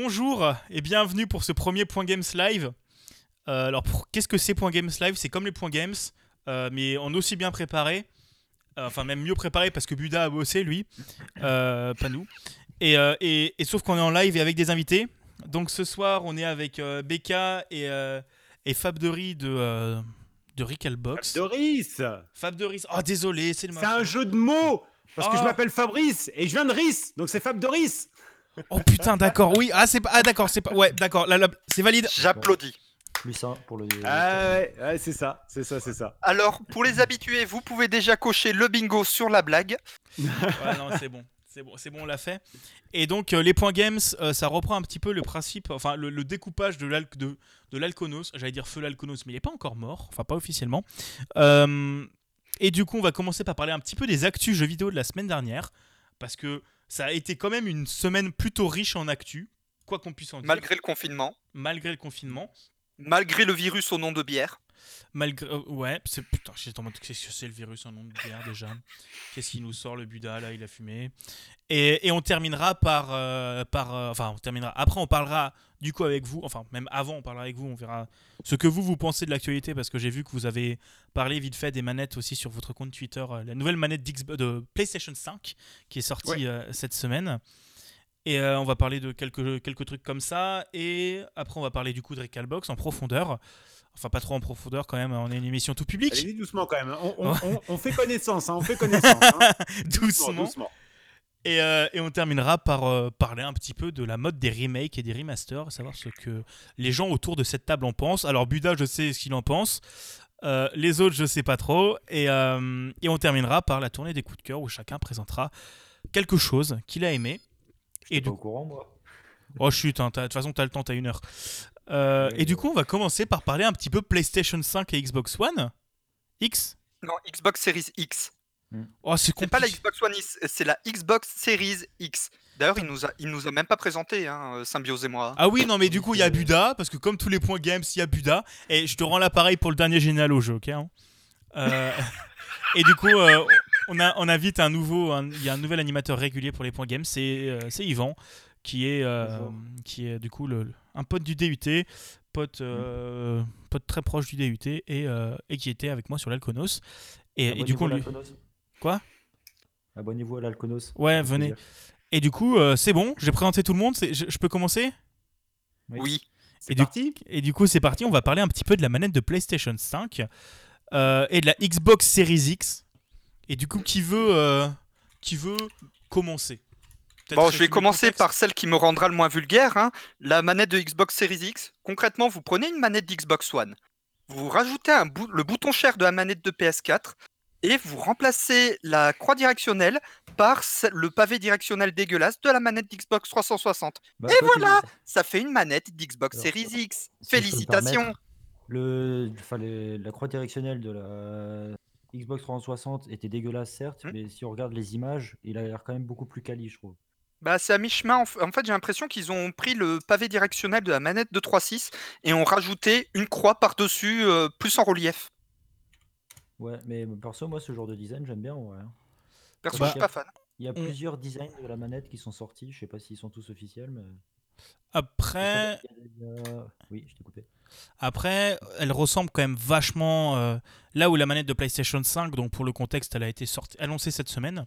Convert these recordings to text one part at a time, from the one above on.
Bonjour et bienvenue pour ce premier Point Games Live. Euh, alors, qu'est-ce que c'est Point Games Live? C'est comme les Point Games, euh, mais en aussi bien préparé. Euh, enfin, même mieux préparé parce que Buda a bossé, lui. Euh, pas nous. Et, et- et sauf qu'on est en live et avec des invités. Donc, ce soir, on est avec Becca et, et Fab de Riz de, de Recalbox. Doris Fab de Riz. Oh, désolé, c'est le C'est un jeu de mots Parce que je m'appelle Fabrice et je viens de Rice, donc c'est Fab Doris Oh putain, d'accord, oui. Ah, c'est pas. Ah, d'accord, c'est pas. Ouais, d'accord, là, c'est valide. J'applaudis. Plus ça pour le. Ah ouais, ouais, c'est ça, c'est ça, c'est ça. Alors, pour les habitués, vous pouvez déjà cocher le bingo sur la blague. Ouais, non, c'est bon. C'est bon, c'est bon, on l'a fait. Et donc, euh, les points games, euh, ça reprend un petit peu le principe, enfin, le, le découpage de l'al- de, de l'Alconos. J'allais dire feu l'Alconos, mais il n'est pas encore mort, enfin, pas officiellement. Euh, et du coup, on va commencer par parler un petit peu des actus jeux vidéo de la semaine dernière, parce que ça a été quand même une semaine plutôt riche en actus, quoi qu'on puisse en dire, Malgré le confinement, malgré le confinement. malgré le virus au nom de bière. Malgré. euh, ouais, c'est. Putain, j'étais en mode. Qu'est-ce que c'est le virus en nom de bière déjà Qu'est-ce qui nous sort le Buda là Il a fumé. Et, et on terminera par. euh, par euh, enfin, on terminera. Après, on parlera du coup avec vous. Enfin, même avant, on parlera avec vous. On verra ce que vous, vous pensez de l'actualité parce que j'ai vu que vous avez parlé vite fait des manettes aussi sur votre compte Twitter. euh, la nouvelle manette de PlayStation 5 qui est sortie Ouais. cette semaine. Et euh, on va parler de quelques, quelques trucs comme ça. Et après, on va parler du coup de Recalbox en profondeur. Enfin, pas trop en profondeur quand même. On est une émission tout public. Allez-y doucement quand même, on, on- Ouais. on- on fait connaissance, hein, on fait connaissance. hein. doucement. doucement. Et, euh, et on terminera par euh, parler un petit peu de la mode des remakes et des remasters, savoir ce que les gens autour de cette table en pensent. Alors Buda, je sais ce qu'il en pense. Euh, les autres, je sais pas trop. Et, euh, et on terminera par la tournée des coups de cœur où chacun présentera quelque chose qu'il a aimé. Et Et du pas au courant, moi. Oh chut, hein, de toute façon, t'as le temps, t'as une heure. Euh, et du coup, on va commencer par parler un petit peu PlayStation 5 et Xbox One. X Non, Xbox Series X. Oh, c'est C'est pas la. Xbox One X, c'est la Xbox Series X. D'ailleurs, il nous a, il nous a même pas présenté, hein, euh, Symbiose et moi. Ah oui, non, mais du coup, il y a Buda, parce que comme tous les points games, il y a Buda. Et je te rends l'appareil pour le dernier génial au jeu, ok hein Euh, Et du coup, euh, on, a, on invite un nouveau, un- il y a un nouvel animateur régulier pour les points games, c'est euh, c'est Yvan, qui est, euh, qui est du coup le, un pote du DUT, pote, euh, pote très proche du DUT, et, euh, et qui était avec moi sur l'Alconos. Et, et du coup, lui- Quoi? Abonnez-vous à l'Alconos. Ouais, venez. Et du coup, euh, c'est bon, j'ai présenté tout le monde, je, je peux commencer? Oui. C'est Et du- parti Et du coup, c'est parti. On va parler un petit peu de la manette de PlayStation 5 euh, et de la Xbox Series X. Et du coup, qui veut, euh, qui veut commencer? Bon, je vais commencer par celle qui me rendra le moins vulgaire. hein, La manette de Xbox Series X. Concrètement, vous prenez une manette d'Xbox One, vous rajoutez un bou- le bouton cher de la manette de PS4 et vous remplacez la croix directionnelle par le pavé directionnel dégueulasse de la manette d'Xbox 360. Bah, Et voilà Ça fait une manette d'Xbox Series X. si Félicitations Le, enfin, les- la croix directionnelle de la Xbox 360 était dégueulasse, certes, Hmm. mais si on regarde les images, il a l'air quand même beaucoup plus quali, je trouve. Bah, c'est à mi-chemin. En f- en fait, j'ai l'impression qu'ils ont pris le pavé directionnel de la manette de 3.6 et ont rajouté une croix par-dessus, euh, plus en relief. Ouais, mais perso, moi, ce genre de design, j'aime bien. Ouais. Perso, Bah, je suis pas fan. Il y a On- plusieurs designs de la manette qui sont sortis. Je sais pas s'ils sont tous officiels, mais. Après, Il y a déjà- Oui, je t'ai coupé. après, elle ressemble quand même vachement. euh, là où la manette de PlayStation 5, donc pour le contexte, elle a été sortie, annoncée cette semaine.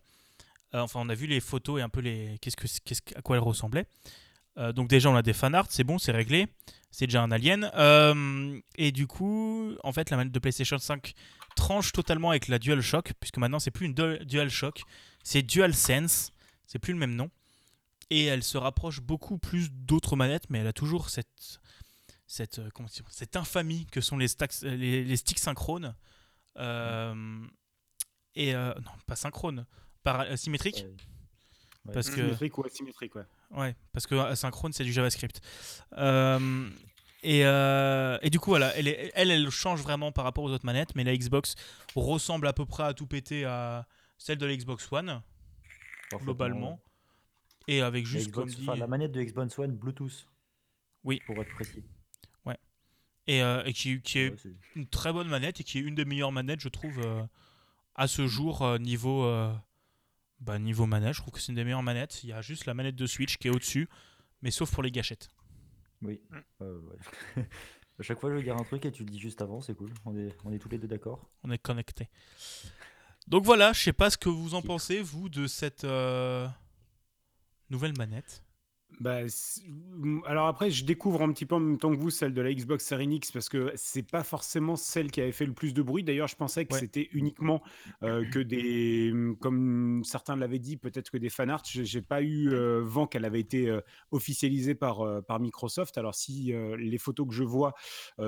Euh, enfin, on a vu les photos et un peu les, qu'est-ce que, à quoi elle ressemblait. Euh, donc déjà, on a des fanarts, c'est bon, c'est réglé. C'est déjà un alien. Euh, et du coup, en fait, la manette de PlayStation 5 tranche totalement avec la DualShock, puisque maintenant, c'est plus une Dual- DualShock, c'est DualSense. C'est plus le même nom. Et elle se rapproche beaucoup plus d'autres manettes, mais elle a toujours cette, cette, euh, cette infamie que sont les, les, sticks synchrones. Et non, pas synchrones, par, euh, symétriques. Ouais. Ouais. Parce que, Symétrique ou asymétrique, ouais. ouais, parce que asynchrone, c'est du JavaScript. Euh, et, euh, et du coup, voilà, elle, est- elle, elle change vraiment par rapport aux autres manettes, mais la Xbox ressemble à peu près à tout péter à celle de la Xbox One, globalement. Et avec La juste, comme Xbox- dit, enfin, la manette de Xbox One Bluetooth. Oui. Pour être précis. et, euh, et qui, qui est Ouais, une très bonne manette et qui est une des meilleures manettes, je trouve, euh, à ce jour, euh, niveau, euh, bah, niveau manette. Je trouve que c'est une des meilleures manettes. Il y a juste la manette de Switch qui est au-dessus. mais sauf pour les gâchettes. Oui. Mm. Euh, ouais. à chaque fois, je veux dire un truc et tu le dis juste avant, c'est cool. On est, on est tous les deux d'accord. On est connectés. Donc voilà, je sais pas ce que vous en pensez, vous, de cette euh, nouvelle manette. Bah, alors après, je découvre un petit peu en même temps que vous celle de la Xbox Series X parce que c'est pas forcément celle qui avait fait le plus de bruit. D'ailleurs, je pensais que Ouais. c'était uniquement euh, que des, comme certains l'avaient dit, peut-être que des fanarts. J'ai pas eu euh, vent qu'elle avait été euh, officialisée par par Microsoft. Alors si les photos que je vois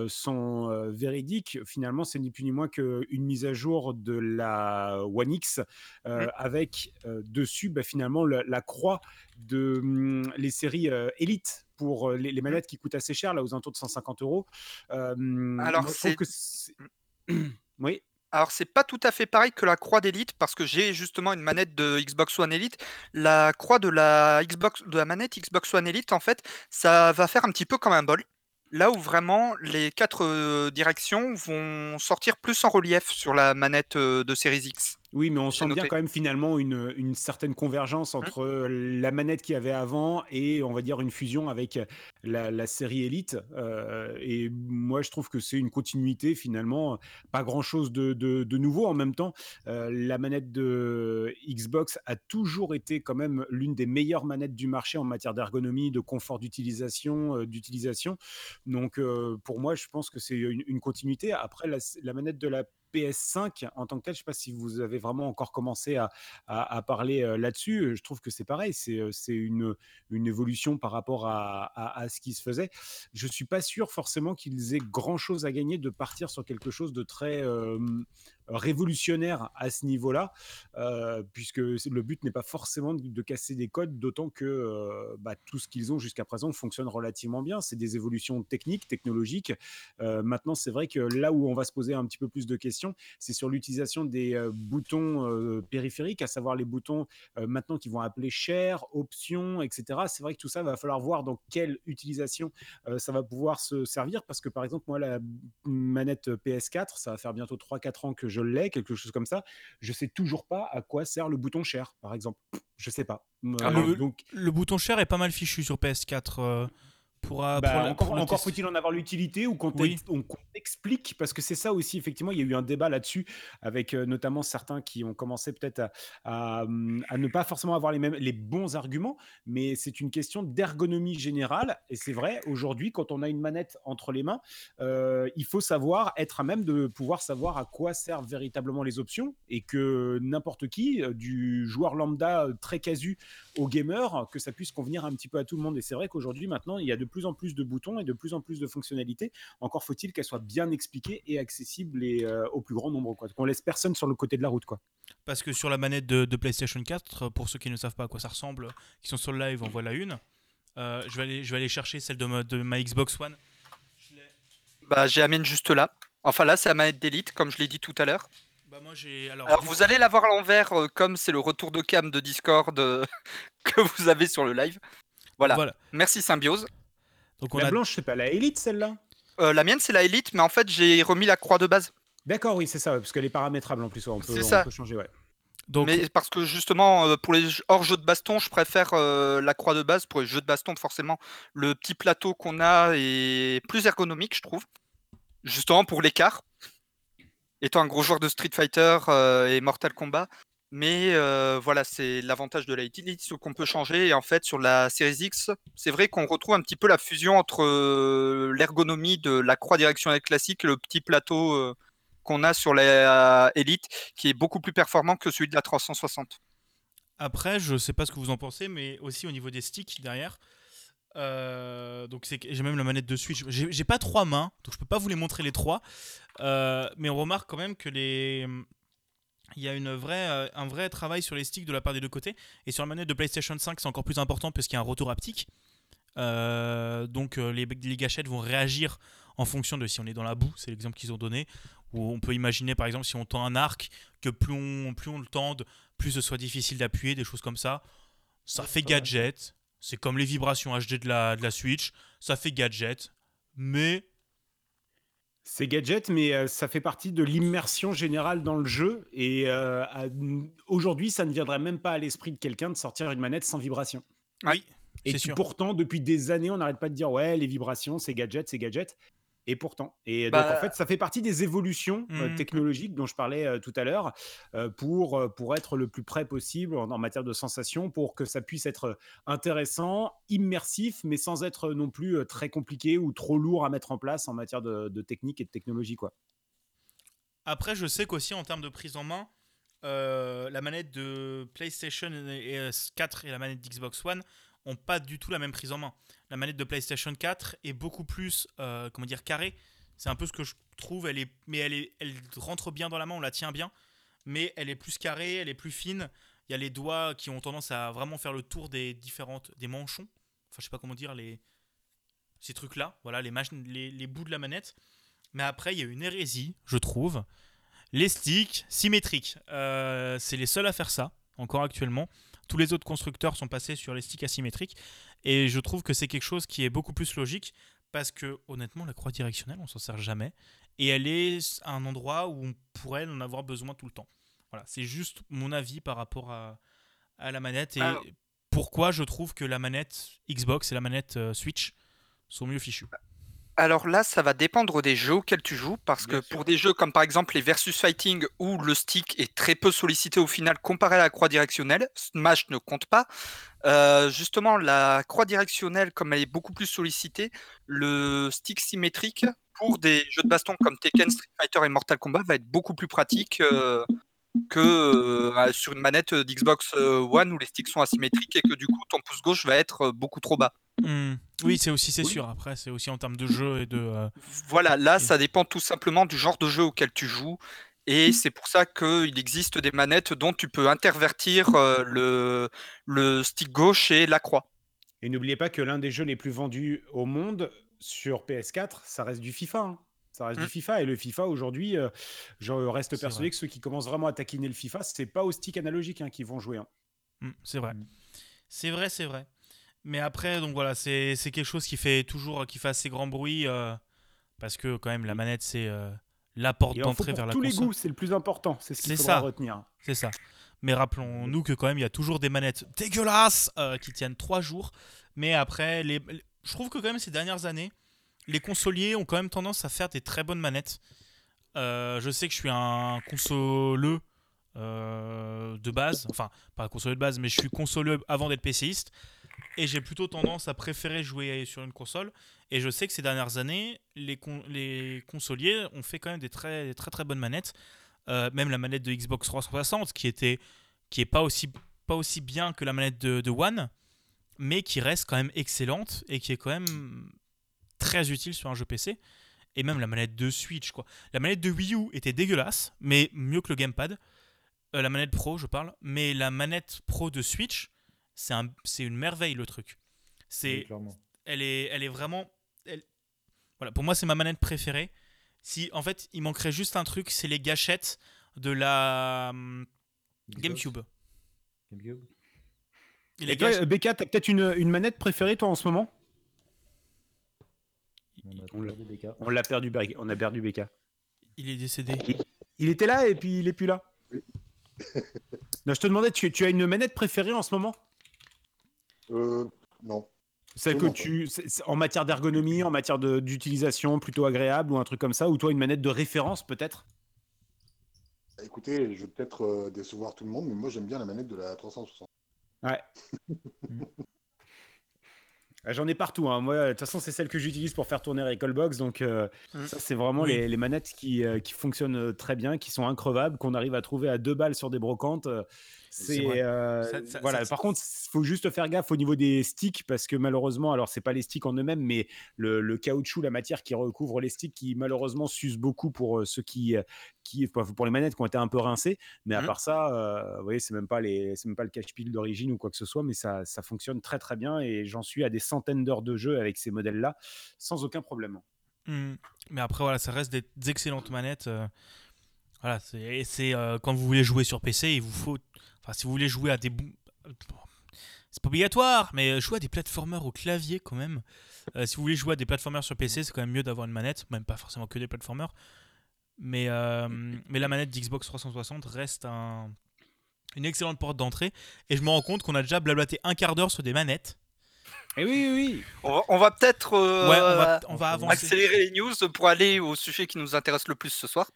sont véridiques, finalement, c'est ni plus ni moins qu'une mise à jour de la One X avec dessus, bah, finalement, la, la croix de hum, les séries euh, Elite pour euh, les, les manettes qui coûtent assez cher, là aux alentours de 150 euros. Euh, Alors, c'est- c'est- oui, Alors, c'est pas tout à fait pareil que la croix d'élite parce que j'ai justement une manette de Xbox One Elite. La croix de la Xbox de la manette Xbox One Elite, en fait, ça va faire un petit peu comme un bol. Là où vraiment les quatre euh, directions vont sortir plus en relief sur la manette euh, de Series X. oui, mais on sent bien quand même finalement une, une certaine convergence entre la manette qu'il y avait avant et on va dire une fusion avec la, la série Elite. Euh, et moi, je trouve que c'est une continuité finalement, pas grand chose de, de- de nouveau en même temps. Euh, la manette de Xbox a toujours été quand même l'une des meilleures manettes du marché en matière d'ergonomie, de confort d'utilisation, euh, d'utilisation. Donc euh, pour moi, je pense que c'est une, une continuité. Après, la, la manette de la PS5 en tant que telle, je ne sais pas si vous avez vraiment encore commencé à, parler là-dessus. Je trouve que c'est pareil, c'est une, évolution par rapport à, à- ce qui se faisait. Je suis pas sûr forcément qu'ils aient grand-chose à gagner de partir sur quelque chose de très révolutionnaire à ce niveau-là, euh, puisque le but n'est pas forcément de, casser des codes, d'autant que euh, bah, tout ce qu'ils ont jusqu'à présent fonctionne relativement bien. C'est des évolutions techniques, technologiques. Euh, maintenant, c'est vrai que là où on va se poser un petit peu plus de questions, c'est sur l'utilisation des boutons périphériques, à savoir les boutons maintenant qui vont appeler share, options, etc. C'est vrai que tout ça va falloir voir dans quelle utilisation ça va pouvoir se servir parce que par exemple moi la manette PS4 ça va faire bientôt 3-4 ans que je l'ai quelque chose comme ça je sais toujours pas à quoi sert le bouton share par exemple je sais pas Ah Euh, bon donc Le bouton share est pas mal fichu sur PS4. Euh, pour, euh, Bah, pour la- encore, pour faut-il en avoir l'utilité ou qu'on Oui. t'explique parce que c'est ça aussi effectivement il y a eu un débat là-dessus avec euh, notamment certains qui ont commencé peut-être à, à, hum, à ne pas forcément avoir les mêmes les bons arguments mais c'est une question d'ergonomie générale et c'est vrai aujourd'hui quand on a une manette entre les mains euh, il faut savoir être à même de pouvoir savoir à quoi servent véritablement les options et que n'importe qui euh, du joueur lambda euh, très casu au gamer que ça puisse convenir un petit peu à tout le monde et c'est vrai qu'aujourd'hui maintenant il y a de plus en plus de boutons et de plus en plus de fonctionnalités encore faut-il qu'elles soient bien expliquées et accessibles et, euh, au plus grand nombre quoi qu'on laisse personne sur le côté de la route quoi Parce que sur la manette de, de PlayStation 4, pour ceux qui ne savent pas à quoi ça ressemble, qui sont sur le live, en voilà une. Euh, je, vais aller, je vais aller chercher celle de ma, de ma Xbox One. Bah, j'ai amène juste là. Enfin là, c'est la manette d'élite, comme je l'ai dit tout à l'heure. Bah moi alors, Alors vous allez la voir à l'envers, euh, comme c'est le retour de cam de Discord euh, que vous avez sur le live. Voilà. voilà. Merci Symbiose. Donc on la a blanche c'est pas la élite celle-là Euh, la mienne, c'est la élite, mais en fait, j'ai remis la croix de base. d'accord oui c'est ça parce qu'elle est paramétrable en plus ouais, on peut, C'est on ça. peut changer ouais donc mais parce que justement, euh, pour les jeux- hors jeux de baston, je préfère euh, la croix de base. Pour les jeux de baston, forcément, le petit plateau qu'on a est plus ergonomique, je trouve. Justement pour l'écart. Étant un gros joueur de Street Fighter euh, et Mortal Kombat. Mais voilà, c'est l'avantage de la Elite, ce qu'on peut changer. Et en fait, sur la Series X, c'est vrai qu'on retrouve un petit peu la fusion entre l'ergonomie de la croix directionnelle classique le petit plateau qu'on a sur la Elite, qui est beaucoup plus performant que celui de la 360. Après, je sais pas ce que vous en pensez, mais aussi au niveau des sticks derrière. donc j'ai même la manette de Switch. J'ai pas trois mains, donc je peux pas vous les montrer les trois. Mais on remarque quand même que les il y a une vraie, euh, un vrai travail sur les sticks de la part des deux côtés. Et sur la manette de PlayStation 5, c'est encore plus important parce qu'il y a un retour haptique. Euh, donc euh, les, les gâchettes vont réagir en fonction de si on est dans la boue, c'est l'exemple qu'ils ont donné. Où on peut imaginer par exemple si on tend un arc, que plus on, plus on le tende, plus ce soit difficile d'appuyer, des choses comme ça. Ça fait gadget, c'est comme les vibrations HD de la, de la Switch, ça fait gadget, mais C'est gadget, mais euh, ça fait partie de l'immersion générale dans le jeu. Et euh, à- aujourd'hui, ça ne viendrait même pas à l'esprit de quelqu'un de sortir une manette sans vibration. Ouais. Et C'est qui, sûr. pourtant, depuis des années, on n'arrête pas de dire ouais, les vibrations, c'est gadget, c'est gadget. Et pourtant. Et donc, Bah, en fait, ça fait partie des évolutions euh, Mhm. technologiques dont je parlais euh, tout à l'heure euh, pour, euh, pour être le plus près possible en, en matière de sensations, pour que ça puisse être intéressant, immersif, mais sans être non plus euh, très compliqué ou trop lourd à mettre en place en matière de, de technique et de technologie. Quoi. Après, je sais qu'aussi en termes de prise en main, euh, la manette de PlayStation et, et, 4 et la manette d'Xbox One ont pas du tout la même prise en main. La manette de PlayStation 4 est beaucoup plus, euh, comment dire, carrée. C'est un peu ce que je trouve. Elle est, mais elle, est, elle rentre bien dans la main, on la tient bien. Mais elle est plus carrée, elle est plus fine. Il y a les doigts qui ont tendance à vraiment faire le tour des différentes, des manchons. Enfin, je sais pas comment dire les, ces trucs-là. Voilà, les, les, les bouts de la manette. Mais après, il y a une hérésie, je trouve. Les sticks symétriques. Euh, c'est les seuls à faire ça, encore actuellement. Tous les autres constructeurs sont passés sur les sticks asymétriques. Et je trouve que c'est quelque chose qui est beaucoup plus logique. Parce que, honnêtement, la croix directionnelle, on s'en sert jamais. Et elle est à un endroit où on pourrait en avoir besoin tout le temps. Voilà, c'est juste mon avis par rapport à, à la manette. Et Alors- pourquoi je trouve que la manette Xbox et la manette euh, Switch sont mieux fichues. Alors là, ça va dépendre des jeux auxquels tu joues, parce que sûr. pour des jeux comme par exemple les Versus Fighting, où le stick est très peu sollicité au final comparé à la croix directionnelle, Smash ne compte pas. Euh, justement, la croix directionnelle, comme elle est beaucoup plus sollicitée, le stick symétrique pour des jeux de baston comme Tekken, Street Fighter et Mortal Kombat va être beaucoup plus pratique euh, que euh, sur une manette d'Xbox One où les sticks sont asymétriques et que du coup ton pouce gauche va être beaucoup trop bas. Hmm. Oui, c'est aussi c'est Oui. sûr. Après, c'est aussi en termes de jeu et de. euh, Voilà, là, Et- ça dépend tout simplement du genre de jeu auquel tu joues. Et c'est pour ça qu'il existe des manettes dont tu peux intervertir euh, le, le stick gauche et la croix. Et n'oubliez pas que l'un des jeux les plus vendus au monde sur PS4, ça reste du FIFA. hein. Ça reste du FIFA. Et le FIFA, aujourd'hui, euh, je reste persuadé vrai. que ceux qui commencent vraiment à taquiner le FIFA, c'est pas au stick analogique hein, qu'ils vont jouer. hein. hmm, c'est vrai. C'est vrai, c'est vrai. Mais après, donc voilà, c'est quelque chose qui fait toujours qui fait assez grand bruit euh, parce que quand même la manette c'est euh, la porte d'entrée vers la tous les console. goûts, c'est le plus important. C'est ce qu'il faudra ça. retenir. C'est ça. Mais rappelons-nous que quand même il y a toujours des manettes dégueulasses euh, qui tiennent trois jours. Mais après, les... je trouve que quand même ces dernières années, les consoliers ont quand même tendance à faire des très bonnes manettes. Je sais que je suis un consoleux de base, enfin pas un consoleux de base, mais je suis consoleux avant d'être PCiste. Et j'ai plutôt tendance à préférer jouer sur une console. Et je sais que ces dernières années, les, les consoliers ont fait quand même des très très, très bonnes manettes. Euh, même la manette de Xbox 360 qui était qui est pas aussi pas aussi bien que la manette de, de One mais qui reste quand même excellente et qui est quand même très utile sur un jeu PC et même la manette de Switch quoi la manette de Wii U était dégueulasse mais mieux que le gamepad Euh, la manette pro je parle mais la manette pro de Switch c'est un c'est une merveille le truc c'est Oui, elle est, elle est vraiment. elle- Voilà, pour moi, c'est ma manette préférée. Si, en fait, il manquerait juste un truc, c'est les gâchettes de la hum, GameCube. GameCube. Et les Et toi, gâchettes- Becca, t'as peut-être une, une manette préférée, toi, en ce moment? On a l'a- perdu. On l'a perdu, on a perdu Becca. il est décédé. Il était là et puis il est plus là. non, je te demandais, tu, tu as une manette préférée en ce moment? Euh, non. Celle que tu, en matière d'ergonomie, en matière d'utilisation plutôt agréable ou un truc comme ça, ou toi une manette de référence peut-être? Écoutez, je vais peut-être euh, décevoir tout le monde, mais moi j'aime bien la manette de la 360. Ouais. Ah, J'en ai partout. hein. Moi, de toute façon, c'est celle que j'utilise pour faire tourner Recallbox. Donc, euh, Mm. ça, c'est vraiment Oui. les, les manettes qui, euh, qui fonctionnent très bien, qui sont increvables, qu'on arrive à trouver à deux balles sur des brocantes. Euh, C'est euh, voilà. ça- Par contre, il faut juste faire gaffe au niveau des sticks parce que malheureusement, alors c'est pas les sticks en eux-mêmes, mais le, le caoutchouc, la matière qui recouvre les sticks, qui malheureusement s'use beaucoup pour euh, ceux qui, euh, qui, pour les manettes qui ont été un peu rincées. Mais à Mhm. part ça, euh, vous voyez, c'est même pas les, c'est même pas le cache-pile d'origine ou quoi que ce soit, mais ça, ça fonctionne très très bien et j'en suis à des centaines d'heures de jeu avec ces modèles-là sans aucun problème. Hmm. Mais après, voilà, ça reste des, des excellentes manettes. euh, voilà, c'est, euh, quand vous voulez jouer sur PC, il vous faut. Enfin, si vous voulez jouer à des. C'est pas obligatoire, mais jouer à des platformers au clavier quand même. Euh, si vous voulez jouer à des platformers sur PC, c'est quand même mieux d'avoir une manette, même pas forcément que des platformers. Mais, euh, mais la manette d'Xbox 360 reste un- une excellente porte d'entrée. Et je me rends compte qu'on a déjà blablaté un quart d'heure sur des manettes. Et oui, oui, oui. On va, on va peut-être euh, Ouais, on va, on va avancer. accélérer les news pour aller au sujet qui nous intéresse le plus ce soir.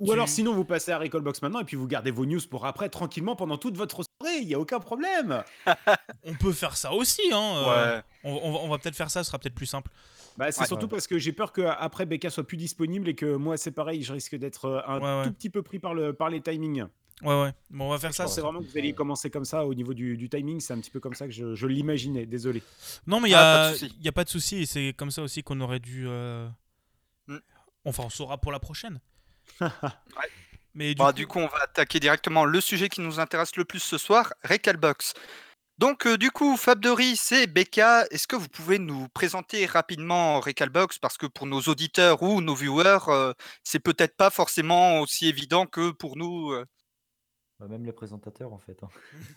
Ou Tu- alors sinon vous passez à Recallbox maintenant et puis vous gardez vos news pour après tranquillement pendant toute votre soirée, il y a aucun problème. On peut faire ça aussi. Hein, euh, Ouais. on, on va, peut-être faire ça, ce sera peut-être plus simple. Bah, c'est Ouais. surtout parce que j'ai peur qu'après Becca soit plus disponible et que moi c'est pareil, je risque d'être euh, un Ouais, ouais. tout petit peu pris par, le, par les timings. Ouais, ouais. Bon, on va faire Je ça. pensais ça- vraiment que vous alliez commencer comme ça au niveau du, du timing, c'est un petit peu comme ça que je, je l'imaginais, désolé. Non, mais il Ah, n'y a, y a pas de souci. C'est comme ça aussi qu'on aurait dû. euh, Mm. Enfin, on saura pour la prochaine. Mais du Bah, coup, du coup, on va attaquer directement le sujet qui nous intéresse le plus ce soir, Recalbox. Donc, euh, du coup, Fab de Ries et Becca, est-ce que vous pouvez nous présenter rapidement Recalbox? Parce que pour nos auditeurs ou nos viewers, euh, c'est peut-être pas forcément aussi évident que pour nous. euh. Bah, même les présentateurs, en fait. hein.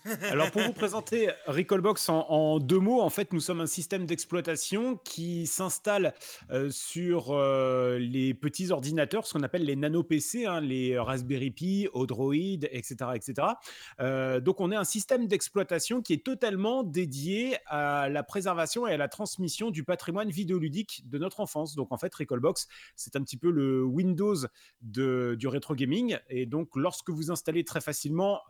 Alors pour vous présenter Recallbox en, deux mots, en fait nous sommes un système d'exploitation qui s'installe euh, sur euh, les petits ordinateurs, ce qu'on appelle les nano PC, hein, les Raspberry Pi, Odroid, etc., etc. Euh, donc on est un système d'exploitation qui est totalement dédié à la préservation et à la transmission du patrimoine vidéoludique de notre enfance. Donc en fait Recallbox c'est un petit peu le Windows de, du rétro gaming. Et donc, lorsque vous installez très facilement,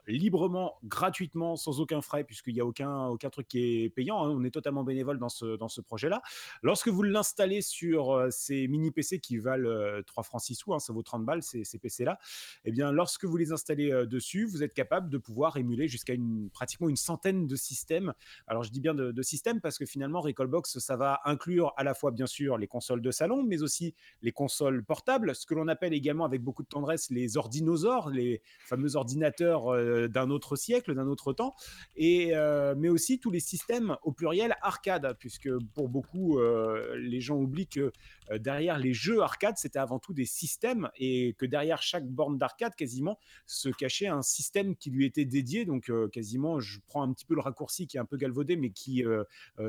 librement, gratuitement, sans aucun frais, puisqu'il n'y a aucun, aucun truc qui est payant, hein, on est totalement bénévole dans ce, dans ce projet-là. Lorsque vous l'installez sur euh, ces mini PC qui valent euh, 3 francs 6 sous, hein, ça vaut 30 balles ces, ces PC-là, et bien, lorsque vous les installez euh, dessus, vous êtes capable de pouvoir émuler jusqu'à une, pratiquement une centaine de systèmes. Alors, je dis bien de, de systèmes parce que finalement, Recallbox, ça va inclure à la fois, bien sûr, les consoles de salon, mais aussi les consoles portables, ce que l'on appelle également avec beaucoup de tendresse les ordinosaures, les fameux ordinateurs euh, d'un autre siècle, d'un autre temps, et, euh, mais aussi tous les systèmes au pluriel arcade, puisque pour beaucoup, euh, les gens oublient que derrière les jeux arcade, c'était avant tout des systèmes, et que derrière chaque borne d'arcade, quasiment, se cachait un système qui lui était dédié, donc quasiment, je prends un petit peu le raccourci qui est un peu galvaudé, mais qui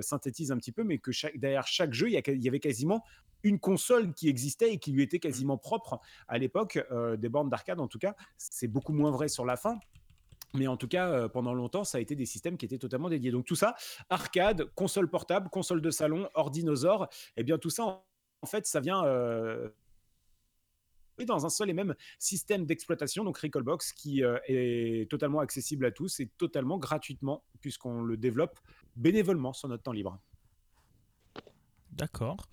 synthétise un petit peu, mais que chaque, derrière chaque jeu, il y, y avait quasiment une console qui existait et qui lui était quasiment propre à l'époque euh, des bornes d'arcade en tout cas c'est beaucoup moins vrai sur la fin mais en tout cas, euh, pendant longtemps, ça a été des systèmes qui étaient totalement dédiés. Donc tout ça, arcade, console portable, console de salon, ordinosaure, et bien tout ça, en, en fait, ça vient euh, dans un seul et même système d'exploitation, donc Recallbox, qui euh, est totalement accessible à tous et totalement gratuitement, puisqu'on le développe bénévolement sur notre temps libre. D'accord.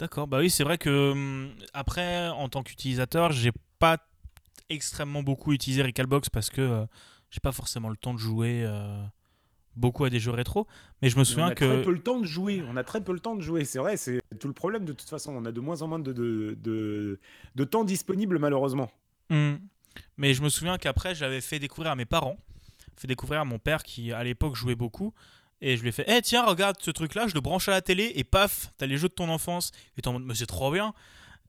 D'accord. Bah oui, c'est vrai que hum, après, en tant qu'utilisateur, j'ai pas extrêmement beaucoup utilisé Recalbox parce que euh, j'ai pas forcément le temps de jouer euh, beaucoup à des jeux rétro. Mais je me on souviens a très que peu le temps de jouer. On a très peu le temps de jouer. C'est vrai, c'est tout le problème de toute façon. On a de moins en moins de, de, de- de temps disponible, malheureusement. Hmm. Mais je me souviens qu'après, j'avais fait découvrir à mes parents, fait découvrir à mon père qui à l'époque jouait beaucoup. Et je lui ai fait, eh tiens, regarde ce truc-là, je le branche à la télé et paf, t'as les jeux de ton enfance. Et t'es en mode, mais c'est trop bien.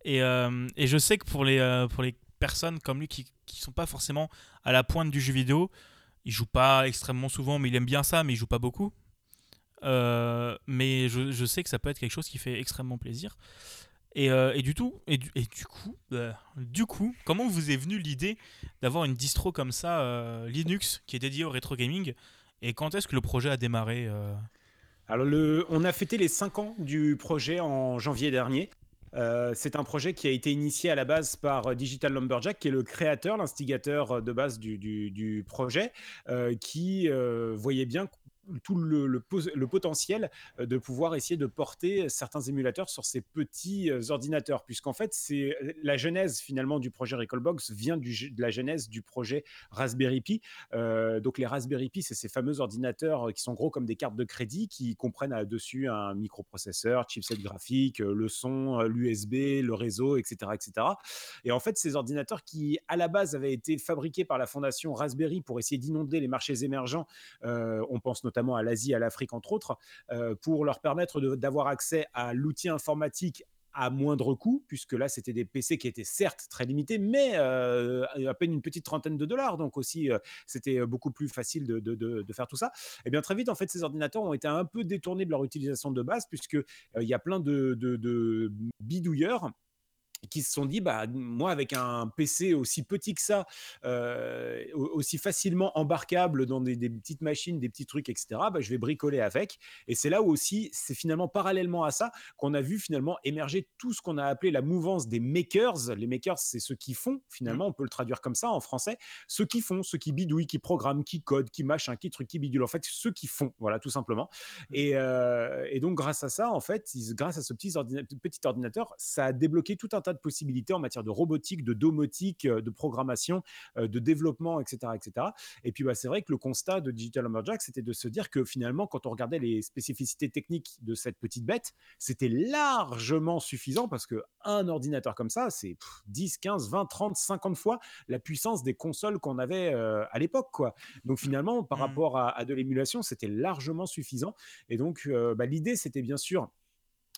Et, euh, je sais que pour les, euh, pour les personnes comme lui qui, qui sont pas forcément à la pointe du jeu vidéo, il joue pas extrêmement souvent, mais il aime bien ça, mais il joue pas beaucoup. Euh, mais je, sais que ça peut être quelque chose qui fait extrêmement plaisir. Et, du tout, et coup, euh, du coup, comment vous est venue l'idée d'avoir une distro comme ça, Linux, qui est dédiée au rétro gaming? Et quand est-ce que le projet a démarré euh Alors, le, on a fêté les 5 ans du projet en janvier dernier. Euh, c'est un projet qui a été initié à la base par euh, Digital Lumberjack, qui est le créateur, l'instigateur de base du, projet, qui voyait bien tout le, le potentiel euh, de pouvoir essayer de porter certains émulateurs sur ces petits euh, ordinateurs, puisqu'en fait, c'est la genèse finalement du projet Recallbox vient du, de la genèse du projet Raspberry Pi. Euh, donc les Raspberry Pi, c'est ces fameux ordinateurs euh, qui sont gros comme des cartes de crédit, qui comprennent à dessus un microprocesseur, chipset graphique, euh, le son, l'USB, le réseau, etc., etc. Et en fait, ces ordinateurs qui, à la base, avaient été fabriqués par la fondation Raspberry pour essayer d'inonder les marchés émergents, euh, on pense notamment à l'Asie, à l'Afrique, entre autres, euh, pour leur permettre d'avoir accès à l'outil informatique à moindre coût, puisque là, c'était des PC qui étaient certes très limités, mais euh, à peine une petite trentaine de dollars. Donc aussi, euh, c'était beaucoup plus facile de, faire tout ça. Et bien très vite, en fait, ces ordinateurs ont été un peu détournés de leur utilisation de base, puisque il y a plein de bidouilleurs qui se sont dit bah moi avec un PC aussi petit que ça, euh, aussi facilement embarquable dans des, petites machines, des petits trucs, etc. Bah, je vais bricoler avec. Et c'est là où aussi c'est finalement parallèlement à ça qu'on a vu finalement émerger tout ce qu'on a appelé la mouvance des makers. Les makers, c'est ceux qui font finalement, on peut le traduire comme ça en français, ceux qui font, ceux qui bidouillent, qui programment, qui codent, qui machin, qui truc, qui bidouillent. En fait, ceux qui font, voilà, tout simplement. Et, euh, et donc grâce à ça, en fait, grâce à ce petit, petit ordinateur, ça a débloqué tout un tas de possibilités en matière de robotique, de domotique, euh, de programmation, euh, de développement, etc. etc. Et puis, bah, c'est vrai que le constat de Digital Lumberjack, c'était de se dire que finalement, quand on regardait les spécificités techniques de cette petite bête, c'était largement suffisant parce que un ordinateur comme ça, c'est 10, 15, 20, 30, 50 fois la puissance des consoles qu'on avait euh, à l'époque. quoi. Donc finalement, par mmh. rapport à, de l'émulation, c'était largement suffisant. Et donc, bah, l'idée, c'était bien sûr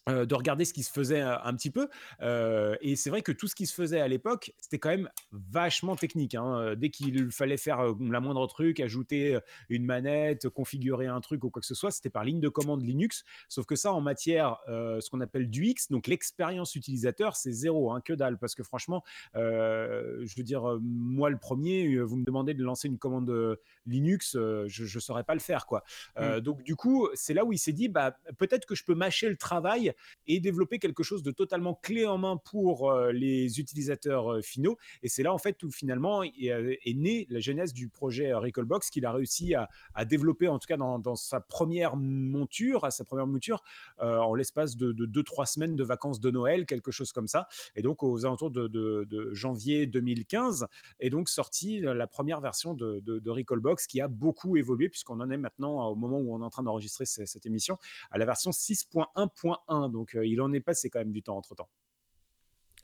euh, de regarder ce qui se faisait un, petit peu. Euh, et c'est vrai que tout ce qui se faisait à l'époque, c'était quand même vachement technique. Hein. Euh, dès qu'il fallait faire la moindre truc, ajouter une manette, configurer un truc ou quoi que ce soit, c'était par ligne de commande Linux. Sauf que ça, en matière, ce qu'on appelle du X, donc l'expérience utilisateur, c'est zéro, hein, que dalle. Parce que franchement, je veux dire, moi le premier, vous me demandez de lancer une commande Linux, je ne saurais pas le faire. quoi. Mmh. Donc du coup, c'est là où il s'est dit, bah, peut-être que je peux mâcher le travail et développer quelque chose de totalement clé en main pour euh, les utilisateurs euh, finaux. Et c'est là en fait où finalement est, euh, est née la genèse du projet Recallbox qu'il a réussi à, développer en tout cas dans, sa première monture, à sa première mouture, en l'espace de 2-3 semaines de vacances de Noël, quelque chose comme ça. Et donc aux alentours de, janvier 2015 est donc sortie la première version de, de, Recallbox qui a beaucoup évolué puisqu'on en est maintenant au moment où on est en train d'enregistrer cette émission à la version 6.1.1 donc il en est passé quand même du temps entre temps.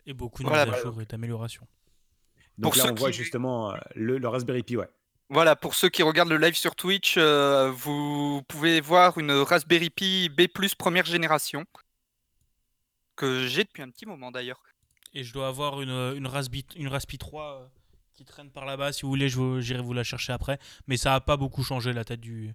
Et beaucoup de voilà, bah, et d'améliorations. Donc là, on voit justement le, Raspberry Pi, ouais. Voilà, pour ceux qui regardent le live sur Twitch, vous pouvez voir une Raspberry Pi B+, première génération, que j'ai depuis un petit moment d'ailleurs. Et je dois avoir une, une, Raspberry, une Raspberry 3 qui traîne par là-bas, si vous voulez, j'irai vous la chercher après. Mais ça n'a pas beaucoup changé la tête du,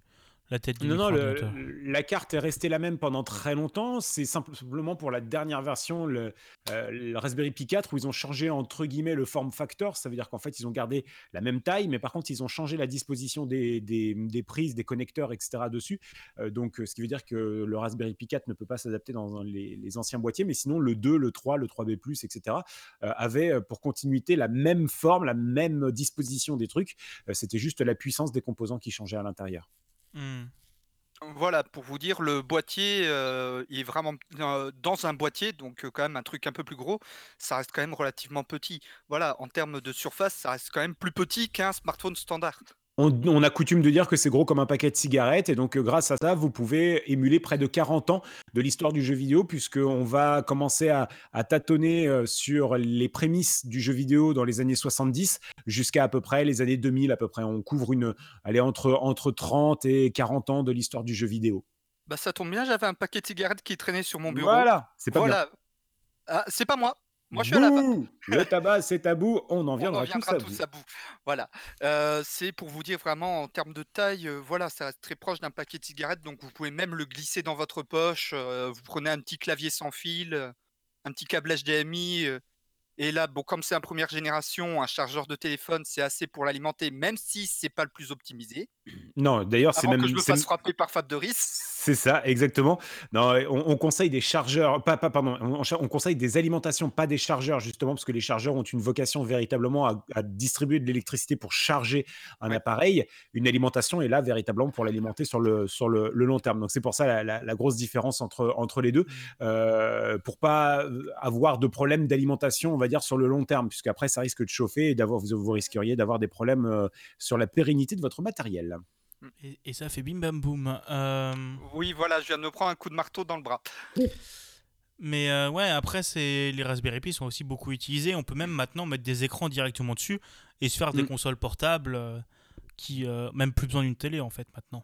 la tête du Non, non, la carte est restée la même pendant très longtemps. C'est simplement pour la dernière version, le, euh, Raspberry Pi 4, où ils ont changé entre guillemets le form factor. Ça veut dire qu'en fait, ils ont gardé la même taille, mais par contre, ils ont changé la disposition des, des, prises, des connecteurs, etc. dessus. Euh, donc, ce qui veut dire que le Raspberry Pi 4 ne peut pas s'adapter dans les, les, anciens boîtiers, mais sinon, le 2, le 3, le 3B, etc., euh, avaient pour continuité la même forme, la même disposition des trucs. C'était juste la puissance des composants qui changeait à l'intérieur. Mmh. Voilà, pour vous dire, le boîtier, il est vraiment dans un boîtier, donc quand même un truc un peu plus gros, ça reste quand même relativement petit. Voilà, en termes de surface, ça reste quand même plus petit qu'un smartphone standard on, a coutume de dire que c'est gros comme un paquet de cigarettes et donc euh, grâce à ça, vous pouvez émuler près de 40 ans de l'histoire du jeu vidéo puisqu'on va commencer à, tâtonner euh, sur les prémices du jeu vidéo dans les années 70 jusqu'à à peu près les années 2000 à peu près. On couvre une, allez, entre, entre 30 et 40 ans de l'histoire du jeu vidéo. Bah ça tombe bien, j'avais un paquet de cigarettes qui traînait sur mon bureau. Voilà, c'est pas voilà. Ah, c'est pas moi. Moi, je suis à la Le tabac, c'est tabou, on en viendra, tous, à, bout. Voilà. Euh, c'est pour vous dire vraiment en termes de taille, euh, voilà, ça reste très proche d'un paquet de cigarettes, donc vous pouvez même le glisser dans votre poche. Euh, vous prenez un petit clavier sans fil, un petit câble HDMI. et là, bon, comme c'est un première génération, un chargeur de téléphone, c'est assez pour l'alimenter, même si c'est pas le plus optimisé. Non, d'ailleurs, c'est même. que je me fasse frapper par Fab de Riz. C'est ça, exactement. Non, on, conseille des chargeurs, pas, pas pardon, on, conseille des alimentations, pas des chargeurs, justement, parce que les chargeurs ont une vocation véritablement à, distribuer de l'électricité pour charger un appareil. Une alimentation est là véritablement pour l'alimenter sur le, sur le, long terme. Donc c'est pour ça la, grosse différence entre, entre les deux, mmh. euh, pour pas euh, avoir de problème d'alimentation, on va dire, sur le long terme, puisqu'après ça risque de chauffer et d'avoir, vous, vous risqueriez d'avoir des problèmes euh, sur la pérennité de votre matériel. Et, ça fait bim bam boum. Euh, oui, voilà, je viens de me prendre un coup de marteau dans le bras. Mais euh, ouais, après, c'est les Raspberry Pi sont aussi beaucoup utilisés. On peut même maintenant mettre des écrans directement dessus et se faire des mm. consoles portables euh, qui même plus besoin d'une télé en fait maintenant.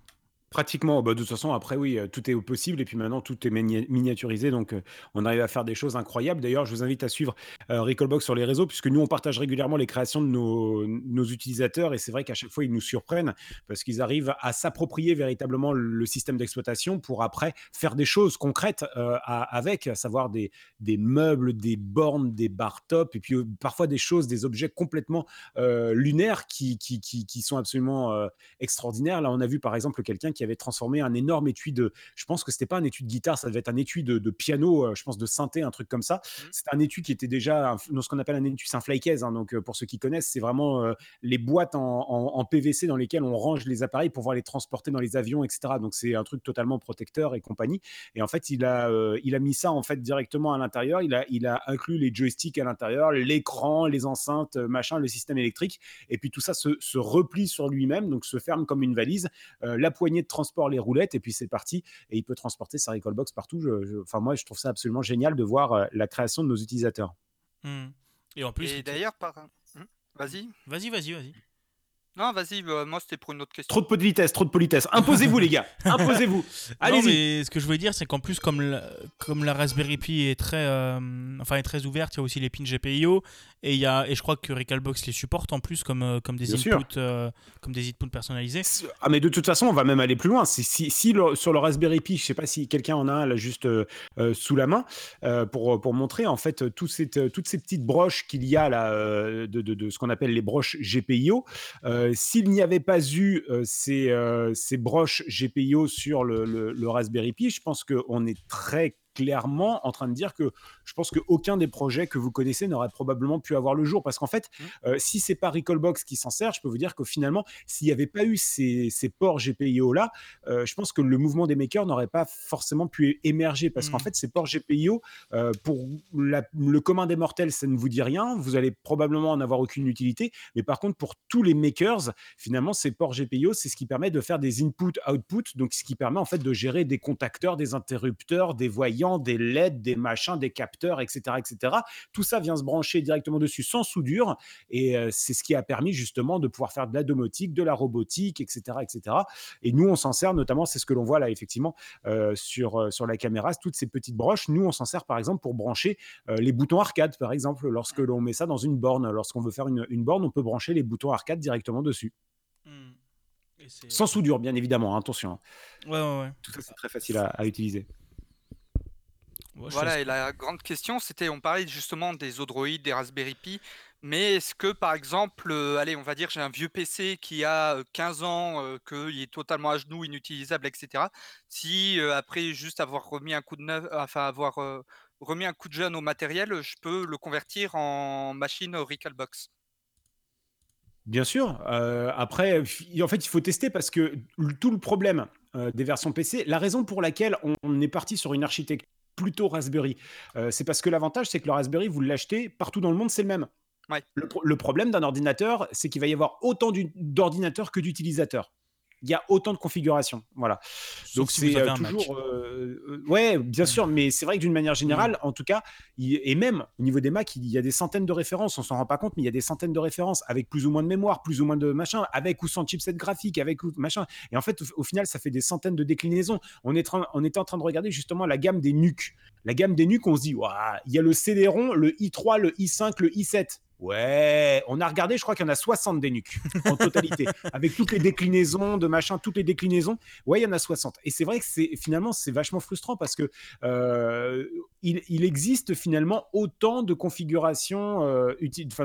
Pratiquement, bah, de toute façon, après, oui, heu, tout est possible et puis maintenant tout est mini miniaturisé donc heu, on arrive à faire des choses incroyables. D'ailleurs, je vous invite à suivre, heu, Recalbox sur les réseaux puisque nous, on partage régulièrement les créations de nos utilisateurs et c'est vrai qu'à chaque fois, ils nous surprennent parce qu'ils arrivent à s'approprier véritablement le système d'exploitation pour après faire des choses concrètes, heu, a avec, à savoir des meubles, des bornes, des bar top et puis, parfois des choses, des objets complètement, lunaires qui sont absolument, extraordinaires. Là, on a vu par exemple quelqu'un qui avait transformé un énorme étui de je pense que c'était pas un étui de guitare, ça devait être un étui de de piano, heu, je pense de synthé, un truc comme ça. Mmh. C'était un étui qui était déjà un ce qu'on appelle un étui, c'est un fly-case, hein, donc heu, pour ceux qui connaissent, c'est vraiment, heu, les boîtes en en en PVC dans lesquelles on range les appareils pour pouvoir les transporter dans les avions et cetera. Donc c'est un truc totalement protecteur et compagnie et en fait, il a, il a mis ça, en fait, directement à l'intérieur. Il a il a inclus les joysticks à l'intérieur, l'écran, les enceintes, machin, le système électrique et puis tout ça se se replie sur lui-même, donc se ferme comme une valise. La poignée de transport, les roulettes et puis c'est parti et il peut transporter sa Recalbox partout. Je je enfin moi, je trouve ça absolument génial de voir, heu, la création de nos utilisateurs. Mmh. Et en plus, Et d'ailleurs, par... Mmh, Vas-y. vas-y, vas-y, vas-y. Non, vas-y, bah, moi c'était pour une autre question. Trop de peu de vitesse, trop de politesse. Imposez-vous les gars, imposez-vous. Non, Allez-y. mais ce que je voulais dire, c'est qu'en plus, comme la, comme la Raspberry Pi est très, euh, enfin, est très ouverte, il y a aussi les pins GPIO et il y a, et je crois que Recalbox les supporte en plus comme, euh, comme des inputs, euh, comme des inputs personnalisés. Ah mais de toute façon, on va même aller plus loin. Si, si, si le- sur le Raspberry Pi, je sais pas si quelqu'un en a un là juste euh, sous la main euh, pour, pour montrer en fait tout cette, toutes ces petites broches qu'il y a là euh, de, de, de ce qu'on appelle les broches GPIO. Euh, S'il n'y avait pas eu euh, ces, euh, ces broches GPIO sur le Raspberry Pi, je pense qu'on est très clairement en train de dire que je pense qu'aucun des projets que vous connaissez n'aurait probablement pu avoir le jour. Parce qu'en fait euh, si c'est pas Recalbox qui s'en sert je peux vous dire que finalement s'il n'y avait pas eu ces, ces ports GPIO là euh, je pense que le mouvement des makers n'aurait pas forcément pu émerger. Parce qu'en Mm. fait ces ports GPIO euh, pour la- le commun des mortels ça ne vous dit rien. Vous allez probablement en avoir aucune utilité. Mais par contre pour tous les makers finalement ces ports GPIO c'est ce qui permet de faire des input output. Donc ce qui permet en fait de gérer des contacteurs des interrupteurs des voyants des LED des machins des capteurs etc etc tout ça vient se brancher directement dessus sans soudure et euh, c'est ce qui a permis justement de pouvoir faire de la domotique de la robotique etc etc et nous on s'en sert notamment c'est ce que l'on voit là effectivement euh, sur, euh, sur la caméra toutes ces petites broches. Nous on s'en sert par exemple pour brancher euh, les boutons arcade par exemple. Lorsque l'on met ça dans une borne lorsqu'on veut faire une, une borne on peut brancher les boutons arcade directement dessus. Mm. Et c'est- sans soudure bien évidemment hein, attention hein. Ouais, ouais, ouais. tout ça c'est très facile à, à utiliser Ouais, Voilà, et la grande question, c'était, on parlait justement des Odroid, des Raspberry Pi, mais est-ce que par exemple, euh, allez, on va dire, j'ai un vieux PC qui a euh, 15 ans, euh, qu'il est totalement à genoux, inutilisable, etc. Si euh, après juste avoir remis un coup de neuf, enfin avoir euh, remis un coup de jeune au matériel, je peux le convertir en machine Recalbox. Bien sûr. euh, après, en fait, il faut tester parce que tout le problème euh, des versions PC, la raison pour laquelle on est parti sur une architecture plutôt Raspberry, euh, c'est parce que l'avantage, c'est que le Raspberry, vous l'achetez partout dans le monde, c'est le même. Ouais. Le, pro- le problème d'un ordinateur, c'est qu'il va y avoir autant d'ordinateurs que d'utilisateurs. Il y a autant de configurations. Voilà. Sauf Donc si c'est euh, toujours. euh, ouais, bien sûr, mais c'est vrai que d'une manière générale, en tout cas, il- et même au niveau des Mac, il y a des centaines de références. On s'en rend pas compte, mais il y a des centaines de références avec plus ou moins de mémoire, plus ou moins de machin, avec ou sans chipset graphique, avec ou machin. Et en fait, au, au final, ça fait des centaines de déclinaisons. On, est on était en train de regarder justement la gamme des NUC. La gamme des NUC, on se dit, il y a le CD-ROM, le i3, le i5, le i7. Ouais, on a regardé, je crois qu'il y en a 60 des NUC en totalité, avec toutes les déclinaisons de machin, toutes les déclinaisons. Ouais, il y en a 60. Et c'est vrai que c'est finalement c'est vachement frustrant parce que euh, il, il existe finalement autant de configurations euh,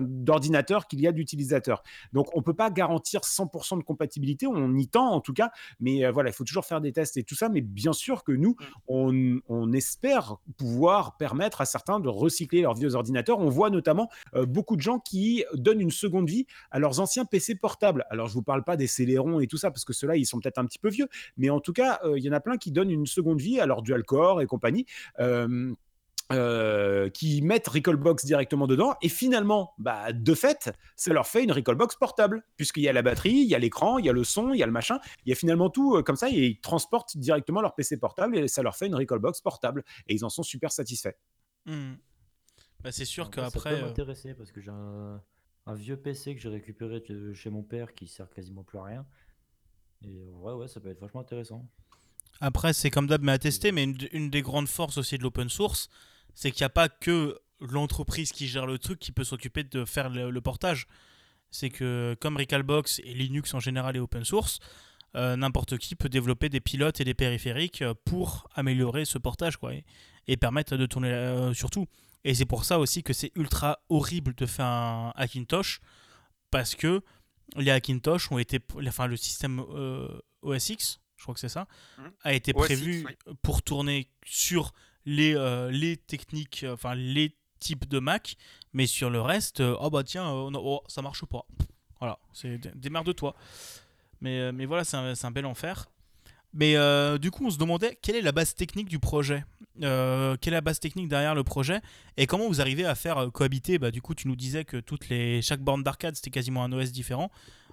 d'ordinateurs qu'il y a d'utilisateurs. Donc on peut pas garantir 100% de compatibilité, on y tend en tout cas, mais euh, voilà, il faut toujours faire des tests et tout ça. Mais bien sûr que nous, on, on espère pouvoir permettre à certains de recycler leurs vieux ordinateurs. On voit notamment euh, beaucoup de gens qui donnent une seconde vie à leurs anciens PC portables. Alors je vous parle pas des Celeron et tout ça parce que ceux-là ils sont peut-être un petit peu vieux, mais en tout cas il y en a plein qui donnent une seconde vie à leur dual core et compagnie. Euh, qui mettent Recalbox directement dedans et finalement, bah, de fait, ça leur fait une Recalbox portable puisqu'il y a la batterie, il y a l'écran, il y a le son, il y a le machin, il y a finalement tout euh, comme ça et ils transportent directement leur PC portable et ça leur fait une Recalbox portable et ils en sont super satisfaits. Mm. Bah, c'est sûr Alors, moi, qu'après. Ça peut euh, m'intéresser parce que j'ai un, un vieux PC que j'ai récupéré de chez mon père qui sert quasiment plus à rien. Et ouais, ouais, ça peut être vachement intéressant. Après, c'est comme d'hab, mais à tester. Mais une, une des grandes forces aussi de l'open source, c'est qu'il n'y a pas que l'entreprise qui gère le truc qui peut s'occuper de faire le, le portage. C'est que comme Recalbox et Linux en général est open source, euh, n'importe qui peut développer des pilotes et des périphériques euh, pour améliorer ce portage quoi, et, et permettre de tourner euh, sur tout. Et c'est pour ça aussi que c'est ultra horrible de faire un Hackintosh parce que les Hackintosh ont été, enfin le système euh, OS X, je crois que c'est ça, Mhm. a été prévu oui. pour tourner sur les, euh, les techniques, euh, enfin les types de Mac, mais sur le reste, euh, oh bah tiens, oh, ça marche pas. Voilà, c'est dé- démerde-toi. Mais, euh, mais voilà, c'est un, un bel enfer. Mais du coup, on se demandait quelle est la base technique du projet? Quelle est la base technique derrière le projet? Et comment vous arrivez à faire cohabiter? Bah, Du coup, tu nous disais que toutes les, chaque borne d'arcade, c'était quasiment un OS différent,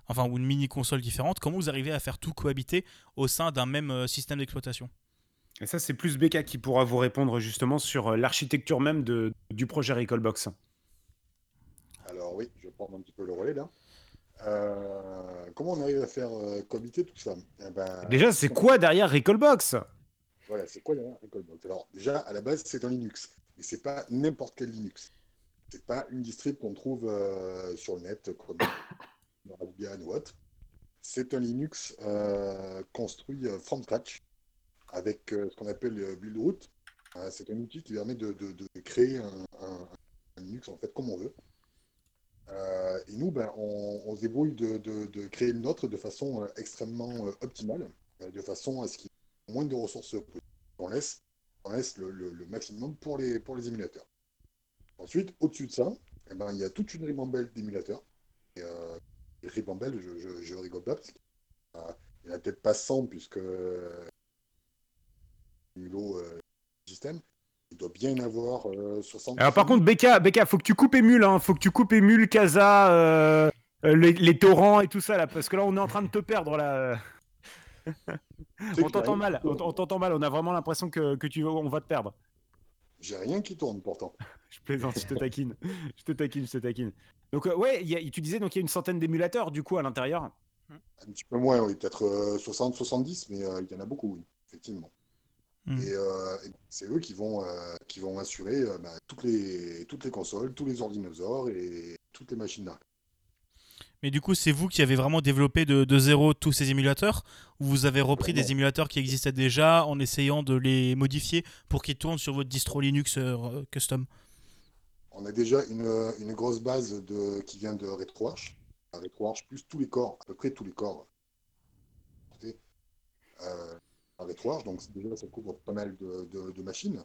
enfin, ou une mini-console différente. Comment vous arrivez à faire tout cohabiter au sein d'un même système d'exploitation? Et ça, c'est plus Becca qui pourra vous répondre justement sur euh, l'architecture même de, du projet Recallbox. Alors oui, je vais prendre un petit peu le relais là. Euh, comment on arrive à faire euh, tout ça? Eh ben, Déjà, c'est quoi derrière Recallbox? Voilà, c'est quoi la Recallbox? Alors déjà, à la base, c'est un Linux. Et c'est pas n'importe quel Linux. C'est pas une distrib qu'on trouve euh, sur le net comme Raspbian ou autre. C'est un Linux construit from scratch avec euh, ce qu'on appelle le build root. Euh, c'est un outil qui permet de, créer un, Linux en fait comme on veut. Euh, et nous, ben, on, se débrouille de, créer le nôtre de façon euh, extrêmement euh, optimale, euh, de façon à ce qu'il y ait moins de ressources possibles. On laisse, on laisse le, maximum pour les, pour les émulateurs. Ensuite, au-dessus de ça, eh ben, il y a toute une ribambelle d'émulateurs. Et, euh, ribambelle, je, je, je rigole pas, parce n'y en a peut-être pas 100, puisque euh, Euh, système, il doit bien y en avoir euh, 60. Alors par contre, Becca, Becca, faut que tu coupes Emule, hein. faut que tu coupes Emule, Casa, euh, euh, les, les torrents et tout ça là, parce que là on est en train de te perdre là. on t'entend mal, on, on t'entend mal, on a vraiment l'impression que, que tu on va te perdre. J'ai rien qui tourne pourtant. Je plaisante, je te taquine, je te taquine, je te taquine. Donc euh, ouais, il y a- tu disais donc il y a une centaine d'émulateurs du coup à l'intérieur. Un petit peu moins, oui, peut-être euh, 60, 70, mais euh, il y en a beaucoup, oui, effectivement. Et, euh, et c'est eux qui vont, euh, qui vont assurer euh, bah, toutes, les, toutes les consoles, tous les ordinateurs et toutes les machines d'arcade. Mais du coup, c'est vous qui avez vraiment développé de, de zéro tous ces émulateurs Ou vous avez repris des émulateurs qui existaient déjà en essayant de les modifier pour qu'ils tournent sur votre distro Linux custom? On a déjà une, une grosse base de, qui vient de RetroArch. RetroArch plus tous les corps, à peu près tous les corps. Euh, à RetroArch, donc déjà ça couvre pas mal de, machines.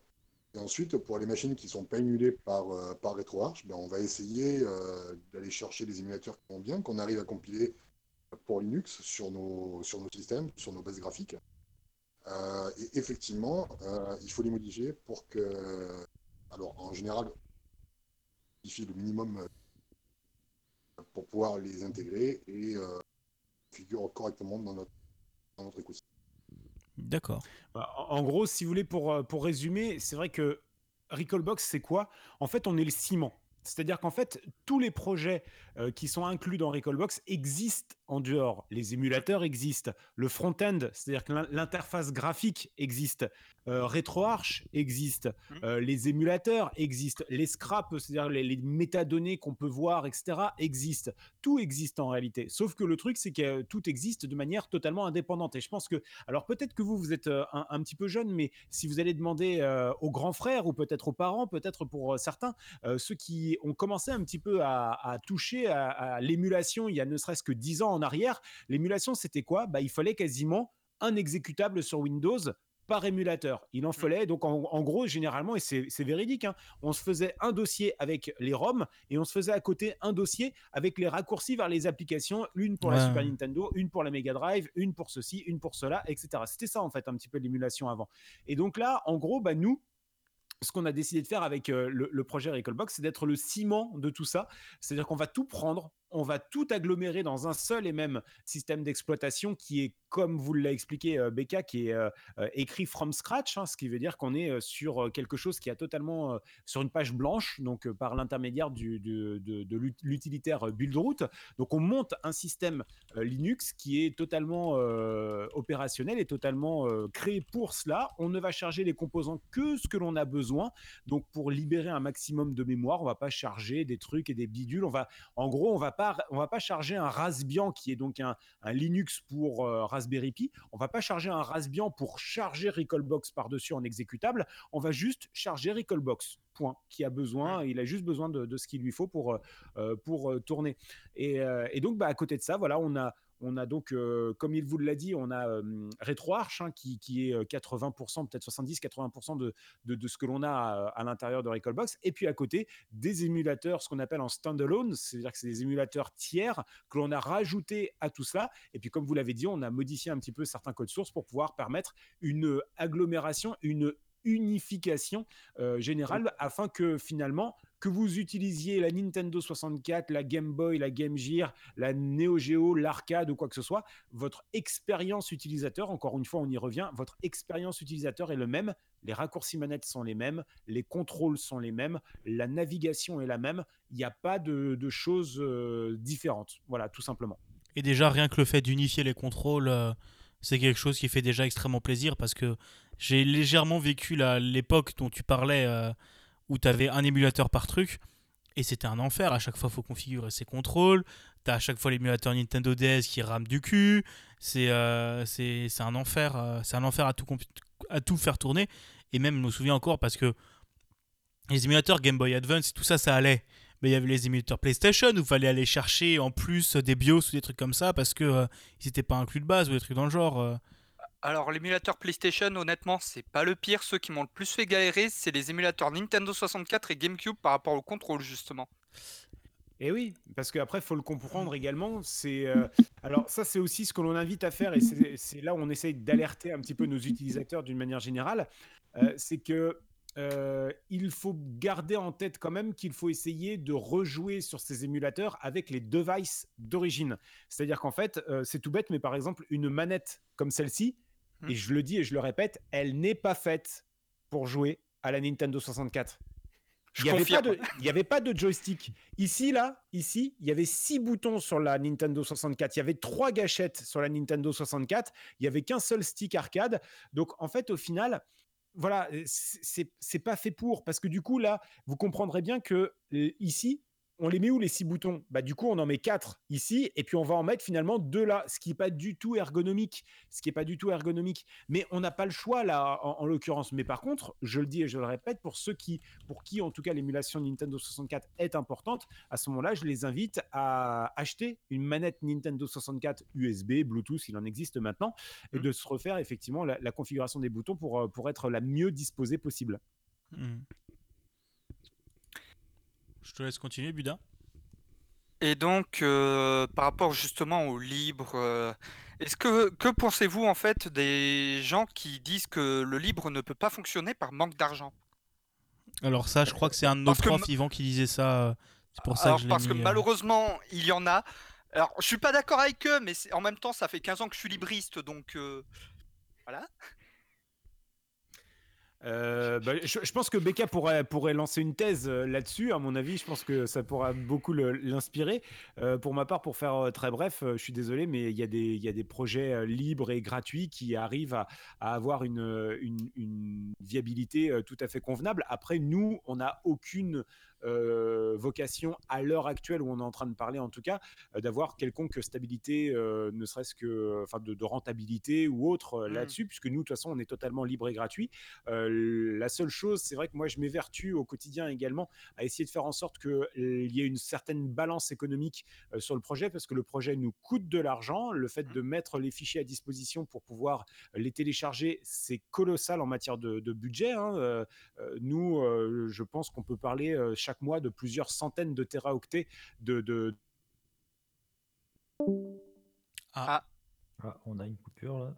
Et ensuite, pour les machines qui ne sont pas émulées par, euh, par RetroArch, ben, on va essayer euh, d'aller chercher les émulateurs qui vont bien, qu'on arrive à compiler pour Linux sur nos, sur nos systèmes, sur nos bases graphiques. Euh, et effectivement, euh, il faut les modifier pour que. Alors, en général, modifier le minimum pour pouvoir les intégrer et figurent correctement dans notre écosystème. D'accord. Bah, En gros, si vous voulez, pour, euh, pour résumer, c'est vrai que Recallbox, c'est quoi? En fait, on est le ciment. C'est-à-dire qu'en fait, tous les projets euh, qui sont inclus dans Recallbox existent en dehors. Les émulateurs existent. Le front-end, c'est-à-dire que l'in- l'interface graphique existe. Euh, RetroArch existe. Mhm. Euh, les émulateurs existent. Les scraps, c'est-à-dire les, les métadonnées qu'on peut voir, etc., existent. Tout existe en réalité. Sauf que le truc, c'est que euh, tout existe de manière totalement indépendante. Et je pense que alors peut-être que vous, vous êtes euh, un, un petit peu jeune, mais si vous allez demander aux grands frères ou peut-être aux parents, peut-être pour certains, ceux qui ont commencé un petit peu à, à toucher à, à l'émulation il y a ne serait-ce que 10 ans en arrière, l'émulation c'était quoi? Bah, Il fallait quasiment un exécutable sur Windows par émulateur. Il en fallait, donc en, en gros, généralement, et c'est véridique, hein, on se faisait un dossier avec les ROM et on se faisait à côté un dossier avec les raccourcis vers les applications, une pour la. Super Nintendo, une pour la Mega Drive, une pour ceci, une pour cela, etc. C'était ça en fait un petit peu l'émulation avant. Et donc là, en gros, bah, nous, ce qu'on a décidé de faire avec euh, le, le projet Recallbox, c'est d'être le ciment de tout ça. C'est-à-dire qu'on va tout prendre, on va tout agglomérer dans un seul et même système d'exploitation qui est, comme vous l'a expliqué euh, Becca, qui est euh, euh, écrit from scratch, hein, ce qui veut dire qu'on est sur quelque chose qui a totalement sur une page blanche, donc par l'intermédiaire de, de l'utilitaire Buildroot. Donc on monte un système Linux qui est totalement opérationnel et totalement créé pour cela. On ne va charger les composants que ce que l'on a besoin. Donc pour libérer un maximum de mémoire, on va pas charger des trucs et des bidules. En gros, on va pas, on va pas charger un Raspbian qui est donc un, Linux pour euh, Raspberry Pi. On va pas charger un Raspbian pour charger Recallbox par-dessus en exécutable. On va juste charger Recallbox. Point. Qui a besoin, il a juste besoin de, ce qu'il lui faut pour, euh, euh, pour tourner. Et, et donc, bah, à côté de ça, voilà, on a, on a donc, euh, comme il vous l'a dit, on a euh, RetroArch hein, qui, est 80%, euh, peut-être 70-80% de, de, ce que l'on a à, l'intérieur de Recallbox. Et puis à côté, des émulateurs, ce qu'on appelle en standalone, c'est-à-dire que c'est des émulateurs tiers que l'on a rajoutés à tout cela. Et puis comme vous l'avez dit, on a modifié un petit peu certains codes sources pour pouvoir permettre une agglomération, une unification générale afin que finalement que vous utilisiez la Nintendo 64, la Game Boy, la Game Gear, la Neo Geo, l'arcade ou quoi que ce soit, votre expérience utilisateur, encore une fois, on y revient, votre expérience utilisateur est le même. Les raccourcis manettes sont les mêmes, les contrôles sont les mêmes, la navigation est la même. Il n'y a pas de, choses euh, différentes. Voilà, tout simplement. Et déjà, rien que le fait d'unifier les contrôles, euh, c'est quelque chose qui fait déjà extrêmement plaisir parce que j'ai légèrement vécu l'époque dont tu parlais. Euh, où tu avais un émulateur par truc. Et c'était un enfer. À chaque fois, faut configurer ses contrôles. Tu as à chaque fois l'émulateur Nintendo DS qui rame du cul. C'est euh, un enfer. Euh, c'est un enfer à tout, à tout faire tourner. Et même, je me souviens encore parce que les émulateurs Game Boy Advance, tout ça, ça allait. Mais il y avait les émulateurs PlayStation où il fallait aller chercher en plus des BIOS ou des trucs comme ça parce que euh, ils n'étaient pas inclus de base ou des trucs dans le genre. Alors, l'émulateur PlayStation, honnêtement, c'est pas le pire. Ceux qui m'ont le plus fait galérer, c'est les émulateurs Nintendo 64 et GameCube par rapport au contrôle, justement. Et eh oui, parce qu'après, il faut le comprendre également. C'est euh, alors ça, c'est aussi ce que l'on invite à faire, et c'est là où on essaye d'alerter un petit peu nos utilisateurs d'une manière générale. Euh, c'est que euh, il faut garder en tête quand même qu'il faut essayer de rejouer sur ces émulateurs avec les devices d'origine. C'est-à-dire qu'en fait, c'est tout bête, mais par exemple, une manette comme celle-ci, et je le dis et je le répète, elle n'est pas faite pour jouer à la Nintendo 64. Il n'y avait, avait, pas de joystick. Ici, là, ici, il y avait six boutons sur la Nintendo 64. Il y avait trois gâchettes sur la Nintendo 64. Il n'y avait qu'un seul stick arcade. Donc, en fait, au final, voilà, c'est pas fait pour. Parce que du coup, là, vous comprendrez bien que euh, ici, on les met où les six boutons? Bah du coup on en met quatre ici et puis on va en mettre finalement deux là, ce qui est pas du tout ergonomique, ce qui est pas du tout ergonomique. Mais on n'a pas le choix là en, l'occurrence. Mais par contre, je le dis et je le répète pour ceux qui, pour qui en tout cas l'émulation Nintendo 64 est importante, à ce moment-là, je les invite à acheter une manette Nintendo 64 USB, Bluetooth, il en existe maintenant, et mmh. de se refaire effectivement la, configuration des boutons pour euh, pour être la mieux disposée possible. Mmh. Je te laisse continuer, Buda. Et donc, euh, par rapport justement au libre, euh, est-ce que que pensez-vous en fait des gens qui disent que le libre ne peut pas fonctionner par manque d'argent? Alors ça, je crois que c'est un de nos profs, Yvan, qui disait ça. C'est pour ça que je parce que euh. malheureusement, il y en a. Alors, je suis pas d'accord avec eux, mais en même temps, ça fait 15 ans que je suis libriste, donc voilà. Euh, bah, je, pense que Becca pourrait, lancer une thèse euh, là-dessus, à mon avis. Je pense que ça pourra beaucoup l'inspirer. Euh, pour ma part, pour faire très bref, je suis désolé, mais il y, a des, projets libres et gratuits qui arrivent à, avoir une, viabilité tout à fait convenable. Après, nous, on n'a aucune vocation à l'heure actuelle où on est en train de parler en tout cas euh, d'avoir quelconque stabilité, euh, ne serait-ce que enfin de, rentabilité ou autre mmh. là-dessus, puisque nous de toute façon on est totalement libre et gratuit. la seule chose, c'est vrai que moi je m'évertue au quotidien également à essayer de faire en sorte qu'il y ait une certaine balance économique sur le projet, parce que le projet nous coûte de l'argent. Le fait de mettre les fichiers à disposition pour pouvoir les télécharger, c'est colossal en matière de, budget. Hein. nous, je pense qu'on peut parler chaque mois de plusieurs centaines de téraoctets de. de... Ah. ah. on a une coupure là.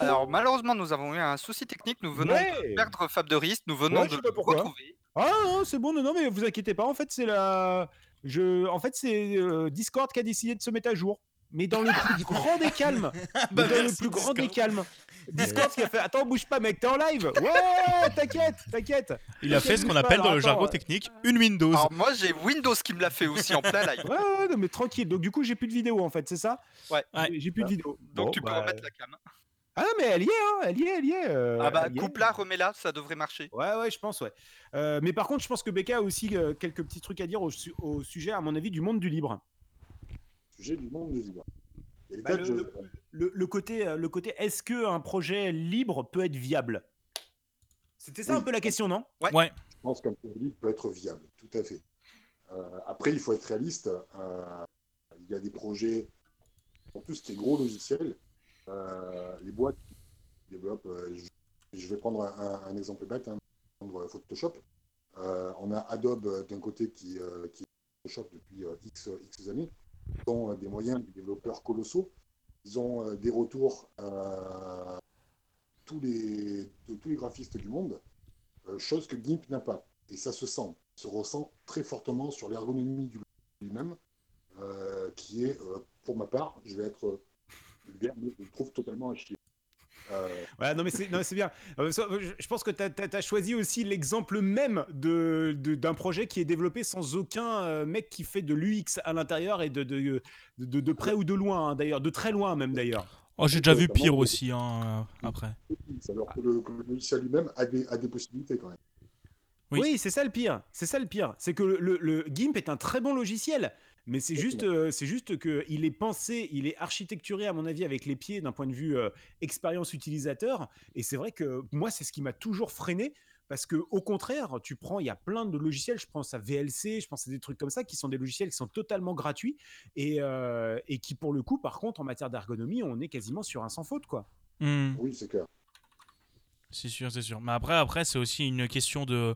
Alors malheureusement, nous avons eu un souci technique. Nous venons de perdre Fab de Rist. Nous venons de le retrouver. Ah non, c'est bon, non, non, mais vous inquiétez pas. En fait, c'est la Je, en fait, c'est euh, Discord qui a décidé de se mettre à jour. Mais dans le plus grand des calmes. Bah, Mais dans le plus grand des Discord. calmes. Discord qui a fait Attends, bouge pas, mec, t'es en live. Ouais, t'inquiète, t'inquiète. Il a fait ce qu'on appelle dans alors, le jargon technique une Windows. Alors moi j'ai Windows qui me l'a fait aussi en plein live. Ouais, ouais, ouais, non, mais tranquille. Donc, du coup, j'ai plus de vidéo en fait, c'est ça Ouais. Ouais. J'ai- plus de vidéo. Donc Bon, tu peux bah, remettre la cam. Ah non, mais elle y est, hein, elle y est, elle y est. euh, ah bah coupe-la, remets-la, ça devrait marcher. Ouais, ouais, je pense, ouais. Euh, mais par contre, je pense que Becca a aussi euh, quelques petits trucs à dire au, su- au sujet, à mon avis, du monde du libre. Sujet du les Bah, le- de choses. le- Le, le côté, euh, le côté est-ce qu'un projet libre peut être viable? C'était ça Oui. un peu la question, non? Ouais. Je pense qu'un projet libre peut être viable, tout à fait. Euh, après, il faut être réaliste. euh, il y a des projets, en plus, qui est gros logiciels. euh, les boîtes qui développent, euh, je, je vais prendre un, un exemple bête, hein, prendre Photoshop. Euh, on a Adobe d'un côté qui, euh, qui est Photoshop depuis euh, X, X années. Ils ont euh, des moyens de développeurs colossaux. Ils ont euh, des retours euh, tous les, graphistes du monde, chose que GIMP n'a pas. Et ça se sent, se ressent très fortement sur l'ergonomie du lui-même, qui est, pour ma part, je vais être je trouve totalement à chier. Euh, Ouais, non, mais c'est non, mais c'est bien. Euh, je, pense que tu as, choisi aussi l'exemple même de- de- d'un projet qui est développé sans aucun euh, mec qui fait de l'UX à l'intérieur et de, de, de, de près ou de loin, hein, d'ailleurs, de très loin même d'ailleurs. Oh, j'ai déjà vu pire aussi hein, euh, après. alors que le, logiciel lui-même a des, a des possibilités quand même. Oui. Oui, c'est ça le pire. C'est ça le pire. C'est que le, le- le GIMP est un très bon logiciel. Mais c'est juste, euh, c'est juste que il est pensé, il est architecturé à mon avis avec les pieds d'un point de vue euh, expérience utilisateur. Et c'est vrai que moi c'est ce qui m'a toujours freiné parce que au contraire, tu prends, il y a plein de logiciels. Je pense à VLC, je pense à des trucs comme ça qui sont des logiciels qui sont totalement gratuits et, euh, et qui pour le coup, par contre, en matière d'ergonomie, on est quasiment sur un sans faute quoi. Hmm, Oui, c'est clair. c'est sûr, c'est sûr. Mais après, après c'est aussi une question de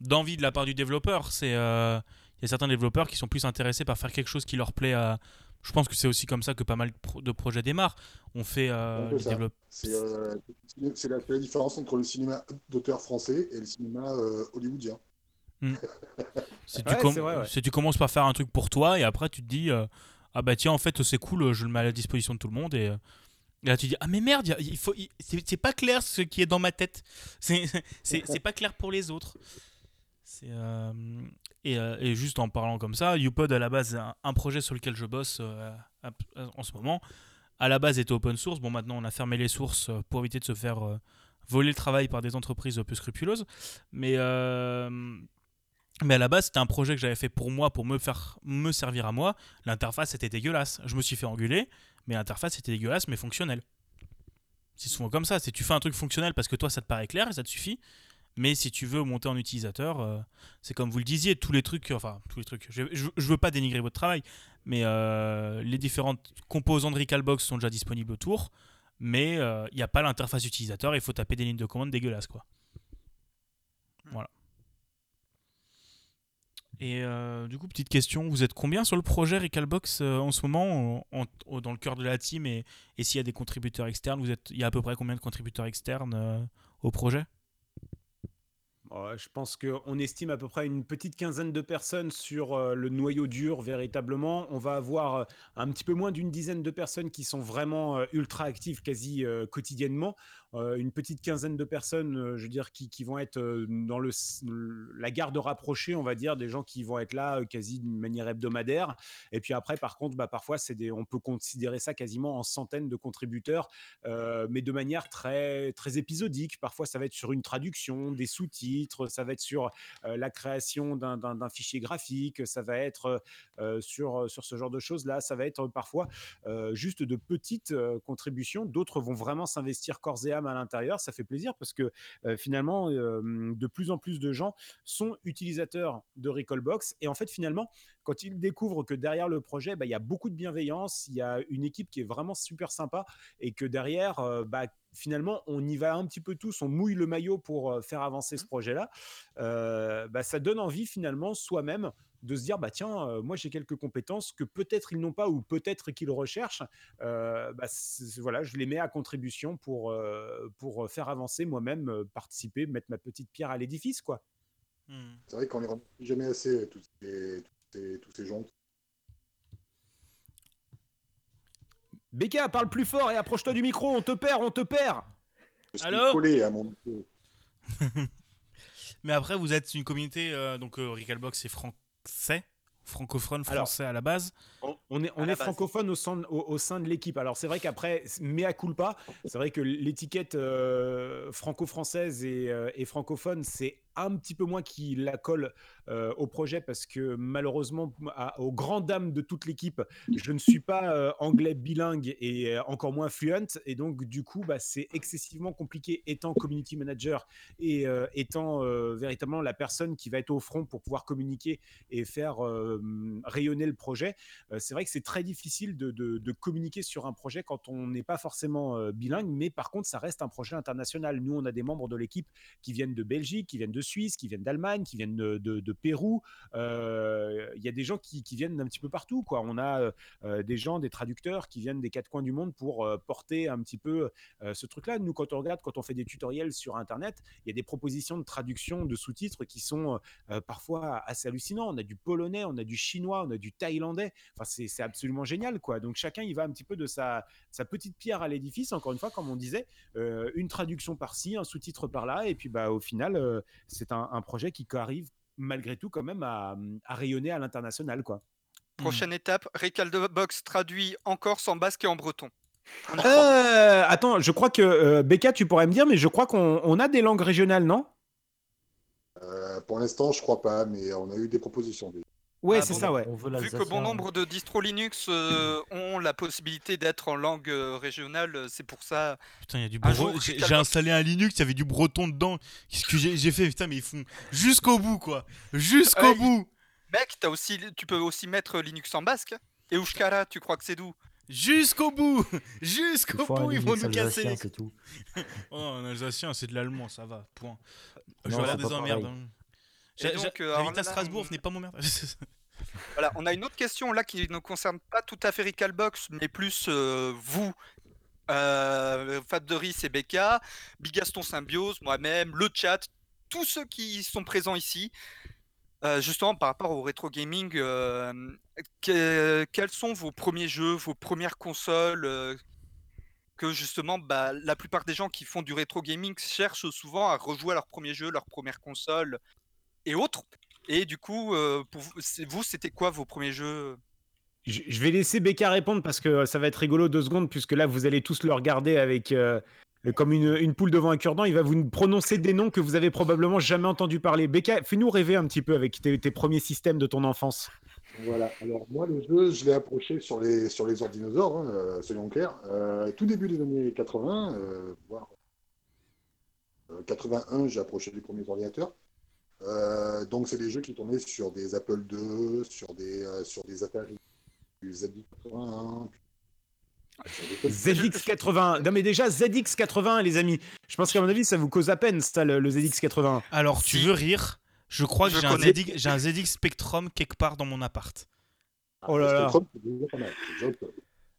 d'envie de la part du développeur. C'est euh, y a certains développeurs qui sont plus intéressés par faire quelque chose qui leur plaît à. Je pense que c'est aussi comme ça que pas mal de, pro- de projets démarrent. On fait euh. C'est euh, c'est la, c'est la différence entre le cinéma d'auteur français et le cinéma euh, hollywoodien. Si tu, Ouais, com- c'est vrai, ouais. tu commences par faire un truc pour toi et après tu te dis euh, ah bah tiens en fait c'est cool je le mets à la disposition de tout le monde et, euh, et là tu dis ah mais merde il faut c'est c'est pas clair ce qui est dans ma tête c'est c'est c'est pas clair pour les autres c'est et, euh, et juste en parlant comme ça YouPod à la base un, projet sur lequel je bosse euh, en ce moment à la base était open source bon maintenant on a fermé les sources euh, pour éviter de se faire voler le travail par des entreprises peu scrupuleuses mais mais à la base, c'était un projet que j'avais fait pour moi, pour me faire me servir à moi. L'interface était dégueulasse. Je me suis fait engueuler, mais l'interface était dégueulasse, mais fonctionnelle. C'est souvent comme ça. C'est tu fais un truc fonctionnel parce que toi, ça te paraît clair et ça te suffit. Mais si tu veux monter en utilisateur, euh, c'est comme vous le disiez, tous les trucs, enfin tous les trucs. Je, je veux pas dénigrer votre travail, mais euh, les différentes composants de Recalbox sont déjà disponibles autour. Mais euh, il n'y a pas l'interface utilisateur. Il faut taper des lignes de commande dégueulasses, quoi. Voilà. Et euh, du coup, petite question, vous êtes combien sur le projet Recalbox euh, en ce moment, en- en- dans le cœur de la team Et, et s'il y a des contributeurs externes, vous êtes, il y a à peu près combien de contributeurs externes euh, au projet? Je pense qu'on estime à peu près une petite quinzaine de personnes sur euh, le noyau dur véritablement. On va avoir euh, un petit peu moins d'une dizaine de personnes qui sont vraiment euh, ultra actives quasi quotidiennement. Euh, une petite quinzaine de personnes, euh, je veux dire, qui, qui vont être euh, dans le, la garde rapprochée, on va dire, des gens qui vont être là quasi d'une manière hebdomadaire. Et puis après, par contre, bah, parfois, c'est des, on peut considérer ça quasiment en centaines de contributeurs, mais de manière très, très épisodique. Parfois, ça va être sur une traduction, des sous-titres, ça va être sur la création d'un- d'un fichier graphique, ça va être sur, sur ce genre de choses-là, ça va être parfois juste de petites contributions. D'autres vont vraiment s'investir corps et âme à l'intérieur. Ça fait plaisir parce que finalement, de plus en plus de gens sont utilisateurs de Recallbox. Et en fait, finalement, quand ils découvrent que derrière le projet, bah, il y a beaucoup de bienveillance, il y a une équipe qui est vraiment super sympa et que derrière, euh, bah, finalement, on y va un petit peu tous, on mouille le maillot pour euh, faire avancer ce projet-là, euh, bah, ça donne envie finalement soi-même de se dire bah tiens euh, moi j'ai quelques compétences que peut-être ils n'ont pas ou peut-être qu'ils recherchent. Euh, bah, voilà je les mets à contribution pour euh, pour faire avancer moi-même euh, participer mettre ma petite pierre à l'édifice quoi. Hmm. C'est vrai qu'on ne remercie jamais assez toutes ces, toutes ces, tous ces gens. Becca, parle plus fort et approche-toi du micro, on te perd, on te perd Je suis Allô collé à mon micro. Mais après, vous êtes une communauté, euh, donc euh, Recalbox c'est français, francophone, Alors, français à la base. On, est, on est base. francophone au sein, de- au, au sein de l'équipe. Alors c'est vrai qu'après, mea culpa, c'est vrai que l'étiquette euh, franco-française et, euh, et francophone, c'est un petit peu moins qui la colle euh, au projet parce que malheureusement, à- aux grandes dames de toute l'équipe, je ne suis pas euh, anglais bilingue et euh, encore moins fluent. Et donc du coup, bah, c'est excessivement compliqué étant community manager et étant véritablement la personne qui va être au front pour pouvoir communiquer et faire rayonner le projet. C'est vrai que c'est très difficile de, de- communiquer sur un projet quand on n'est pas forcément bilingue, mais par contre, ça reste un projet international. Nous, on a des membres de l'équipe qui viennent de Belgique, qui viennent de Suisse, qui viennent d'Allemagne, qui viennent de, de- de Pérou. Euh, Il y a des gens qui, viennent d'un petit peu partout. Quoi. On a euh, euh, des gens, des traducteurs qui viennent des quatre coins du monde pour porter un petit peu ce truc-là. Nous, quand on regarde, quand on fait des tutoriels sur Internet, il y a des propositions de traduction, de sous-titres qui sont parfois assez hallucinants. On a du polonais, on a du chinois, on a du thaïlandais. Enfin, c'est absolument génial, quoi. Donc chacun, il va un petit peu de sa, sa petite pierre à l'édifice. Encore une fois, comme on disait, une traduction par-ci, un sous-titre par-là, et puis bah au final, c'est un, un projet qui arrive malgré tout quand même à, à rayonner à l'international, quoi. Prochaine étape, Recalbox traduit en corse, en basque et en breton. Euh, attends, je crois que euh, Becca, tu pourrais me dire, mais je crois qu'on on a des langues régionales, non? Euh, pour l'instant, je crois pas, mais on a eu des propositions. déjà. Ouais, Ah c'est bon, ça, ouais. On veut Vu que bon nombre de distros Linux euh, ont la possibilité d'être en langue euh, régionale, euh, c'est pour ça. Putain, il y a du Un bre- jour, J'ai installé un Linux, il y avait du breton dedans. Qu'est-ce que j'ai fait? Putain, mais ils font jusqu'au bout, quoi. Jusqu'au bout. Mec, as aussi, tu peux aussi mettre Linux en basque. Et Euskara, tu crois que c'est d'où? Jusqu'au bout. Jusqu'au bout, ils vont nous casser les tout. Oh, un alsacien, c'est de l'allemand, ça va, point. Je vais des emmerdes. Et donc, euh, alors là, Strasbourg, on- venez pas m'emmerder. Voilà, on a une autre question là qui ne concerne pas tout à fait Recalbox, mais plus euh, vous, euh, Fat de Riz et Becca, Bigaston Symbiose, moi-même, le chat, tous ceux qui sont présents ici. Euh, justement, par rapport au rétro gaming, euh, que- quels sont vos premiers jeux, vos premières consoles que justement, bah, la plupart des gens qui font du rétro gaming cherchent souvent à rejouer à leur premier jeu, leur première console et autres. Et du coup, euh, pour vous, c'est- vous, c'était quoi vos premiers jeux? Je vais laisser Becca répondre parce que ça va être rigolo deux secondes, puisque là, vous allez tous le regarder avec euh, comme une, une poule devant un cure-dent. Il va vous prononcer des noms que vous avez probablement jamais entendu parler. Becca, fais-nous rêver un petit peu avec tes, tes premiers systèmes de ton enfance. Voilà. Alors moi, le jeu, je l'ai approché sur les sur les ordinateurs, hein, euh, soyons clairs. Euh, tout début des années 80, euh, voire euh, 81, j'ai approché les premiers ordinateurs. Euh, donc c'est des jeux qui tournaient sur des Apple II, sur des euh, sur des Atari, du ZX81. sur des- ZX81. Non, mais déjà, ZX81, les amis. Je pense qu'à mon avis, ça vous cause à peine, ça, le, le ZX81. Alors, tu Si. veux rire? Je crois que j'ai un. ZX un ZX Spectrum quelque part dans mon appart. Oh là là.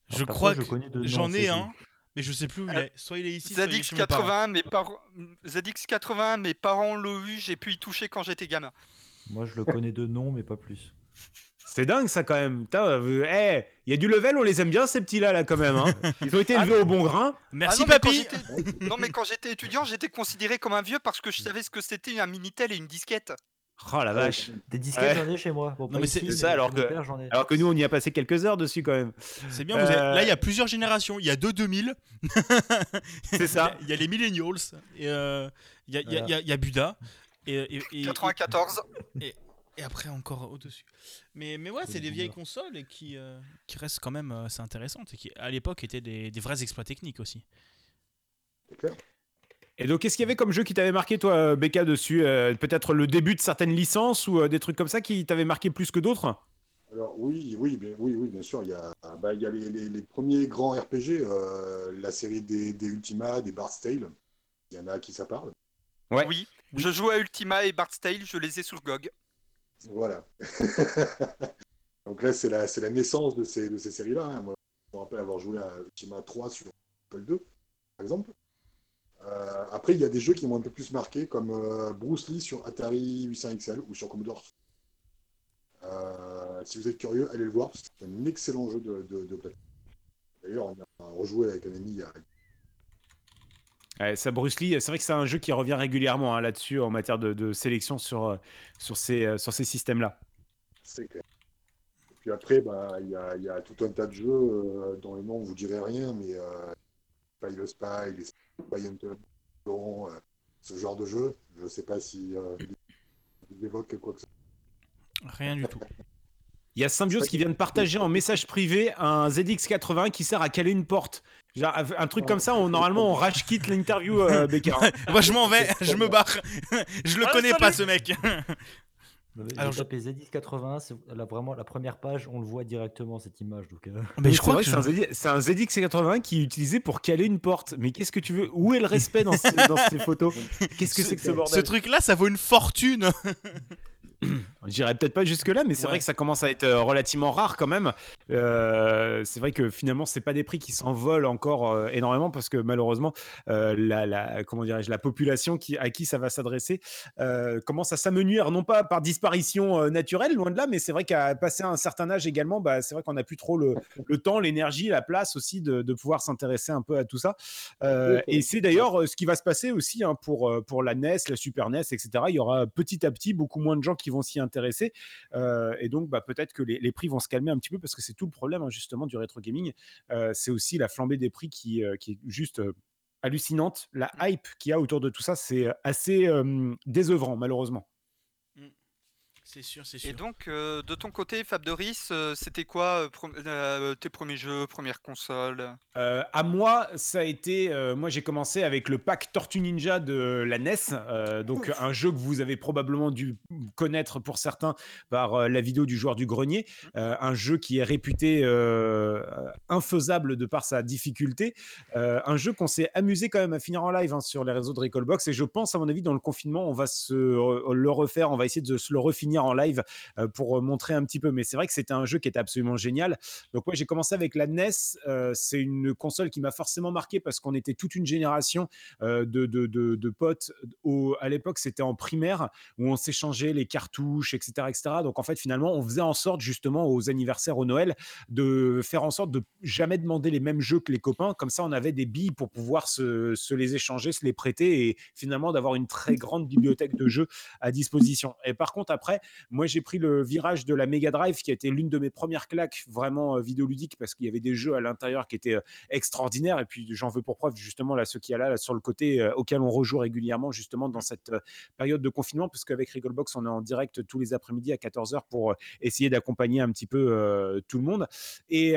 Je crois que j'en ai un, mais je sais plus où il Euh, est. Soit il est ici, soit il est chez mes parents. ZX80, mes parents, ZX80, mes parents l'ont eu, j'ai pu y toucher quand j'étais gamin. Moi, je le connais de nom, mais pas plus. C'est dingue, ça, quand même. Putain, eh, il y a du level, on les aime bien, ces petits-là, là, quand même. hein. Ils ont été élevés au bon grain. Merci Ah non, mais quand papy j'étais- Non mais quand j'étais étudiant, j'étais considéré comme un vieux parce que je savais ce que c'était un Minitel et une disquette. Oh la vache. Des disquettes, Ouais. j'en ai chez moi. Bon, Non, pas mais c'est ça, alors que- père, j'en ai. Alors que nous, on y a passé quelques heures dessus, quand même. C'est bien, vous avez- Euh, là il y a plusieurs générations. Il y a deux 2000. C'est ça. Il y a les millennials. et, euh, Il y, a, il y a- il y a- il y a Buda. Et, et- et- 94. et après encore au-dessus. Mais, mais ouais, c'est des vieilles consoles et qui, euh, qui restent quand même euh, assez intéressantes et qui à l'époque étaient des, des vrais exploits techniques aussi. C'est clair. Et donc, qu'est-ce qu'il y avait comme jeu qui t'avait marqué, toi, euh, Becca, dessus Euh, Peut-être le début de certaines licences ou euh, des trucs comme ça qui t'avaient marqué plus que d'autres? Alors oui, oui, bien, oui, oui, bien sûr. Il y a, bah, il y a les, les- les premiers grands RPG, euh, la série des, des Ultima, des Bard's Tale. Il y en a à qui ça parle. Ouais. Oui, je jouais à Ultima et Bard's Tale, je les ai sur GOG. Voilà. Donc là, c'est la, c'est la naissance de ces, de ces séries-là. hein. Moi, je me rappelle avoir joué à Ultima 3 sur Apple 2, par exemple. Euh, après, il y a des jeux qui m'ont un peu plus marqué, comme euh, Bruce Lee sur Atari 800 XL ou sur Commodore. Euh, si vous êtes curieux, allez le voir. C'est un excellent jeu de, de. D'ailleurs, on a rejoué avec un ami il y a Ouais, ça, Bruce Lee, c'est vrai que c'est un jeu qui revient régulièrement hein, là-dessus en matière de, de sélection sur, sur ces, sur ces systèmes-là. C'est clair. Et puis après, bah, il y, a, il y a tout un tas de jeux euh, dont les noms ne vous direz rien, mais euh, Spy the Spy, les Euh, ce genre de jeu. Je ne sais pas si euh, ils évoquent quoi que ce soit. Rien du tout. Il y a Symbiose qui vient de partager en message privé un ZX80 qui sert à caler une porte. Genre, un truc comme ça, on, normalement, on rage quitte l'interview, euh, Becker. Moi, je m'en vais, je me barre. je le Ah, connais salut. pas, ce mec. Alors, ZX80, c'est là, vraiment la première page, on le voit directement cette image. Donc, euh, Mais je C'est crois que que c'est un, ZX c'est un ZX80 qui est utilisé pour caler une porte. Mais qu'est-ce que tu veux? Où est le respect dans, ce- dans ces photos? Qu'est-ce que c'est que ce ce bordel? Truc-là, ça vaut une fortune. J'irai peut-être pas jusque-là, mais c'est Ouais. vrai que ça commence à être euh, relativement rare quand même. Euh, c'est vrai que finalement, c'est pas des prix qui s'envolent encore euh, énormément parce que malheureusement, euh, la, la- comment dirais-je, la population qui, à qui ça va s'adresser commence à s'amenuire, non pas par disparition naturelle, loin de là, mais c'est vrai qu'à passer un certain âge également, bah, c'est vrai qu'on n'a plus trop le, le temps, l'énergie, la place aussi de, de pouvoir s'intéresser un peu à tout ça. Et c'est d'ailleurs ce qui va se passer aussi hein, pour, pour la NES, la Super NES, etc. Il y aura petit à petit beaucoup moins de gens qui vont s'y intéresser. Euh, et donc, bah, peut-être que les, les prix vont se calmer un petit peu parce que c'est tout le problème hein, justement du rétro gaming. Euh, c'est aussi la flambée des prix qui, euh, qui est juste hallucinante. La hype qu'il y a autour de tout ça, c'est assez euh, désœuvrant, malheureusement. C'est sûr, c'est Et donc, euh, de ton côté, Fab Doris, euh, c'était quoi euh, pro- euh, tes premiers jeux, première console Euh, à moi, ça a été. euh, moi, j'ai commencé avec le pack Tortue Ninja de la NES, euh, donc un jeu que vous avez probablement dû connaître pour certains par euh, la vidéo du joueur du grenier, euh, un jeu qui est réputé euh, infaisable de par sa difficulté, euh, un jeu qu'on s'est amusé quand même à finir en live hein, sur les réseaux de Recallbox, et je pense, à mon avis, dans le confinement, on va se re- le refaire, on va essayer de se le refinir en live pour montrer un petit peu. Mais c'est vrai que c'était un jeu qui était absolument génial. Donc, moi, j'ai commencé avec la NES. c'est une console qui m'a forcément marqué parce qu'on était toute une génération de, de, de- de potes. Au, à l'époque, c'était en primaire où on s'échangeait les cartouches, etc., etc. Donc, en fait, finalement, on faisait en sorte, justement, aux anniversaires, au Noël, de faire en sorte de jamais demander les mêmes jeux que les copains. Comme ça, on avait des billes pour pouvoir se, se les échanger, se les prêter et finalement d'avoir une très grande bibliothèque de jeux à disposition. Et par contre, après, moi, j'ai pris le virage de la Mega Drive qui a été l'une de mes premières claques vraiment euh, vidéoludiques parce qu'il y avait des jeux à l'intérieur qui étaient euh, extraordinaires. Et puis, j'en veux pour preuve justement là, ceux qui a là, sur le côté euh, auquel on rejoue régulièrement justement dans cette période de confinement, parce qu'avec Recallbox, on est en direct tous les après-midi à 14h pour euh, essayer d'accompagner un petit peu tout le monde. Et.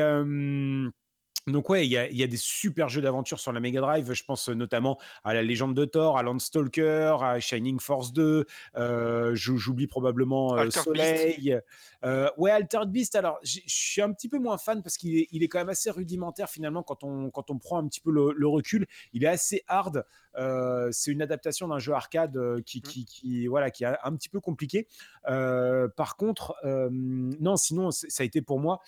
Donc ouais, il y, a- il y a des super jeux d'aventure sur la Mega Drive. Je pense notamment à la Légende de Thor, à Landstalker, à Shining Force 2. euh, j'ou- J'oublie probablement euh, Soleil. Euh, ouais, Altered Beast. Alors, je suis un petit peu moins fan parce qu'il est, il est quand même assez rudimentaire finalement quand on, quand on prend un petit peu le, le recul. Il est assez hard. Euh, c'est une adaptation d'un jeu arcade euh, qui, qui, qui, voilà, qui est un petit peu compliqué. Euh, par contre, euh, non, sinon, ça a été pour moi,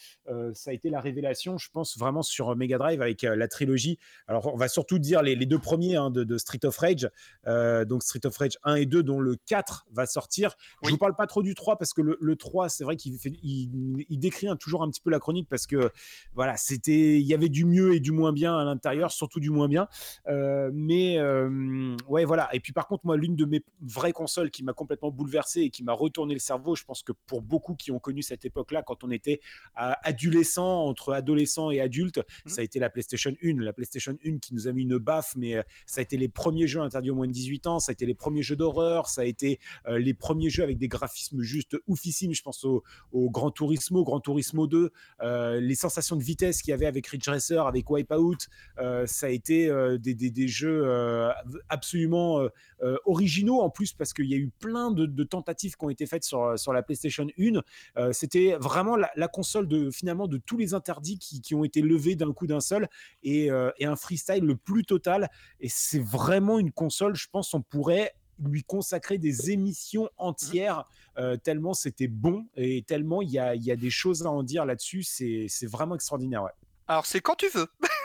ça a été la révélation, je pense, vraiment sur Mega Drive avec la trilogie. Alors, on va surtout dire les, les deux premiers hein, de, de Street of Rage, donc Street of Rage 1 et 2, dont le 4 va sortir. Je Oui. vous parle pas trop du 3 parce que le, le 3, c'est vrai qu'il il, il décrit toujours un petit peu la chronique parce que voilà, c'était, il y avait du mieux et du moins bien à l'intérieur, surtout du moins bien. Mais euh, ouais, voilà. Et puis par contre, moi, l'une de mes vraies consoles qui m'a complètement bouleversé et qui m'a retourné le cerveau, je pense que pour beaucoup qui ont connu cette époque-là, quand on était euh, adolescent, entre adolescent et adulte, ça a été la PlayStation 1. La PlayStation 1 qui nous a mis une baffe, mais euh, ça a été les premiers jeux interdits aux moins de 18 ans, ça a été les premiers jeux d'horreur, ça a été les premiers jeux avec des graphismes juste oufissimes. Je pense au, au Gran Turismo, Gran Turismo 2, euh, les sensations de vitesse qu'il y avait avec Ridge Racer, avec Wipeout, ça a été des, des- des jeux absolument euh, euh, originaux en plus parce qu'il y a eu plein de, tentatives qui ont été faites sur, sur la PlayStation 1. Euh, C'était vraiment la, console de finalement de tous les interdits qui, qui ont été levés d'un coup d'un seul et, euh, et un freestyle le plus total. Et c'est vraiment une console, je pense, on pourrait lui consacrer des émissions entières euh, tellement c'était bon et tellement il y a, y a des choses à en dire là-dessus. C'est vraiment extraordinaire. Alors, c'est quand tu veux.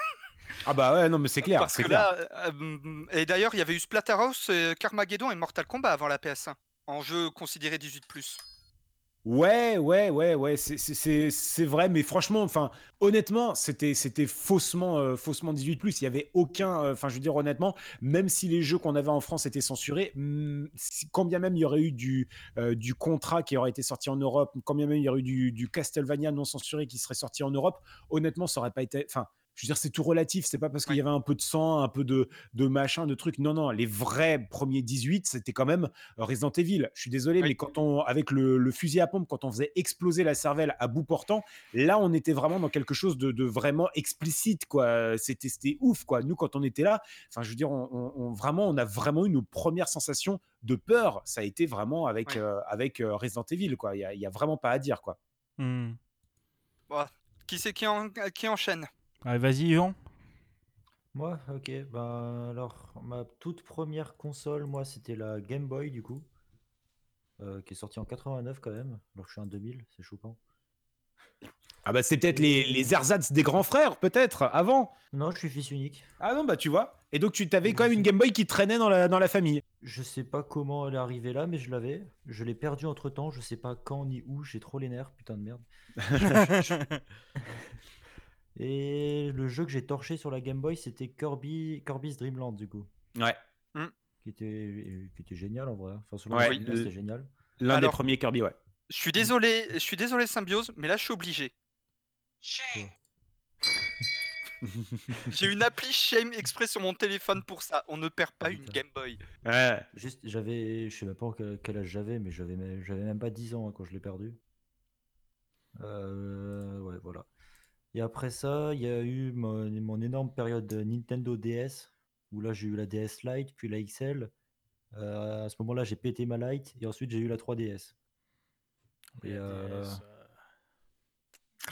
Ah bah ouais, non mais c'est clair, Parce que clair. là, euh, euh, et d'ailleurs, il y avait eu Splatterhouse, euh, Carmageddon et Mortal Kombat avant la PS1, en jeu considéré 18+. Ouais, ouais, ouais, ouais, c'est vrai, mais franchement, enfin, honnêtement, c'était c'était faussement, heu, faussement 18+. Il y avait aucun, heu, enfin, je veux dire honnêtement, même si les jeux qu'on avait en France étaient censurés, si quand bien même il y aurait eu du, du Contra qui aurait été sorti en Europe, quand bien même il y aurait eu du du Castlevania non censuré qui serait sorti en Europe, honnêtement, ça aurait pas été enfin, je veux dire, c'est tout relatif. C'est pas parce qu'il y avait un peu de sang, un peu de de machin, de trucs. Non, non, les vrais premiers 18, c'était quand même Resident Evil. Je suis désolé, Oui. mais quand on, avec le, le fusil à pompe, quand on faisait exploser la cervelle à bout portant, là, on était vraiment dans quelque chose de, de vraiment explicite, quoi. C'était, c'était ouf, quoi. Nous, quand on était là, enfin, je veux dire, on, on- on- vraiment, on a vraiment eu nos premières sensations de peur. Ça a été vraiment avec, euh, avec euh, Resident Evil, quoi. Il y y a vraiment pas à dire, quoi. Qui c'est qui, en- qui enchaîne? Allez, vas-y, Yvan. Moi, ok. Ben, alors, ma toute première console, moi, c'était la Game Boy, du coup. euh, qui est sortie en 89 quand même. Alors que je suis en 2000, c'est choquant. Ah bah c'est peut-être les, les ersatz des grands frères, peut-être, avant. Non, je suis fils unique. Ah non, bah tu vois. Et donc tu t'avais quand même une Game Boy qui traînait dans la, dans la famille. Je sais pas comment elle est arrivée là, mais je l'avais. Je l'ai perdue entre temps. Je sais pas quand ni où. J'ai trop les nerfs, putain de merde. Et le jeu que j'ai torché sur la Game Boy, c'était Kirby, Kirby's Dream Land, du coup. Ouais. Qui était, qui était génial en vrai. Enfin, selon Ouais, moi, le- c'était génial. L'un des premiers Kirby, ouais. Je suis désolé, je suis désolé Symbiose, mais là je suis obligé. J'ai une appli Shame exprès sur mon téléphone pour ça. On ne perd pas Ah, une. Game Boy. Ouais. Juste, j'avais, je sais même pas quel, âge j'avais, mais j'avais, même- j'avais même pas 10 ans hein, quand je l'ai perdu. Euh, ouais, voilà. Et après ça, il y a eu mon, mon énorme période de Nintendo DS, où là j'ai eu la DS Lite, puis la XL. Euh, à ce moment-là, j'ai pété ma Lite, et ensuite j'ai eu la 3DS. Et, euh,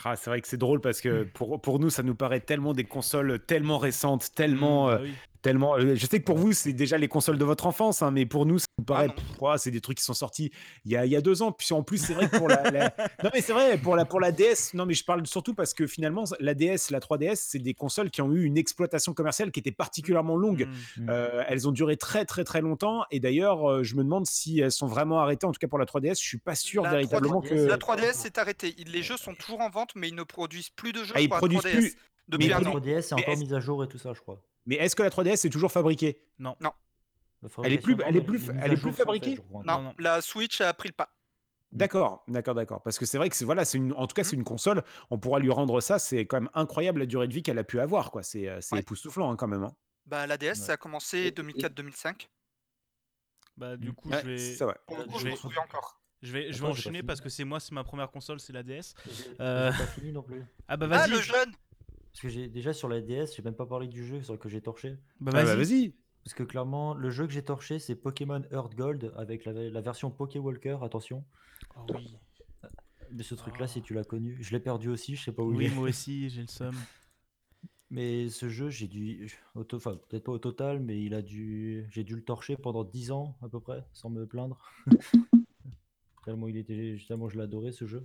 Ah, c'est vrai que c'est drôle parce que pour, pour nous, ça nous paraît tellement des consoles tellement récentes, tellement. Bah euh, oui. Tellement euh, je sais que pour vous, c'est déjà les consoles de votre enfance, hein, mais pour nous, ça nous paraît. ouah, c'est des trucs qui sont sortis il y a, il y a deux ans. Puis en plus, c'est vrai que pour la, la- Non, mais c'est vrai, pour la, pour la DS, non, mais je parle surtout parce que finalement, la DS, la 3DS, c'est des consoles qui ont eu une exploitation commerciale qui était particulièrement longue. Hmm. Euh, elles ont duré très très très longtemps et d'ailleurs euh, je me demande si elles sont vraiment arrêtées en tout cas pour la 3DS je suis pas sûr La véritablement 3DS, que La 3DS s'est arrêtée. Les jeux sont toujours en vente, mais ils ne produisent plus de jeux Ah, ils pour la produisent 3DS plus. depuis Mais la an. 3DS, c'est Mais encore mise à jour et tout ça, je crois. Mais est-ce que la 3DS est toujours fabriquée La Elle est plus- elle est non, plus- elle est plus fabriquée? Non, Non, non. la Switch a pris le pas. D'accord, d'accord, d'accord. Parce que c'est vrai que c'est voilà, c'est une, en tout cas c'est une console. On pourra lui rendre ça. C'est quand même incroyable la durée de vie qu'elle a pu avoir, quoi. C'est euh, c'est Ouais. époustouflant hein, quand même. hein. Bah, la DS, Ouais. ça a commencé Et- 2004-2005. Bah, du coup, Ouais, je vais, c'est vrai. Pour le coup, je je m'en vais- souviens encore. je vais, je vais Attends, j'ai pas enchaîner parce que c'est moi, c'est ma première console, c'est la DS. Euh, pas fini non plus. Ah bah Ah, vas-y. le jeune Parce que j'ai déjà sur la DS, j'ai même pas parlé du jeu sur lequel j'ai torché. Bah Ah, vas-y. bah, vas-y. Parce que clairement, le jeu que j'ai torché, c'est Pokémon Earth Gold avec la, la version Poké Walker, attention. Oh oui. Mais ce truc-là, Ah. si tu l'as connu, je l'ai perdu aussi, je sais pas où il Oui, est. moi aussi, j'ai le seum. Mais ce jeu, j'ai dû, enfin peut-être pas au total, mais il a dû, j'ai dû le torcher pendant 10 ans à peu près, sans me plaindre. tellement il était, tellement je l'adorais ce jeu.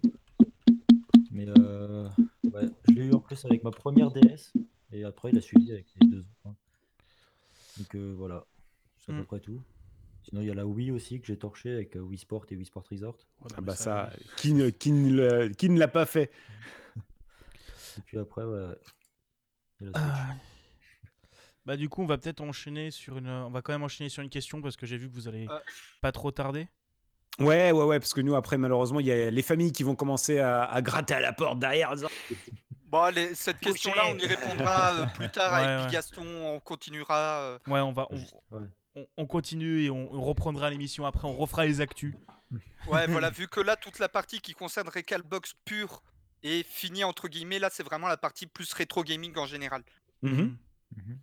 Mais euh, ouais, je l'ai eu en plus avec ma première DS, et après il a suivi avec les deux autres. hein. Donc euh, voilà, c'est à peu Mm. près tout. Sinon il y a la Wii aussi que j'ai torché avec euh, Wii Sport et Wii Sport Resort. Ouais, Ah mais bah ça, qui ne, qui ne, le- qui ne l'a pas fait Et puis après, ouais, la Switch. Ah. Bah du coup, on va peut-être enchaîner sur une. On va quand même enchaîner sur une question parce que j'ai vu que vous allez Euh. pas trop tarder. Ouais, ouais, ouais, parce que nous après malheureusement il y a les familles qui vont commencer à, à gratter à la porte derrière. Bon, allez, cette question-là, on y répondra euh, plus tard Ouais, avec ouais. Gaston. On continuera. euh, Ouais, on va. On, ouais. on- on continue et on, on reprendra l'émission après. On refera les actus. Ouais, voilà, vu que là, toute la partie qui concerne Recalbox pure est finie, entre guillemets, là, c'est vraiment la partie plus rétro gaming en général. Mhm. Mhm.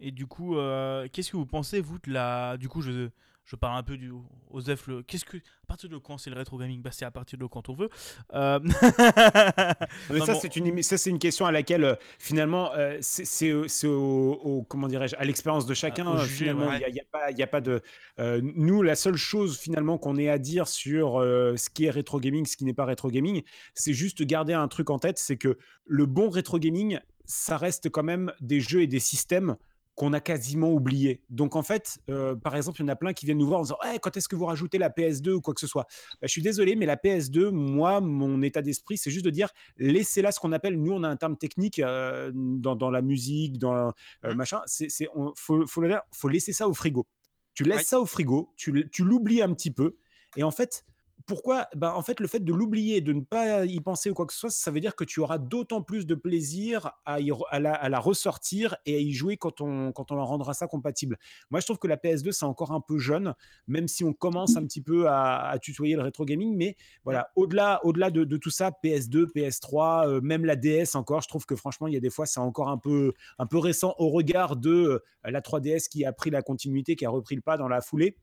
Et du coup, euh, qu'est-ce que vous pensez vous de la Du coup, je, je parle un peu du Osef. Le... Qu'est-ce que à partir de quand c'est le rétro gaming? Bah, c'est à partir de quand on veut. Euh, Mais ça, bon. c'est une, ça, c'est une question à laquelle, euh, finalement, euh, c'est- c'est au- comment dirais-je, à l'expérience de chacun. finalement, il ouais. n'y a, pas, il y a pas de. euh, nous, la seule chose finalement qu'on ait à dire sur ce qui est rétro gaming, ce qui n'est pas rétro gaming, c'est juste garder un truc en tête, c'est que le bon rétro gaming, ça reste quand même des jeux et des systèmes qu'on a quasiment oublié. Donc en fait, euh, par exemple, il y en a plein qui viennent nous voir en disant «Eh, quand est-ce que vous rajoutez la PS2 ou quoi que ce soit? Bah, Je suis désolé, mais la PS2, moi, mon état d'esprit, c'est juste de dire laissez-la ce qu'on appelle, nous, on a un terme technique euh, dans, dans la musique, dans euh, Mmh. machin, c'est, c'est, on- faut, faut, faut laisser ça au frigo. Tu laisses Oui. ça au frigo, tu l'oublies un petit peu, et en fait, pourquoi ben, En fait, le fait de l'oublier, de ne pas y penser ou quoi que ce soit, ça veut dire que tu auras d'autant plus de plaisir à, y re- à la, à la ressortir et à y jouer quand on, quand on leur rendra ça compatible. Moi, je trouve que la PS2, c'est encore un peu jeune, même si on commence un petit peu à, à tutoyer le rétro gaming. Mais voilà, au-delà au -delà de, de tout ça, PS2, PS3, euh, même la DS encore, je trouve que franchement, il y a des fois, c'est encore un peu, un peu récent au regard de euh, la 3DS qui a pris la continuité, qui a repris le pas dans la foulée.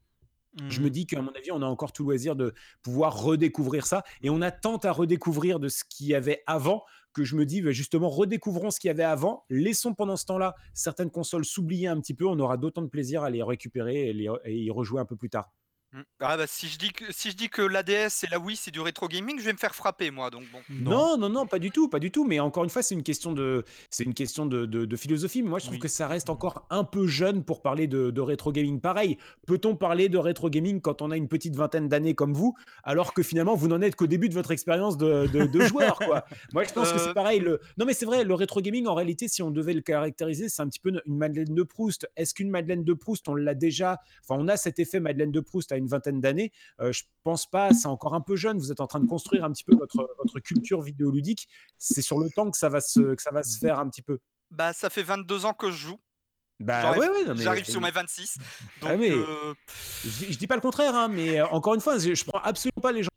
Je me Mhm. dis qu'à mon avis, on a encore tout loisir de pouvoir redécouvrir ça. Et on a tant à redécouvrir de ce qu'il y avait avant que je me dis, bah, justement, redécouvrons ce qu'il y avait avant. Laissons pendant ce temps-là certaines consoles s'oublier un petit peu. On aura d'autant de plaisir à les récupérer et, les- et y rejouer un peu plus tard. Mm. Ah bah si je dis que si je dis que l'ADS et la Wii c'est du rétro gaming, je vais me faire frapper moi donc bon. Non, non, non, pas du tout, pas du tout. Mais encore une fois, c'est une question de, c'est une question de, de- de philosophie. Mais moi, je trouve Oui. que ça reste encore un peu jeune pour parler de, de rétro gaming. Pareil, peut-on parler de rétro gaming quand on a une petite vingtaine d'années comme vous, alors que finalement vous n'en êtes qu'au début de votre expérience de, de- de joueur, quoi? Moi, je pense que c'est Euh, pareil. Le... Non, mais c'est vrai, le rétro gaming, en réalité, si on devait le caractériser, c'est un petit peu une Madeleine de Proust. Est-ce qu'une Madeleine de Proust, on l'a déjà, enfin, on a cet effet Madeleine de Proust à une vingtaine d'années euh, je pense pas, c'est encore un peu jeune. Vous êtes en train de construire un petit peu votre, votre culture vidéoludique. C'est sur le temps que ça va se, que ça va se faire un petit peu. Bah ça fait 22 ans que je joue. Bah J'arrive- ouais, ouais, non, mais- J'arrive sur mes 26. Donc Ah, mais- euh, Je, dis- je dis pas le contraire, hein, mais euh, encore une fois, je, je prends absolument pas les gens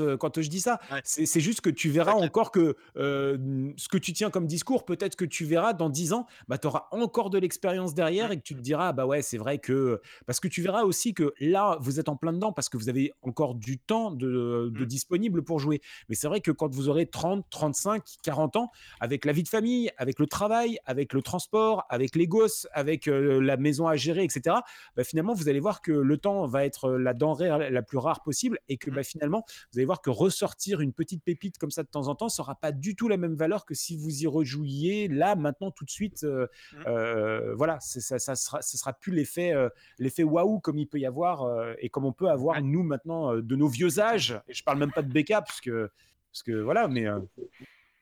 euh, quand je dis ça. Ouais. C'est juste que tu verras encore que euh, ce que tu tiens comme discours, peut-être que tu verras dans 10 ans, bah, tu auras encore de l'expérience derrière et que tu te diras, bah ouais, c'est vrai que. Parce que tu verras aussi que là, vous êtes en plein dedans parce que vous avez encore du temps de, de Mm. disponible pour jouer. Mais c'est vrai que quand vous aurez 30, 35, 40 ans, avec la vie de famille, avec le travail, avec le transport, avec les gosses, avec euh, la maison à gérer, etc., bah, finalement, vous allez voir que le temps va être la denrée la plus rare possible et que Mhm. bah, finalement, vous allez voir que ressortir une petite pépite comme ça de temps en temps, ça n'aura pas du tout la même valeur que si vous y rejouiez là, maintenant, tout de suite. euh, Mhm. euh, voilà, ça, ça sera, plus l'effet euh, l'effet waouh comme il peut y avoir et comme on peut avoir nous maintenant de nos vieux âges. Et je parle même pas de BK parce que, parce que voilà, mais.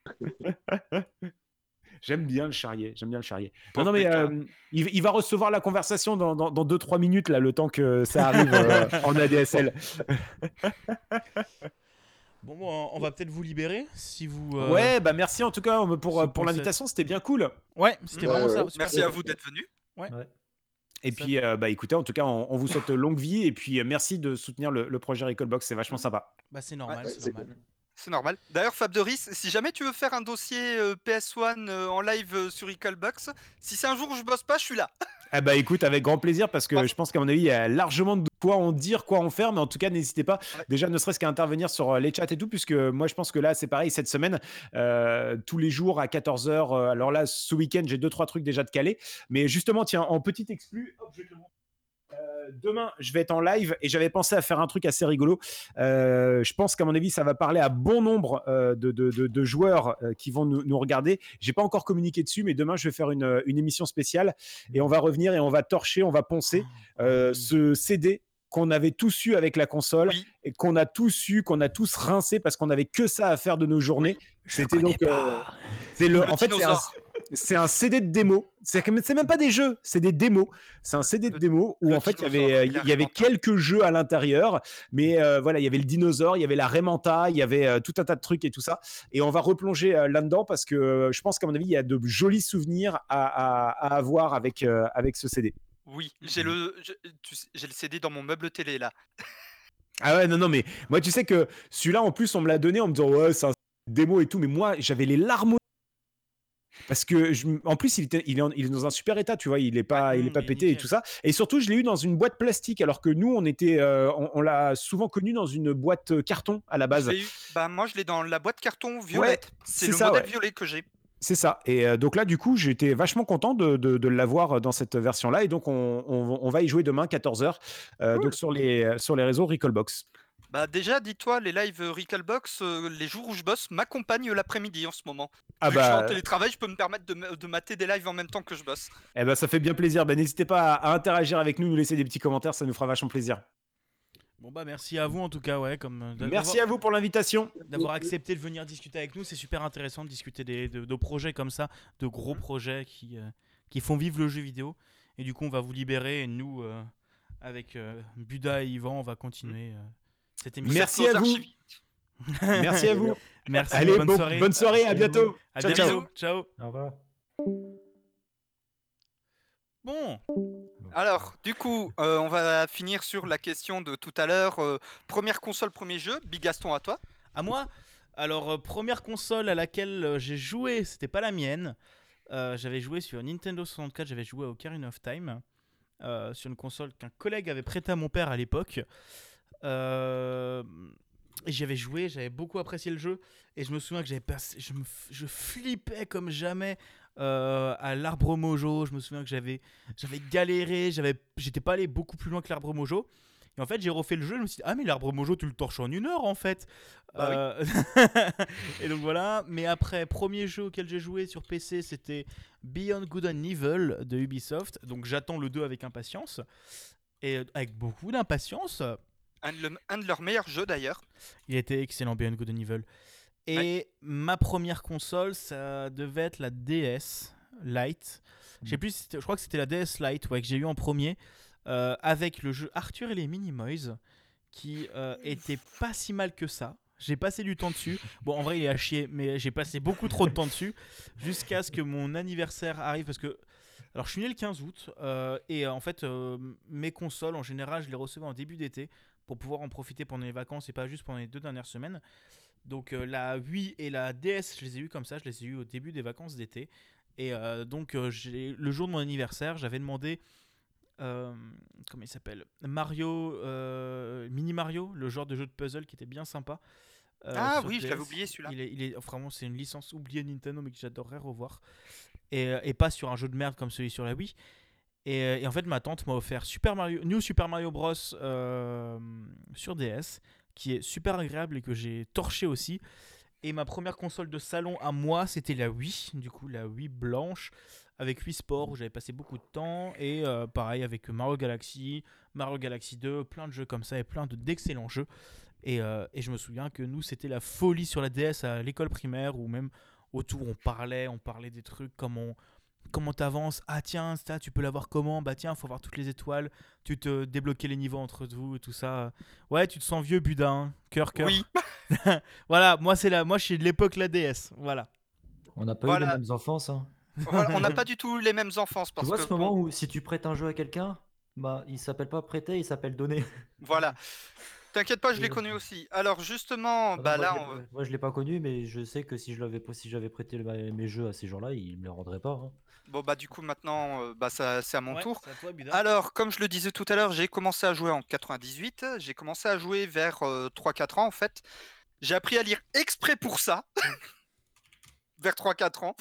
J'aime bien le charrier, j'aime bien le charrier. Non, non, mais euh, il, il va recevoir la conversation dans 2-3 dans, deux, trois minutes, là, le temps que ça arrive euh, en ADSL. Bon, bon, on va peut-être vous libérer si vous. euh, Ouais, bah merci en tout cas pour, pour l'invitation, c'était bien cool. Ouais, c'était Ouais, vraiment ouais, ça. ouais. Merci cool. à vous d'être venu. Et Ça- puis, euh, bah écoutez, en tout cas, on, on vous souhaite longue vie et puis euh, merci de soutenir le, le projet Recallbox, c'est vachement sympa. Bah, c'est normal, Ouais, c'est c'est normal. C'est normal. D'ailleurs, Fab de Ris, si jamais tu veux faire un dossier euh, PS1 euh, en live euh, sur Recalbox, si c'est un jour où je bosse pas, je suis là. Ah bah écoute, avec grand plaisir parce que Ouais. je pense qu'à mon avis, il y a largement de quoi en dire, quoi en faire, mais en tout cas, n'hésitez pas Ouais. déjà ne serait-ce qu'à intervenir sur les chats et tout, puisque moi je pense que là c'est pareil cette semaine, euh, tous les jours à 14h. alors là, ce week-end, j'ai deux trois trucs déjà de calé, mais justement, tiens, en petit exclu, hop, je vais te le montrer. Demain, je vais être en live et j'avais pensé à faire un truc assez rigolo. Euh, je pense qu'à mon avis, ça va parler à bon nombre euh, de, de- de- de joueurs euh, qui vont nous, nous regarder. J'ai pas encore communiqué dessus, mais demain, je vais faire une, une émission spéciale et on va revenir et on va torcher, on va poncer euh, ce CD qu'on avait tous eu avec la console Oui. et qu'on a tous eu, qu'on a tous rincé parce qu'on avait que ça à faire de nos journées. C'était donc c'est le, Le en fait c'est un, dinosaure. C'est un CD de démo. C'est même pas des jeux, c'est des démos. C'est un CD de démo où le en fait il y avait euh, il y avait quelques jeux à l'intérieur, mais euh, voilà il y avait le dinosaure, il y avait la Remanta, il y avait euh, tout un tas de trucs et tout ça. Et on va replonger euh, là-dedans parce que je pense qu'à mon avis il y a de jolis souvenirs à, à- à avoir avec avec ce CD. Oui, j'ai le, j'ai le CD dans mon meuble télé là. Ah ouais, non, non, mais moi, tu sais que celui-là, en plus, on me l'a donné en me disant, ouais, c'est un démo et tout, mais moi, j'avais les larmes. Parce que, je en plus, il, était, il, est en- il est dans un super état, tu vois, il est pas, il est pas pété et tout ça. Et surtout, je l'ai eu dans une boîte plastique, alors que nous, on était, euh, on, on l'a souvent connu dans une boîte euh, carton à la base. eu- bah moi je l'ai dans la boîte carton violette. c'est c'est le ça, modèle ouais. violet que j'ai. C'est ça. Et euh, donc là, du coup, j'étais vachement content de, de, de l'avoir dans cette version-là. Et donc, on, on- on va y jouer demain, 14h, Cool. donc sur les, sur les réseaux Recallbox. Bah déjà, dis-toi, les lives euh, Recalbox, euh, les jours où je bosse, m'accompagnent l'après-midi en ce moment. Ah Vu que je suis en bah, télétravail, je peux me permettre de, de mater des lives en même temps que je bosse. eh ben, ça fait bien plaisir. Ben, N'hésitez pas à, à interagir avec nous, nous laisser des petits commentaires, ça nous fera vachement plaisir. Bon bah merci à vous en tout cas, ouais, comme euh, Merci à vous pour l'invitation. d'avoir accepté de venir discuter avec nous. C'est super intéressant de discuter des, de, de projets comme ça, de gros projets qui, euh, qui font vivre le jeu vidéo. Et du coup, on va vous libérer. Et nous, euh, avec euh, Buda et Yvan, on va continuer euh, cette émission. Merci à vous. Merci à vous. Merci. Allez, bonne bon- soirée. bonne soirée, à bientôt. À Ciao, bientôt. ciao. ciao. Au revoir. Bon, Alors, du coup, euh, on va finir sur la question de tout à l'heure. euh, première console, premier jeu. Big Gaston, à toi. à moi. Alors, euh, première console à laquelle euh, j'ai joué, c'était pas la mienne. Euh, j'avais joué sur Nintendo 64, j'avais joué au Ocarina of Time. euh, sur une console qu'un collègue avait prêtée à mon père à l'époque. Euh, et j'y avais joué, j'avais beaucoup apprécié le jeu. Et je me souviens que j'avais passé, je, me, je flippais comme jamais euh, à l'arbre mojo. Je me souviens que j'avais, j'avais galéré, j'avais, j'étais pas allé beaucoup plus loin que l'arbre mojo. Et en fait, j'ai refait le jeu, je me suis dit, ah, mais l'arbre mojo, tu le torches en une heure en fait. Bah oui. Euh, et donc voilà. Mais après, premier jeu auquel j'ai joué sur PC, c'était Beyond Good and Evil de Ubisoft. Donc j'attends le 2 avec impatience. Et euh, avec beaucoup d'impatience. Un de, le- un de leurs meilleurs jeux d'ailleurs. Il était excellent, Beyond Good and Evil. Et ma première console, ça devait être la DS Lite. Je sais plus, si je crois que c'était la DS Lite ouais, que j'ai eu en premier, euh, avec le jeu Arthur et les Minimoys, qui euh, était pas si mal que ça. J'ai passé du temps dessus. Bon, en vrai, il est à chier, mais j'ai passé beaucoup trop de temps dessus, jusqu'à ce que mon anniversaire arrive, parce que... Alors, je suis né le 15 août, euh, et en fait, euh, mes consoles, en général, je les recevais en début d'été, pour pouvoir en profiter pendant les vacances, et pas juste pendant les deux dernières semaines. Donc euh, la Wii et la DS, je les ai eu comme ça, je les ai eu au début des vacances d'été. Et euh, donc euh, j'ai- le jour de mon anniversaire, j'avais demandé euh, comment il s'appelle? Mario, Mini Mario, le genre de jeu de puzzle qui était bien sympa. ah oui, je l'avais DS. oublié celui-là. Il est, il est vraiment c'est une licence oubliée Nintendo mais que j'adorerais revoir et, et pas sur un jeu de merde comme celui sur la Wii. Et, euh, et en fait ma tante m'a offert Super Mario, New Super Mario Bros euh, sur DS qui est super agréable et que j'ai torché aussi. Et ma première console de salon à moi, c'était la Wii, du coup la Wii blanche avec Wii Sport où j'avais passé beaucoup de temps et euh, pareil avec Mario Galaxy, Mario Galaxy 2, plein de jeux comme ça et plein de d'excellents jeux. Et, et je me souviens que nous c'était la folie sur la DS à l'école primaire ou même autour on parlait, on parlait des trucs comme on comment t'avances ah tiens ça tu peux l'avoir comment? Bah tiens faut voir toutes les étoiles tu te débloquer les niveaux entre vous et tout ça ouais tu te sens vieux Buda hein. cœur cœur Oui, voilà moi c'est la moi je suis de l'époque la DS voilà On n'a pas eu les mêmes enfances. hein. voilà, on n'a pas du tout eu les mêmes enfances. Tu Parce vois que, ce moment où si tu prêtes un jeu à quelqu'un, bah il s'appelle pas prêter, il s'appelle donner. Voilà. T'inquiète pas, je l'ai connu aussi. Alors justement, Ah bah moi, là, je l'ai on- pas- moi je l'ai pas connu, mais je sais que si je l'avais si j'avais prêté le- mes jeux à ces gens-là, ils me les rendraient pas. hein. Bon bah du coup maintenant, euh, bah ça, c'est à mon Ouais, tour. à toi. Alors, comme je le disais tout à l'heure, j'ai commencé à jouer en 98. J'ai commencé à jouer vers euh, 3-4 ans en fait. J'ai appris à lire exprès pour ça. vers 3-4 ans.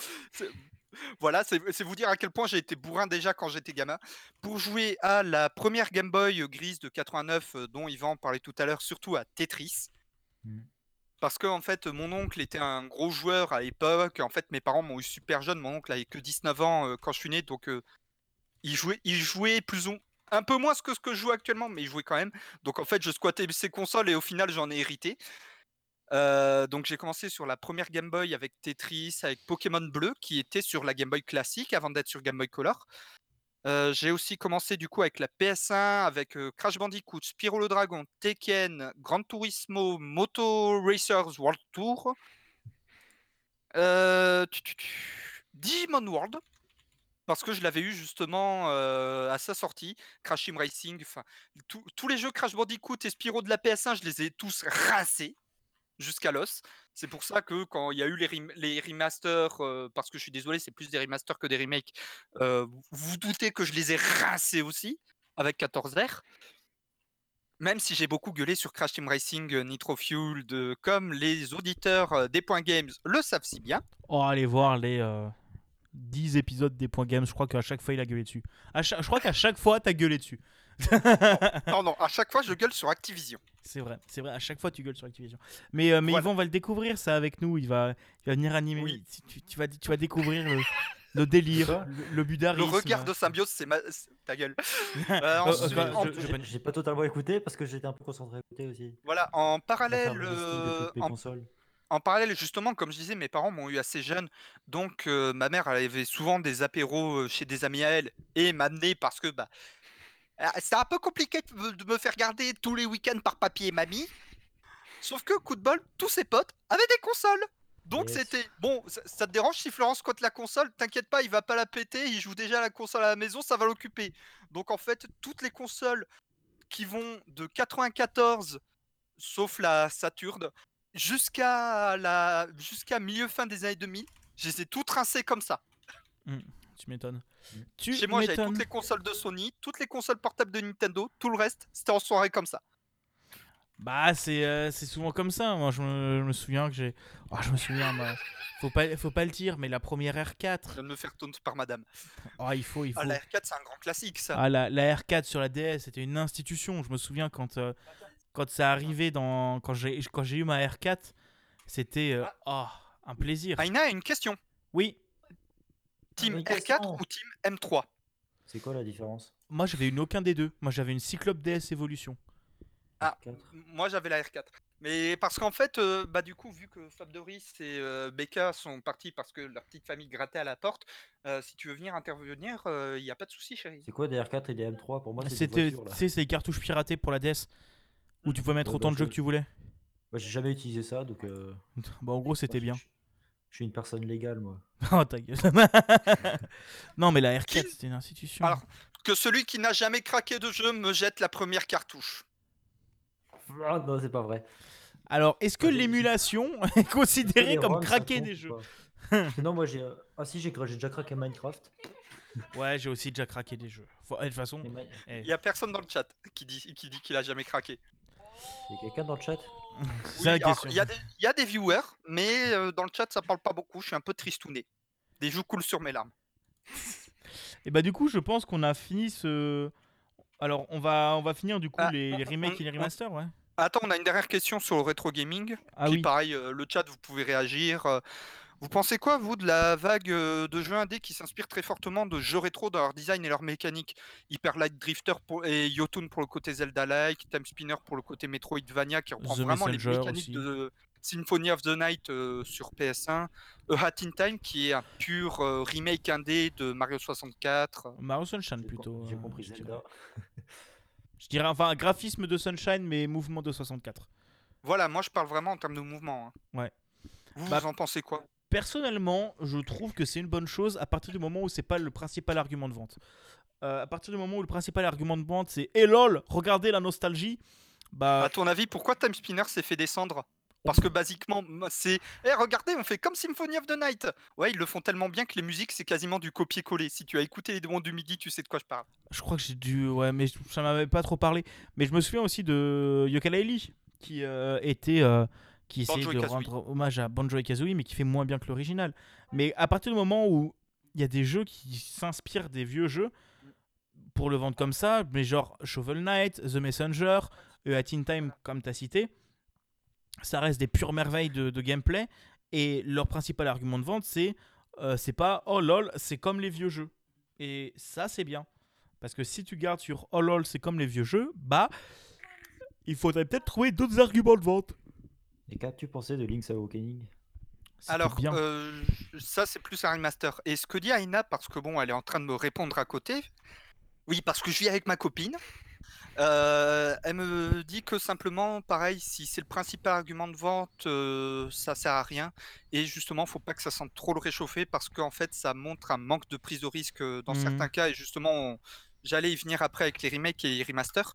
Voilà, c'est c'est vous dire à quel point j'ai été bourrin déjà quand j'étais gamin. Pour jouer à la première Game Boy grise de 89, euh, dont Yvan parlait tout à l'heure, surtout à Tetris. Mhm. Parce que fait, mon oncle était un gros joueur à l'époque. En fait, mes parents m'ont eu super jeune. Mon oncle avait que 19 ans euh, quand je suis né, donc euh, il jouait, il jouait plus ou un peu moins que ce que je joue actuellement, mais il jouait quand même. Donc en fait, je squattais ses consoles et au final, j'en ai hérité. Euh, donc j'ai commencé sur la première Game Boy avec Tetris, avec Pokémon Bleu, qui était sur la Game Boy classique avant d'être sur Game Boy Color. J'ai aussi commencé du coup avec la PS1, avec Crash Bandicoot, Spyro le Dragon, Tekken, Gran Turismo, Moto Racers World Tour, euh, Digimon World, parce que je l'avais eu justement à sa sortie, Crash Team Racing, enfin tous les jeux Crash Bandicoot et Spyro de la PS1, je les ai tous rincés jusqu'à l'os. C'est pour ça que quand il y a eu les, rem- les remasters, parce que je suis désolé, c'est plus des remasters que des remakes, vous doutez que je les ai rincés aussi, avec 14 r Même si j'ai beaucoup gueulé sur Crash Team Racing, Nitro Fuel, comme les auditeurs des points games le savent si bien. Oh, allez voir les euh, 10 épisodes des points games. Je crois qu'à chaque fois, il a gueulé dessus. Je crois qu'à chaque fois, t'as gueulé dessus. Non, non, à chaque fois, je gueule sur Activision. C'est vrai, c'est vrai, à chaque fois tu gueules sur Activision. Mais, euh, mais Voilà. Yvan va le découvrir ça avec nous, il va, il va venir animer, Oui. tu, tu- tu vas, tu vas découvrir le, le délire, le, le budarisme. Le regard de symbiose, c'est ma... ta gueule. Euh, ensuite, euh, en, je- je- J'ai pas totalement écouté parce que j'étais un peu concentré à écouter aussi. voilà, en parallèle, euh, en parallèle, justement, comme je disais, mes parents m'ont eu assez jeune, donc euh, ma mère elle avait souvent des apéros chez des amis à elle et m'amenait parce que bah c'était un peu compliqué de me- faire garder tous les week-ends par papy et mamie. Sauf que coup de bol, tous ses potes avaient des consoles. Donc Yes. c'était bon, ça, ça te dérange si Florence cote la console, t'inquiète pas, il va pas la péter, il joue déjà à la console à la maison, ça va l'occuper. Donc en fait, toutes les consoles qui vont de 94 sauf la Saturn jusqu'à la jusqu'à milieu fin des années 2000, je les ai toutes rincées comme ça. Tu m'étonnes. Tu Chez moi, j'avais toutes les consoles de Sony, toutes les consoles portables de Nintendo, tout le reste, c'était en soirée comme ça. Bah c'est euh, c'est souvent comme ça. Moi je me, je me souviens que j'ai, Ah, je me souviens, moi. faut pas faut pas le dire, mais la première Je R4, viens de me faire taunt par madame. ah il faut il faut. Ah, la R4, c'est un grand classique, ça. Ah, la, la R4 sur la DS, c'était une institution. Je me souviens quand, euh, quand ça arrivait dans. Quand j'ai, quand j'ai eu ma R4, c'était. euh, oh, un plaisir. Aina a une question. Oui, Team une R4 question. ou Team M3 C'est quoi la différence? Moi j'avais une aucun des deux. Moi j'avais une Cyclope DS Evolution. Ah. 4 Moi, j'avais la R4. Mais parce qu'en fait, euh, bah du coup, vu que Fab Doris et euh, Becca sont partis parce que leur petite famille grattait à la porte, euh, si tu veux venir intervenir, il n'y a pas de souci, chérie. C'est quoi des R4 et des M3 Pour moi, c'est des les cartouches piratées pour la DS. Où tu pouvais mettre Ouais, autant bah, de jeux je- que tu voulais. Bah, J'ai jamais utilisé ça, donc... euh, Bah, en gros, c'était bien. Je, suis une personne légale, moi. Oh, ta gueule. non, mais la R4, Qui- c'était une institution. Alors, que celui qui n'a jamais craqué de jeu me jette la première cartouche. Ah non, c'est pas vrai. Alors, est-ce que j'ai- l'émulation est considérée Les comme ROM, ça craquer compte des ou jeux pas Non, moi j'ai. euh, Ah si, j'ai cra- j'ai déjà craqué Minecraft. Ouais, j'ai aussi déjà craqué des jeux. Faut- De toute façon, eh, Il y a personne dans le chat qui dit qui dit qu'il a jamais craqué. Il y a quelqu'un dans le chat? C'est la Oui, alors, question. Il y, a des- il y a des viewers, mais euh, dans le chat ça parle pas beaucoup. Je suis un peu tristouné. Des joues coulent sur mes larmes. Et bah, du coup, je pense qu'on a fini ce. Alors, on va, on va finir du coup Ah, les, les on- remakes et les remasters, ouais. Attends, on a une dernière question sur le rétro gaming. Ah Puis oui. pareil, euh, le chat, vous pouvez réagir. Vous pensez quoi, vous, de la vague euh, de jeux indés qui s'inspirent très fortement de jeux rétro dans leur design et leur mécanique Hyper Light Drifter pour... et Yotun pour le côté Zelda-like, Time Spinner pour le côté Metroidvania qui reprend The vraiment les mécaniques aussi. de Symphony of the Night euh, sur PS1, A Hat in Time qui est un pur euh, remake indé de Mario 64. Mario Sunshine plutôt. J'ai euh, compris je dirais. Zelda. Je dirais, enfin, un graphisme de Sunshine, mais mouvement de 64. Voilà, moi je parle vraiment en termes de mouvement. hein. Ouais. Vous, Bah, vous en pensez quoi? Personnellement, je trouve que c'est une bonne chose à partir du moment où c'est pas le principal argument de vente. Euh, à partir du moment où le principal argument de vente c'est Eh lol, regardez la nostalgie, bah À ton avis, pourquoi Time Spinner s'est fait descendre? Parce que basiquement, c'est. Eh, regardez, on fait comme Symphony of the Night Ouais, ils le font tellement bien que les musiques, c'est quasiment du copier-coller. Si tu as écouté les démons du midi, tu sais de quoi je parle. je crois que j'ai dû. Ouais, mais ça m'avait pas trop parlé. Mais je me souviens aussi de Yooka-Laylee qui euh, était. euh, qui et de rendre hommage à Banjo et Kazooie, mais qui fait moins bien que l'original. Mais à partir du moment où il y a des jeux qui s'inspirent des vieux jeux pour le vendre comme ça, mais genre Shovel Knight, The Messenger, A Hat in Time, comme tu as cité, ça reste des pures merveilles de, de gameplay. Et leur principal argument de vente, c'est euh, c'est pas oh lol, c'est comme les vieux jeux. Et ça, c'est bien. Parce que si tu gardes sur oh lol, c'est comme les vieux jeux, bah il faudrait peut-être trouver d'autres arguments de vente. Et qu'as-tu pensé de Link's Awakening? Alors, bien. euh, ça, c'est plus un remaster. Et ce que dit Aina, parce que bon, elle est en train de me répondre à côté. Oui, parce que je vis avec ma copine. Euh, elle me dit que simplement, pareil, si c'est le principal argument de vente, euh, ça sert à rien. Et justement, faut pas que ça sente trop le réchauffer parce qu'en fait, ça montre un manque de prise de risque dans Mhm. certains cas. Et justement, on- j'allais y venir après avec les remakes et les remasters.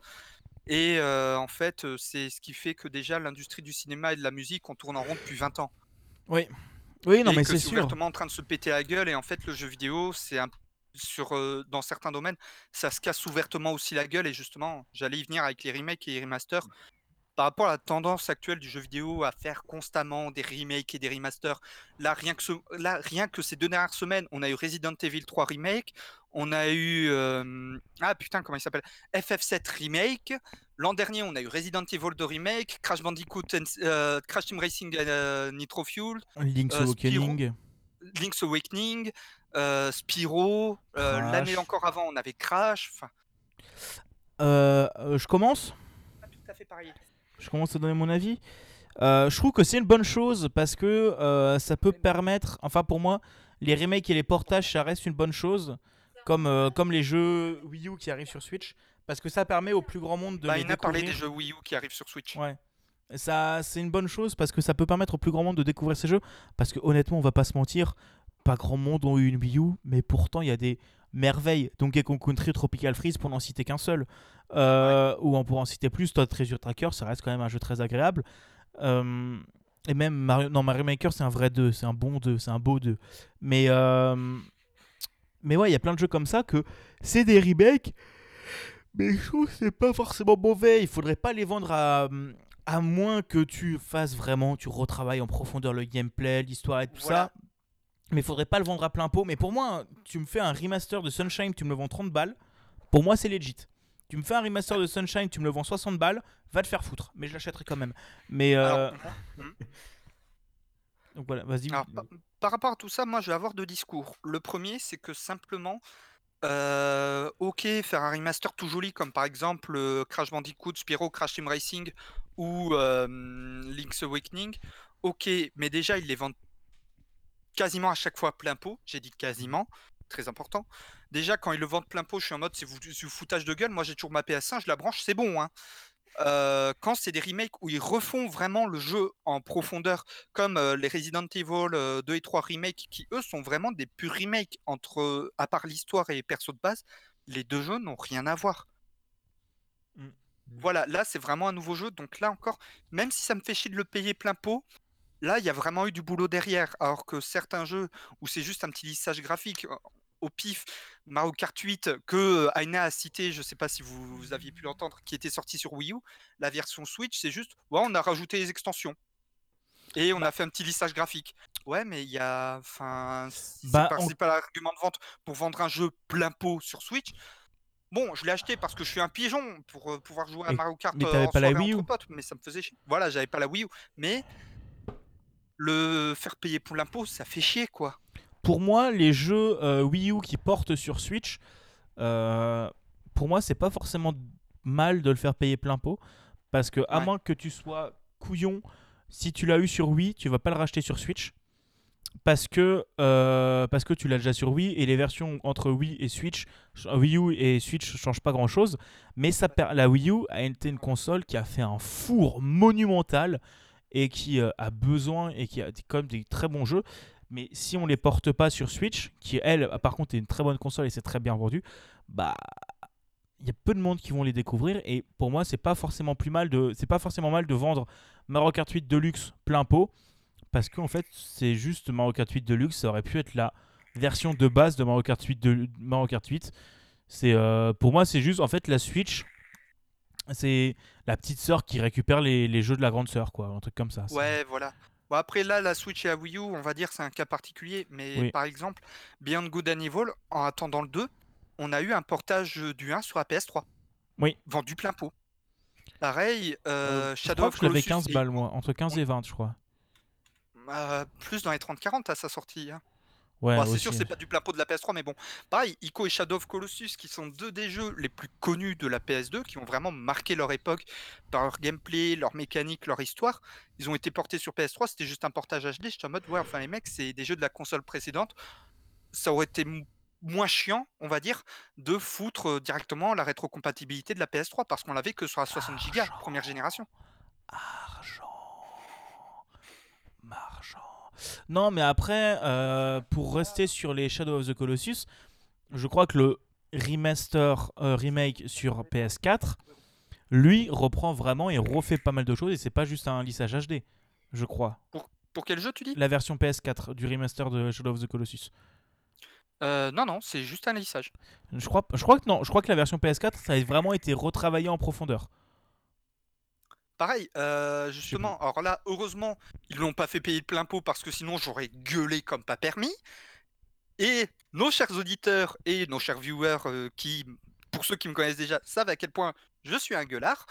Et euh, en fait, c'est ce qui fait que déjà l'industrie du cinéma et de la musique, on tourne en rond depuis 20 ans. Oui. Oui, non, et mais c'est c'est sûr. ouvertement en train de se péter la gueule. Et en fait, le jeu vidéo, c'est un sur euh, dans certains domaines, ça se casse ouvertement aussi la gueule. Et justement, j'allais y venir avec les remakes et les remasters. Par rapport à la tendance actuelle du jeu vidéo à faire constamment des remakes et des remasters, là rien que, ce- là, rien que ces deux dernières semaines, on a eu Resident Evil 3 Remake, on a eu... euh, ah putain, comment il s'appelle? FF7 Remake. L'an dernier, on a eu Resident Evil 2 Remake, Crash Bandicoot, euh, Crash Team Racing euh, Nitro Fuel, Link's Awakening. Link's Awakening, Spyro. L'année encore avant, on avait Crash. Je commence? Pas tout à fait pareil. Je commence à donner mon avis. Euh, je trouve que c'est une bonne chose parce que euh, ça peut permettre, enfin pour moi, les remakes et les portages, ça reste une bonne chose, comme, euh, comme les jeux Wii U qui arrivent sur Switch, parce que ça permet au plus grand monde de Bah, les il a parlé des jeux Wii U qui arrivent sur Switch. Ouais. Ça, c'est une bonne chose parce que ça peut permettre au plus grand monde de découvrir ces jeux. Parce que honnêtement, on va pas se mentir, pas grand monde ont eu une Wii U, mais pourtant il y a des merveilles. Donkey Kong Country, Tropical Freeze, pour n'en citer qu'un seul. Euh, Ou on pourrait en citer plus. Todd Treasure Tracker, ça reste quand même un jeu très agréable. Euh, et même Mario, non, Mario Maker, c'est un vrai 2, c'est un bon 2, c'est un beau 2. Mais, euh, mais ouais, il y a plein de jeux comme ça que c'est des remakes. Mais je trouve que c'est pas forcément mauvais. Il faudrait pas les vendre à, à moins que tu fasses vraiment, tu retravailles en profondeur le gameplay, l'histoire et tout Voilà. ça. Mais il faudrait pas le vendre à plein pot. Mais pour moi, tu me fais un remaster de Sunshine, tu me le vends 30 balles. Pour moi, c'est legit. Tu me fais un remaster de Sunshine, tu me le vends 60 balles, va te faire foutre. Mais je l'achèterai quand même. Mais euh, Alors, donc voilà, vas-y. Par, par rapport à tout ça, moi, je vais avoir deux discours. Le premier, c'est que simplement, euh, ok, faire un remaster tout joli, comme par exemple euh, Crash Bandicoot, Spyro, Crash Team Racing ou Link's Awakening, ok, mais déjà, ils les vendent quasiment à chaque fois plein pot. J'ai dit quasiment, très important. Déjà, quand ils le vendent plein pot, je suis en mode c'est vous- c'est foutage de gueule. Moi, j'ai toujours ma PS1, je la branche, c'est bon. Hein. Euh, quand c'est des remakes où ils refont vraiment le jeu en profondeur, comme euh, les Resident Evil euh, 2 et 3 remakes, qui eux sont vraiment des purs remakes entre, euh, à part l'histoire et les persos de base, les deux jeux n'ont rien à voir. Mm. Voilà, là c'est vraiment un nouveau jeu, donc là encore, même si ça me fait chier de le payer plein pot, là il y a vraiment eu du boulot derrière, alors que certains jeux où c'est juste un petit lissage graphique, au pif, Mario Kart 8, que Aina a cité, je sais pas si vous, vous aviez pu l'entendre, qui était sorti sur Wii U, la version Switch, c'est juste, ouais, on a rajouté les extensions. Et on a fait un petit lissage graphique. Ouais, mais il y a. Enfin, si Bah, c'est pas, on- c'est pas l'argument de vente pour vendre un jeu plein pot sur Switch. Bon, je l'ai acheté parce que je suis un pigeon pour pouvoir jouer à Mais- Mario Kart mais euh, t'avais en pas la soirée Wii U? entre potes, mais ça me faisait chier. Voilà, j'avais pas la Wii U. Mais le faire payer pour l'impôt, ça fait chier, quoi. Pour moi, les jeux euh, Wii U qui portent sur Switch, euh, pour moi, c'est pas forcément mal de le faire payer plein pot. Parce que, à Ouais. moins que tu sois couillon, si tu l'as eu sur Wii, tu vas pas le racheter sur Switch. Parce que, euh, parce que tu l'as déjà sur Wii et les versions entre Wii et Switch, Wii U et Switch ne changent pas grand chose. Mais ça la Wii U a été une console qui a fait un four monumental et qui euh, a besoin et qui a des- comme des très bons jeux. Mais si on les porte pas sur Switch, qui elle, par contre, est une très bonne console et c'est très bien vendu, bah il y a peu de monde qui vont les découvrir et pour moi c'est pas forcément plus mal de c'est pas forcément mal de vendre Mario Kart 8 Deluxe plein pot parce qu'en fait c'est juste Mario Kart 8 Deluxe ça aurait pu être la version de base de Mario Kart 8 de Mario Kart 8 c'est euh, pour moi c'est juste en fait la Switch c'est la petite sœur qui récupère les, les jeux de la grande sœur quoi un truc comme ça Ouais, voilà. Bon, après, là, la Switch et la Wii U, on va dire c'est un cas particulier. Mais Oui. par exemple, Beyond Good and Evil, en attendant le 2, on a eu un portage du 1 sur la PS3. Oui. Vendu plein pot. Pareil, euh, je Shadow crois of que je l'avais Colossus 15 et- balles moi entre 15 et 20 je crois Euh, plus dans les 30-40 à sa sortie. hein. Ouais Bon, c'est sûr, c'est pas du plein pot de la PS3, mais bon. Pareil, Ico et Shadow of Colossus, qui sont deux des jeux les plus connus de la PS2, qui ont vraiment marqué leur époque par leur gameplay, leur mécanique, leur histoire. Ils ont été portés sur PS3, c'était juste un portage HD. J'étais en mode, ouais, enfin, les mecs, c'est des jeux de la console précédente. Ça aurait été moins chiant, on va dire, de foutre euh, directement la rétrocompatibilité de la PS3, parce qu'on l'avait que sur la 60 Go, première génération. Argent. Non, mais après, euh, pour rester sur les Shadow of the Colossus, je crois que le remaster, euh, remake sur PS4, lui reprend vraiment et refait pas mal de choses et c'est pas juste un lissage HD, je crois. Pour quel jeu, tu dis? La version PS4 du remaster de Shadow of the Colossus. Euh, Non, non, c'est juste un lissage. Je crois, je crois que non, je crois que la version PS4, ça a vraiment été retravaillé en profondeur. Pareil, euh, justement, alors là, heureusement, ils l'ont pas fait payer le plein pot parce que sinon j'aurais gueulé comme pas permis. Et nos chers auditeurs et nos chers viewers euh, qui, pour ceux qui me connaissent déjà, savent à quel point je suis un gueulard.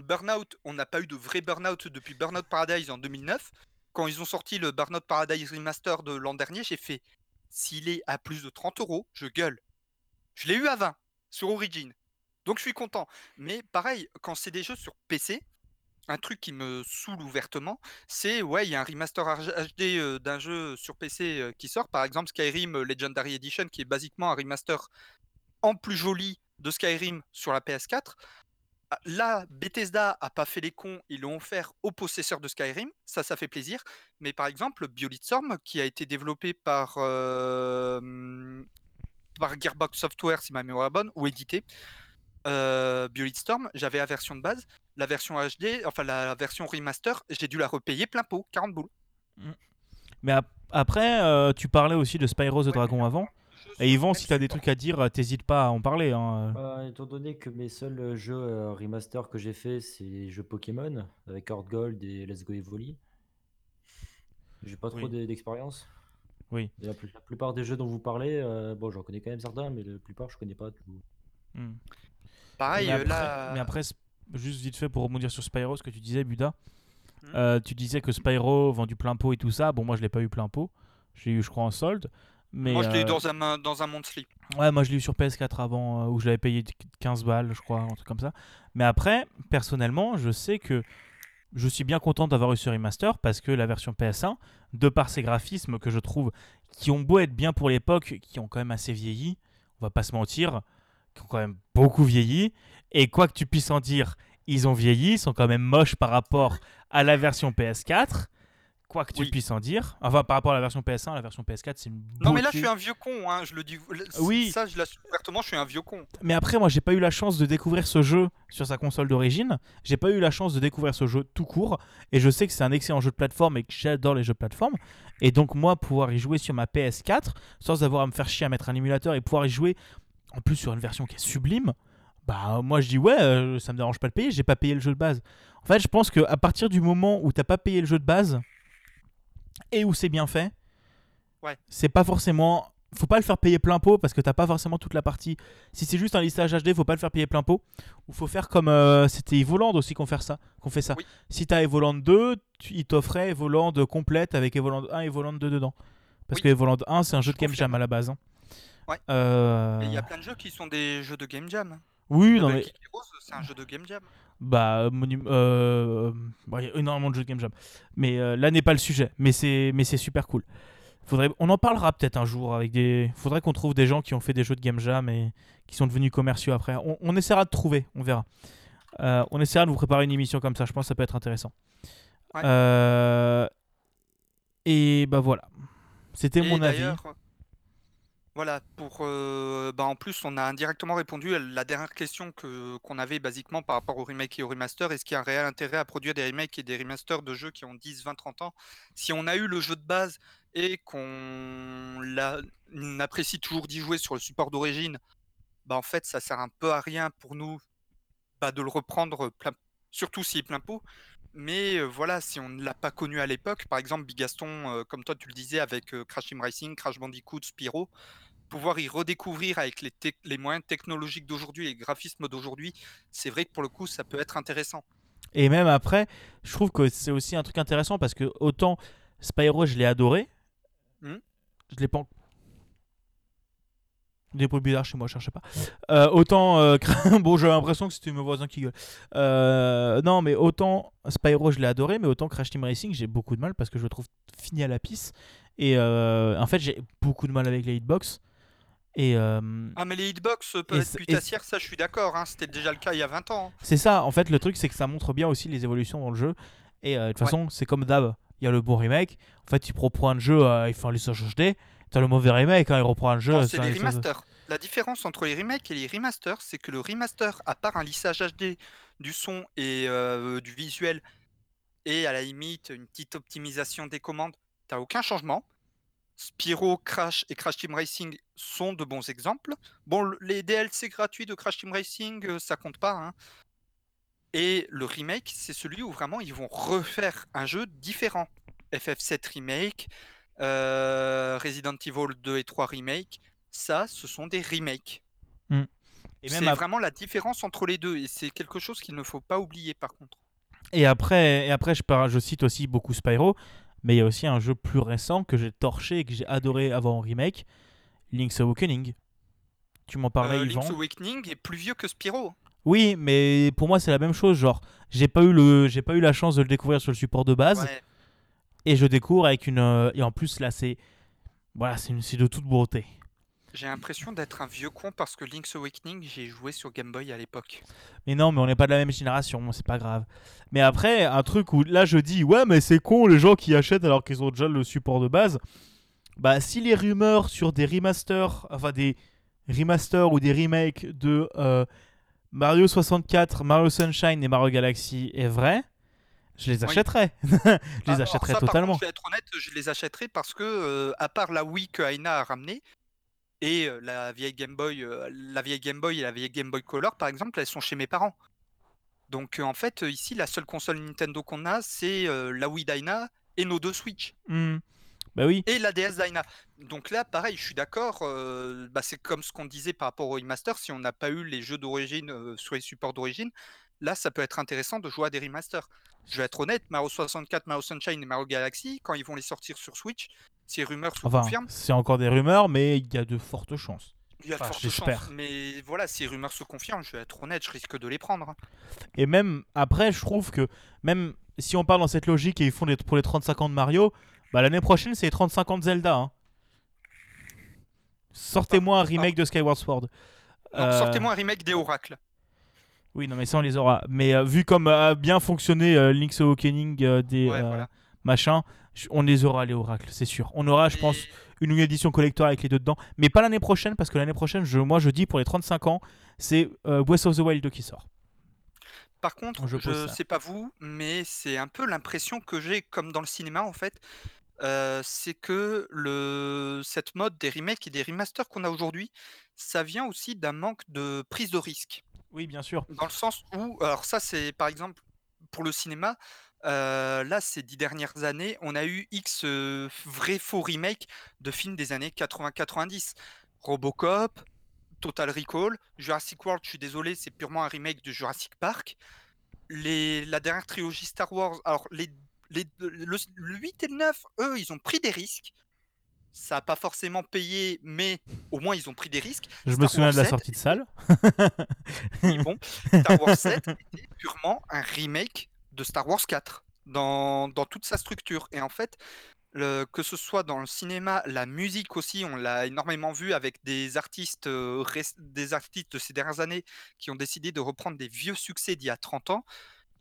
Burnout, on n'a pas eu de vrai Burnout depuis Burnout Paradise en 2009. Quand ils ont sorti le Burnout Paradise Remaster de l'an dernier, j'ai fait s'il est à plus de 30 euros, je gueule. Je l'ai eu à 20 sur Origin. Donc je suis content. Mais pareil, quand c'est des jeux sur PC, un truc qui me saoule ouvertement, c'est ouais, il y a un remaster HD euh, d'un jeu sur PC euh, qui sort, par exemple Skyrim euh, Legendary Edition, qui est basiquement un remaster en plus joli de Skyrim sur la PS4. Ah, Là, Bethesda a pas fait les cons, ils l'ont offert aux possesseurs de Skyrim, ça, ça fait plaisir. Mais par exemple, Bulletstorm, qui a été développé par Gearbox Software, si ma mémoire est bonne, ou édité, euh, Bulletstorm, j'avais la version de base, la version HD, enfin la version remaster, j'ai dû la repayer plein pot, 40 boules. Mais ap- après, euh, tu parlais aussi de Spyro the Ouais, Dragon mais avant. Et Yvan, si t'as des support. trucs à dire, euh, t'hésites pas à en parler. hein. Bah, étant donné que mes seuls euh, jeux euh, remaster que j'ai fait, c'est les jeux Pokémon avec Horde Gold et Let's Go Evoli. J'ai pas trop Oui. d'expérience. Oui. La, plus- la plupart des jeux dont vous parlez, euh, bon, j'en connais quand même certains, mais la plupart je connais pas tout. Hmm. Pareil, mais, euh, après, là. mais après, juste vite fait pour rebondir sur Spyro, ce que tu disais, Buda. Hmm. Euh, tu disais que Spyro vendu plein pot et tout ça. Bon, moi, je l'ai pas eu plein pot. J'ai eu, je crois, en solde. Mais, Moi, je l'ai eu euh, dans un, dans un monthly. Ouais, moi je l'ai eu sur PS4 avant, euh, où je l'avais payé 15 balles, je crois, un truc comme ça. Mais après, personnellement, je sais que je suis bien content d'avoir eu ce remaster parce que la version PS1, de par ses graphismes que je trouve qui ont beau être bien pour l'époque, qui ont quand même assez vieilli, on va pas se mentir, qui ont quand même beaucoup vieilli. Et quoi que tu puisses en dire, ils ont vieilli, ils sont quand même moches par rapport à la version PS4. Quoi que tu Oui. puisses en dire. Enfin, par rapport à la version PS1, la version PS4, c'est une Non, mais là, je beauté. suis un vieux con, hein, je le dis. Oui. Ça, je l'assume ouvertement, je suis un vieux con. Mais après, moi, j'ai pas eu la chance de découvrir ce jeu sur sa console d'origine. J'ai pas eu la chance de découvrir ce jeu tout court. Et je sais que c'est un excellent jeu de plateforme et que j'adore les jeux de plateforme. Et donc, moi, pouvoir y jouer sur ma PS4 sans avoir à me faire chier à mettre un émulateur et pouvoir y jouer en plus sur une version qui est sublime, bah, moi, je dis ouais, euh, ça me dérange pas de payer. J'ai pas payé le jeu de base. En fait, je pense qu'à partir du moment où t'as pas payé le jeu de base et où c'est bien fait, Ouais. c'est pas forcément. Faut pas le faire payer plein pot parce que t'as pas forcément toute la partie. Si c'est juste un listage HD, faut pas le faire payer plein pot. Ou faut faire comme euh, c'était Evoland aussi qu'on fait ça. Qu'on fait ça. Oui. Si t'as Evoland 2, tu, il t'offrait Evoland complète avec Evoland 1 et Evoland 2 dedans. Parce Oui. que Evoland 1 c'est un jeu Je de game jam à la base. hein. Ouais. Euh, Et il y a plein de jeux qui sont des jeux de game jam. Oui, non mais c'est un jeu de game jam. bah monu- euh, bah, il y a énormément de jeux de game jam. Mais euh, là n'est pas le sujet. Mais c'est mais c'est super cool. Faudrait, on en parlera peut-être un jour avec des. Faudrait qu'on trouve des gens qui ont fait des jeux de game jam et qui sont devenus commerciaux après. On, on essaiera de trouver, on verra. Euh, on essaiera de vous préparer une émission comme ça. Je pense que ça peut être intéressant. Ouais. Euh, et bah voilà. C'était mon avis. Voilà, pour, euh, bah, en plus, on a indirectement répondu à la dernière question que, qu'on avait basiquement par rapport au remake et au remaster. Est-ce qu'il y a un réel intérêt à produire des remakes et des remasters de jeux qui ont 10, 20, 30 ans? Si on a eu le jeu de base et qu'on apprécie toujours d'y jouer sur le support d'origine, bah, en fait, ça sert un peu à rien pour nous bah, de le reprendre, plein, surtout s'il est plein pot. Mais euh, voilà, si on ne l'a pas connu à l'époque, par exemple, Bigaston, euh, comme toi tu le disais, avec Crash Team Racing, Crash Bandicoot, Spyro, pouvoir y redécouvrir avec les, moyens technologiques d'aujourd'hui les graphismes d'aujourd'hui, c'est vrai que pour le coup, ça peut être intéressant. Et même après, je trouve que c'est aussi un truc intéressant parce que autant Spyro, je l'ai adoré. Mhm. Je l'ai pas. Des bruits bizarres chez moi, je cherchais pas. Euh, autant. euh, bon, j'ai l'impression que c'était mes voisins qui gueulent. Euh, non, mais autant Spyro, je l'ai adoré, mais autant Crash Team Racing, j'ai beaucoup de mal parce que je le trouve fini à la pisse. Et euh, en fait, j'ai beaucoup de mal avec les hitbox. Et. euh, Ah, mais les hitbox peuvent être putassières, ça je suis d'accord, hein, c'était déjà le cas il y a 20 ans. hein. C'est ça, en fait, le truc, c'est que ça montre bien aussi les évolutions dans le jeu. Et euh, de toute Ouais. façon, c'est comme d'hab. Il y a le bon remake. En fait, il reprend un jeu, euh, il fait un lissage HD. T'as le mauvais remake, hein, il reprend un jeu. Euh, c'est lissage- remasters. La différence entre les remakes et les remasters, c'est que le remaster, à part un lissage HD du son et du visuel, et à la limite une petite optimisation des commandes, t'as aucun changement. Spyro, Crash et Crash Team Racing sont de bons exemples. Bon, le- les DLC gratuits de Crash Team Racing, euh, ça compte pas. hein. Et le remake, c'est celui où vraiment ils vont refaire un jeu différent. FF7 remake, euh, Resident Evil 2 et 3 remake, ça, ce sont des remakes. Et C'est vraiment la différence entre les deux, et c'est quelque chose qu'il ne faut pas oublier par contre. Et après, et après je, je cite aussi beaucoup Spyro, mais il y a aussi un jeu plus récent que j'ai torché et que j'ai adoré avant en remake, Link's Awakening. Tu m'en parlais, Euh, Yvan? Link's Awakening est plus vieux que Spyro. Oui, mais pour moi c'est la même chose. Genre, j'ai pas eu le, j'ai pas eu la chance de le découvrir sur le support de base, Ouais. et je découvre avec une, euh, et en plus là c'est, voilà, c'est une- c'est de toute beauté. J'ai l'impression d'être un vieux con parce que Link's Awakening, j'ai joué sur Game Boy à l'époque. Mais non, mais on n'est pas de la même génération, c'est pas grave. Mais après, un truc où là je dis, ouais, mais c'est con les gens qui achètent alors qu'ils ont déjà le support de base. Bah, si les rumeurs sur des remasters, enfin des remasters ou des remakes de euh, Mario 64, Mario Sunshine et Mario Galaxy est vrai, je les Oui. achèterais. je les Alors, achèterais ça, totalement. contre, je vais être honnête, je les achèterais parce que, euh, à part la Wii que Aina a ramenée, et la vieille Game Boy, la vieille Game Boy et la vieille Game Boy Color, par exemple, elles sont chez mes parents. Donc, en fait, ici, la seule console Nintendo qu'on a, c'est la Wii d'Aina et nos deux Switch. Hmm. Bah oui. et la DS d'Aina. Donc là, pareil, je suis d'accord. euh, bah, c'est comme ce qu'on disait par rapport au remaster. Si on n'a pas eu les jeux d'origine euh, sur les supports d'origine, là, ça peut être intéressant de jouer à des remasters. Je vais être honnête, Mario 64, Mario Sunshine et Mario Galaxy, quand ils vont les sortir sur Switch, ces rumeurs se Enfin, confirment. c'est encore des rumeurs, mais il y a de fortes chances. Il y a de enfin, fortes j'espère. chances. Mais voilà, ces rumeurs se confirment. Je vais être honnête, je risque de les prendre. hein. Et même après, je trouve que même si on parle dans cette logique et ils font les, pour les 35 ans de Mario, bah l'année prochaine c'est les 35 ans de Zelda. hein. Sortez-moi un remake de Skyward Sword. Euh, Sortez-moi un remake des Oracles. Oui, non, mais ça on les aura. Mais euh, vu comme a bien fonctionné euh, Link's Awakening euh, des Ouais, euh, voilà. machins, on les aura les oracles, c'est sûr. On aura, je pense, une édition collector avec les deux dedans, mais pas l'année prochaine parce que l'année prochaine, je, moi je dis pour les 35 ans, c'est euh, Breath of the Wild 2 qui sort. Par contre, Je ça. sais pas vous, mais c'est un peu l'impression que j'ai, comme dans le cinéma en fait, euh, c'est que le, cette mode des remakes et des remasters qu'on a aujourd'hui, ça vient aussi d'un manque de prise de risque. Oui, bien sûr. Dans le sens où, alors ça c'est par exemple pour le cinéma, euh, là ces dix dernières années, on a eu X euh, vrais faux remakes de films des années 80-90. Robocop, Total Recall, Jurassic World, je suis désolé, c'est purement un remake de Jurassic Park. Les, la dernière trilogie Star Wars, alors les, les, le, le 8 et le 9, eux, ils ont pris des risques. Ça n'a pas forcément payé, mais au moins ils ont pris des risques. Je me souviens de la 7 sortie de salle. oui, bon, Star Wars 7 était purement un remake de Star Wars 4 dans, dans toute sa structure. Et en fait, le- que ce soit dans le cinéma, la musique aussi, on l'a énormément vu avec des artistes, euh, des artistes de ces dernières années qui ont décidé de reprendre des vieux succès d'il y a 30 ans.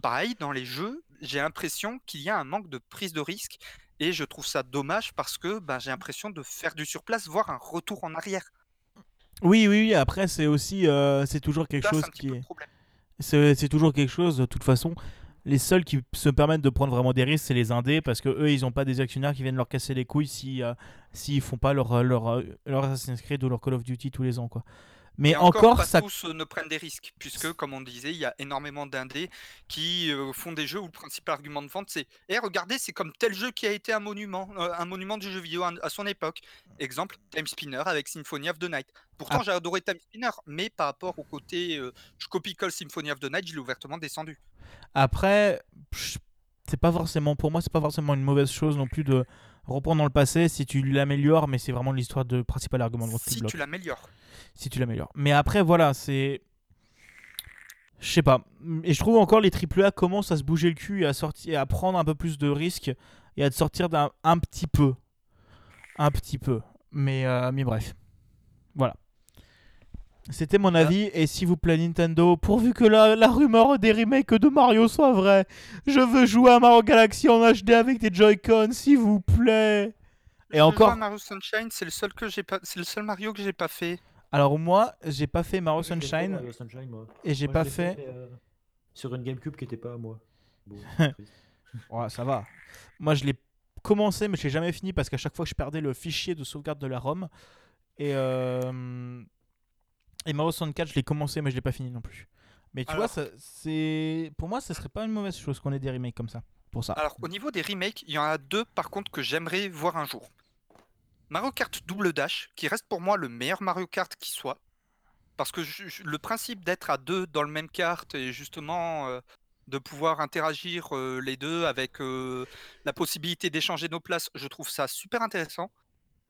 Pareil, dans les jeux, j'ai l'impression qu'il y a un manque de prise de risque. Et je trouve ça dommage parce que ben, j'ai l'impression de faire du surplace, voire un retour en arrière. Oui, oui, oui. Après, c'est aussi, euh, c'est toujours quelque Ça, chose qui est, c'est toujours quelque chose. De toute façon, les seuls qui se permettent de prendre vraiment des risques, c'est les indés, parce que eux, ils n'ont pas des actionnaires qui viennent leur casser les couilles si euh, s'ils font pas leur leur euh, leur Assassin's Creed ou leur Call of Duty tous les ans, quoi. Mais encore, pas ça, tous euh, ne prennent des risques, puisque, comme on disait, il y a énormément d'indés qui euh, font des jeux où le principal argument de vente, c'est Eh, regardez, c'est comme tel jeu qui a été un monument, euh, un monument du jeu vidéo à, son époque. Exemple, Time Spinner avec Symphony of the Night. Pourtant, Ah. j'ai adoré Time Spinner, mais par rapport au côté euh, je copie-colle Symphony of the Night, je l'ai ouvertement descendu. Après, c'est pas forcément pour moi, c'est pas forcément une mauvaise chose non plus de reprendre dans le passé si tu l'améliores, mais c'est vraiment l'histoire de principal argument de vente Si tu l'améliores. Si tu l'améliores. Mais après, voilà, c'est. Je sais pas. Et je trouve encore les AAA commencent à se bouger le cul et à, sortir, à prendre un peu plus de risques et à te sortir d'un un petit peu. Un petit peu. Mais, euh, mais bref. Voilà. C'était mon avis. Et s'il vous plaît, Nintendo, pourvu que la, la rumeur des remakes de Mario soit vraie, je veux jouer à Mario Galaxy en HD avec des Joy-Con, s'il vous plaît. Et Je encore, Mario Sunshine, c'est le seul que j'ai pas, c'est le seul Mario que j'ai pas fait. Alors moi, j'ai pas fait Mario fait, Sunshine Mario Sunshine, moi. et j'ai pas fait. euh, sur une GameCube qui était pas à moi. Bon, triste. Ouais, ça va. Moi, je l'ai commencé, mais je l'ai jamais fini parce qu'à chaque fois, je perdais le fichier de sauvegarde de la ROM. Et, euh, et Mario 64, je l'ai commencé, mais je l'ai pas fini non plus. Mais tu Alors- vois, c'est pour moi, ce serait pas une mauvaise chose qu'on ait des remakes comme ça. Pour ça. Alors, au niveau des remakes, il y en a deux par contre que j'aimerais voir un jour. Mario Kart Double Dash, qui reste pour moi le meilleur Mario Kart qui soit. Parce que le principe d'être à deux dans le même kart et justement euh, de pouvoir interagir euh, les deux avec euh, la possibilité d'échanger nos places, je trouve ça super intéressant.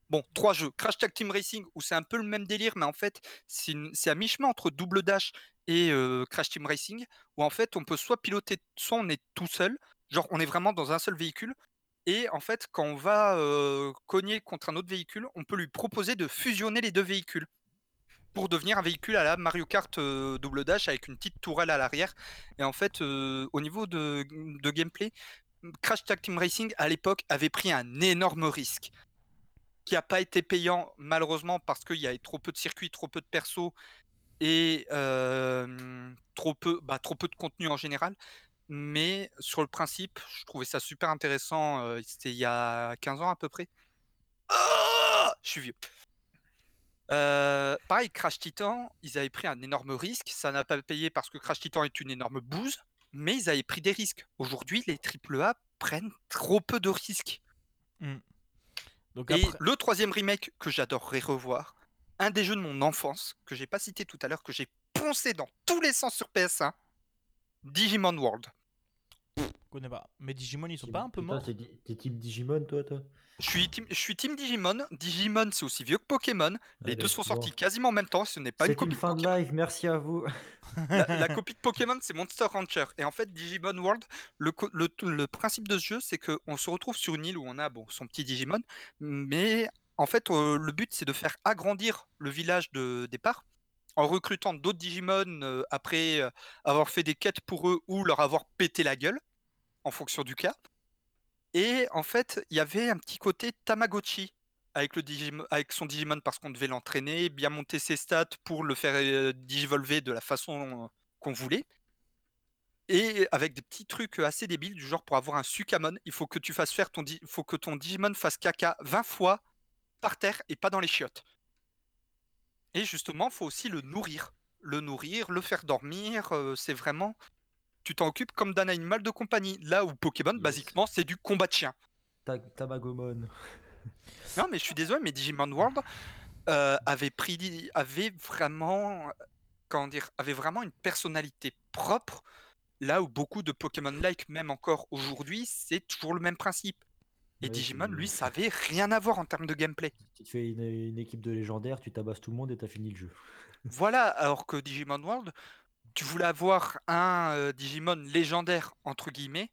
Bon, trois jeux. Crash Tag Team Racing, où c'est un peu le même délire, mais en fait, c'est c'est à mi-chemin entre Double Dash et Crash Team Racing, où en fait, on peut soit piloter, soit on est tout seul, genre on est vraiment dans un seul véhicule, et en fait, quand on va cogner contre un autre véhicule, on peut lui proposer de fusionner les deux véhicules pour devenir un véhicule à la Mario Kart Double Dash avec une petite tourelle à l'arrière. Et en fait, au niveau de, gameplay, Crash Tag Team Racing à l'époque avait pris un énorme risque qui n'a pas été payant malheureusement parce qu'il y avait trop peu de circuits, trop peu de persos et trop, peu, bah, trop peu de contenu en général. Mais sur le principe, je trouvais ça super intéressant. euh, C'était il y a 15 ans à peu près. Ah je suis vieux. Euh, pareil, Crash Titan, ils avaient pris un énorme risque. Ça n'a pas payé parce que Crash Titan est une énorme bouse, mais ils avaient pris des risques. Aujourd'hui, les AAA prennent trop peu de risques. Donc Et après, le troisième remake que j'adorerais revoir, un des jeux de mon enfance, que j'ai pas cité tout à l'heure, que j'ai poncé dans tous les sens sur PS1, Digimon World. Connais pas. Mais Digimon, ils sont pas un peu Putain, morts T'es type Digimon, toi, toi? Je suis team, je suis team Digimon. Digimon, c'est aussi vieux que Pokémon. Les Allez, deux sont bon. sortis quasiment en même temps. Ce n'est pas une C'est copie une de fin de Pokémon. live, merci à vous. La, la copie de Pokémon, c'est Monster Rancher. Et en fait, Digimon World, le, co- le, le principe de ce jeu, c'est qu'on se retrouve sur une île où on a bon, son petit Digimon. Mais en fait, euh, le but, c'est de faire agrandir le village de départ en recrutant d'autres Digimon euh, après euh, avoir fait des quêtes pour eux ou leur avoir pété la gueule, en fonction du cas. Et en fait, il y avait un petit côté Tamagotchi avec, le Digimo- avec son Digimon parce qu'on devait l'entraîner, bien monter ses stats pour le faire euh, de la façon euh, qu'on voulait. Et avec des petits trucs assez débiles, du genre pour avoir un Sukamon, il faut que tu fasses faire ton faut que ton Digimon fasse caca 20 fois par terre et pas dans les chiottes. Et justement, faut aussi le nourrir. Le nourrir, le faire dormir, euh, c'est vraiment. Tu t'en occupes comme d'un animal de compagnie. Là où Pokémon, Yes. basiquement, c'est du combat de chien. Ta- Tamagomon. Non, mais je suis désolé, mais Digimon World euh, avait pris, avait vraiment, comment dire, avait vraiment une personnalité propre. Là où beaucoup de Pokémon-like, même encore aujourd'hui, c'est toujours le même principe. Et Ouais, Digimon, tu- lui, ça avait rien à voir en termes de gameplay. Tu te fais une, une équipe de légendaires, tu tabasses tout le monde et t'as fini le jeu. Voilà, alors que Digimon World, tu voulais avoir un euh, Digimon légendaire, entre guillemets,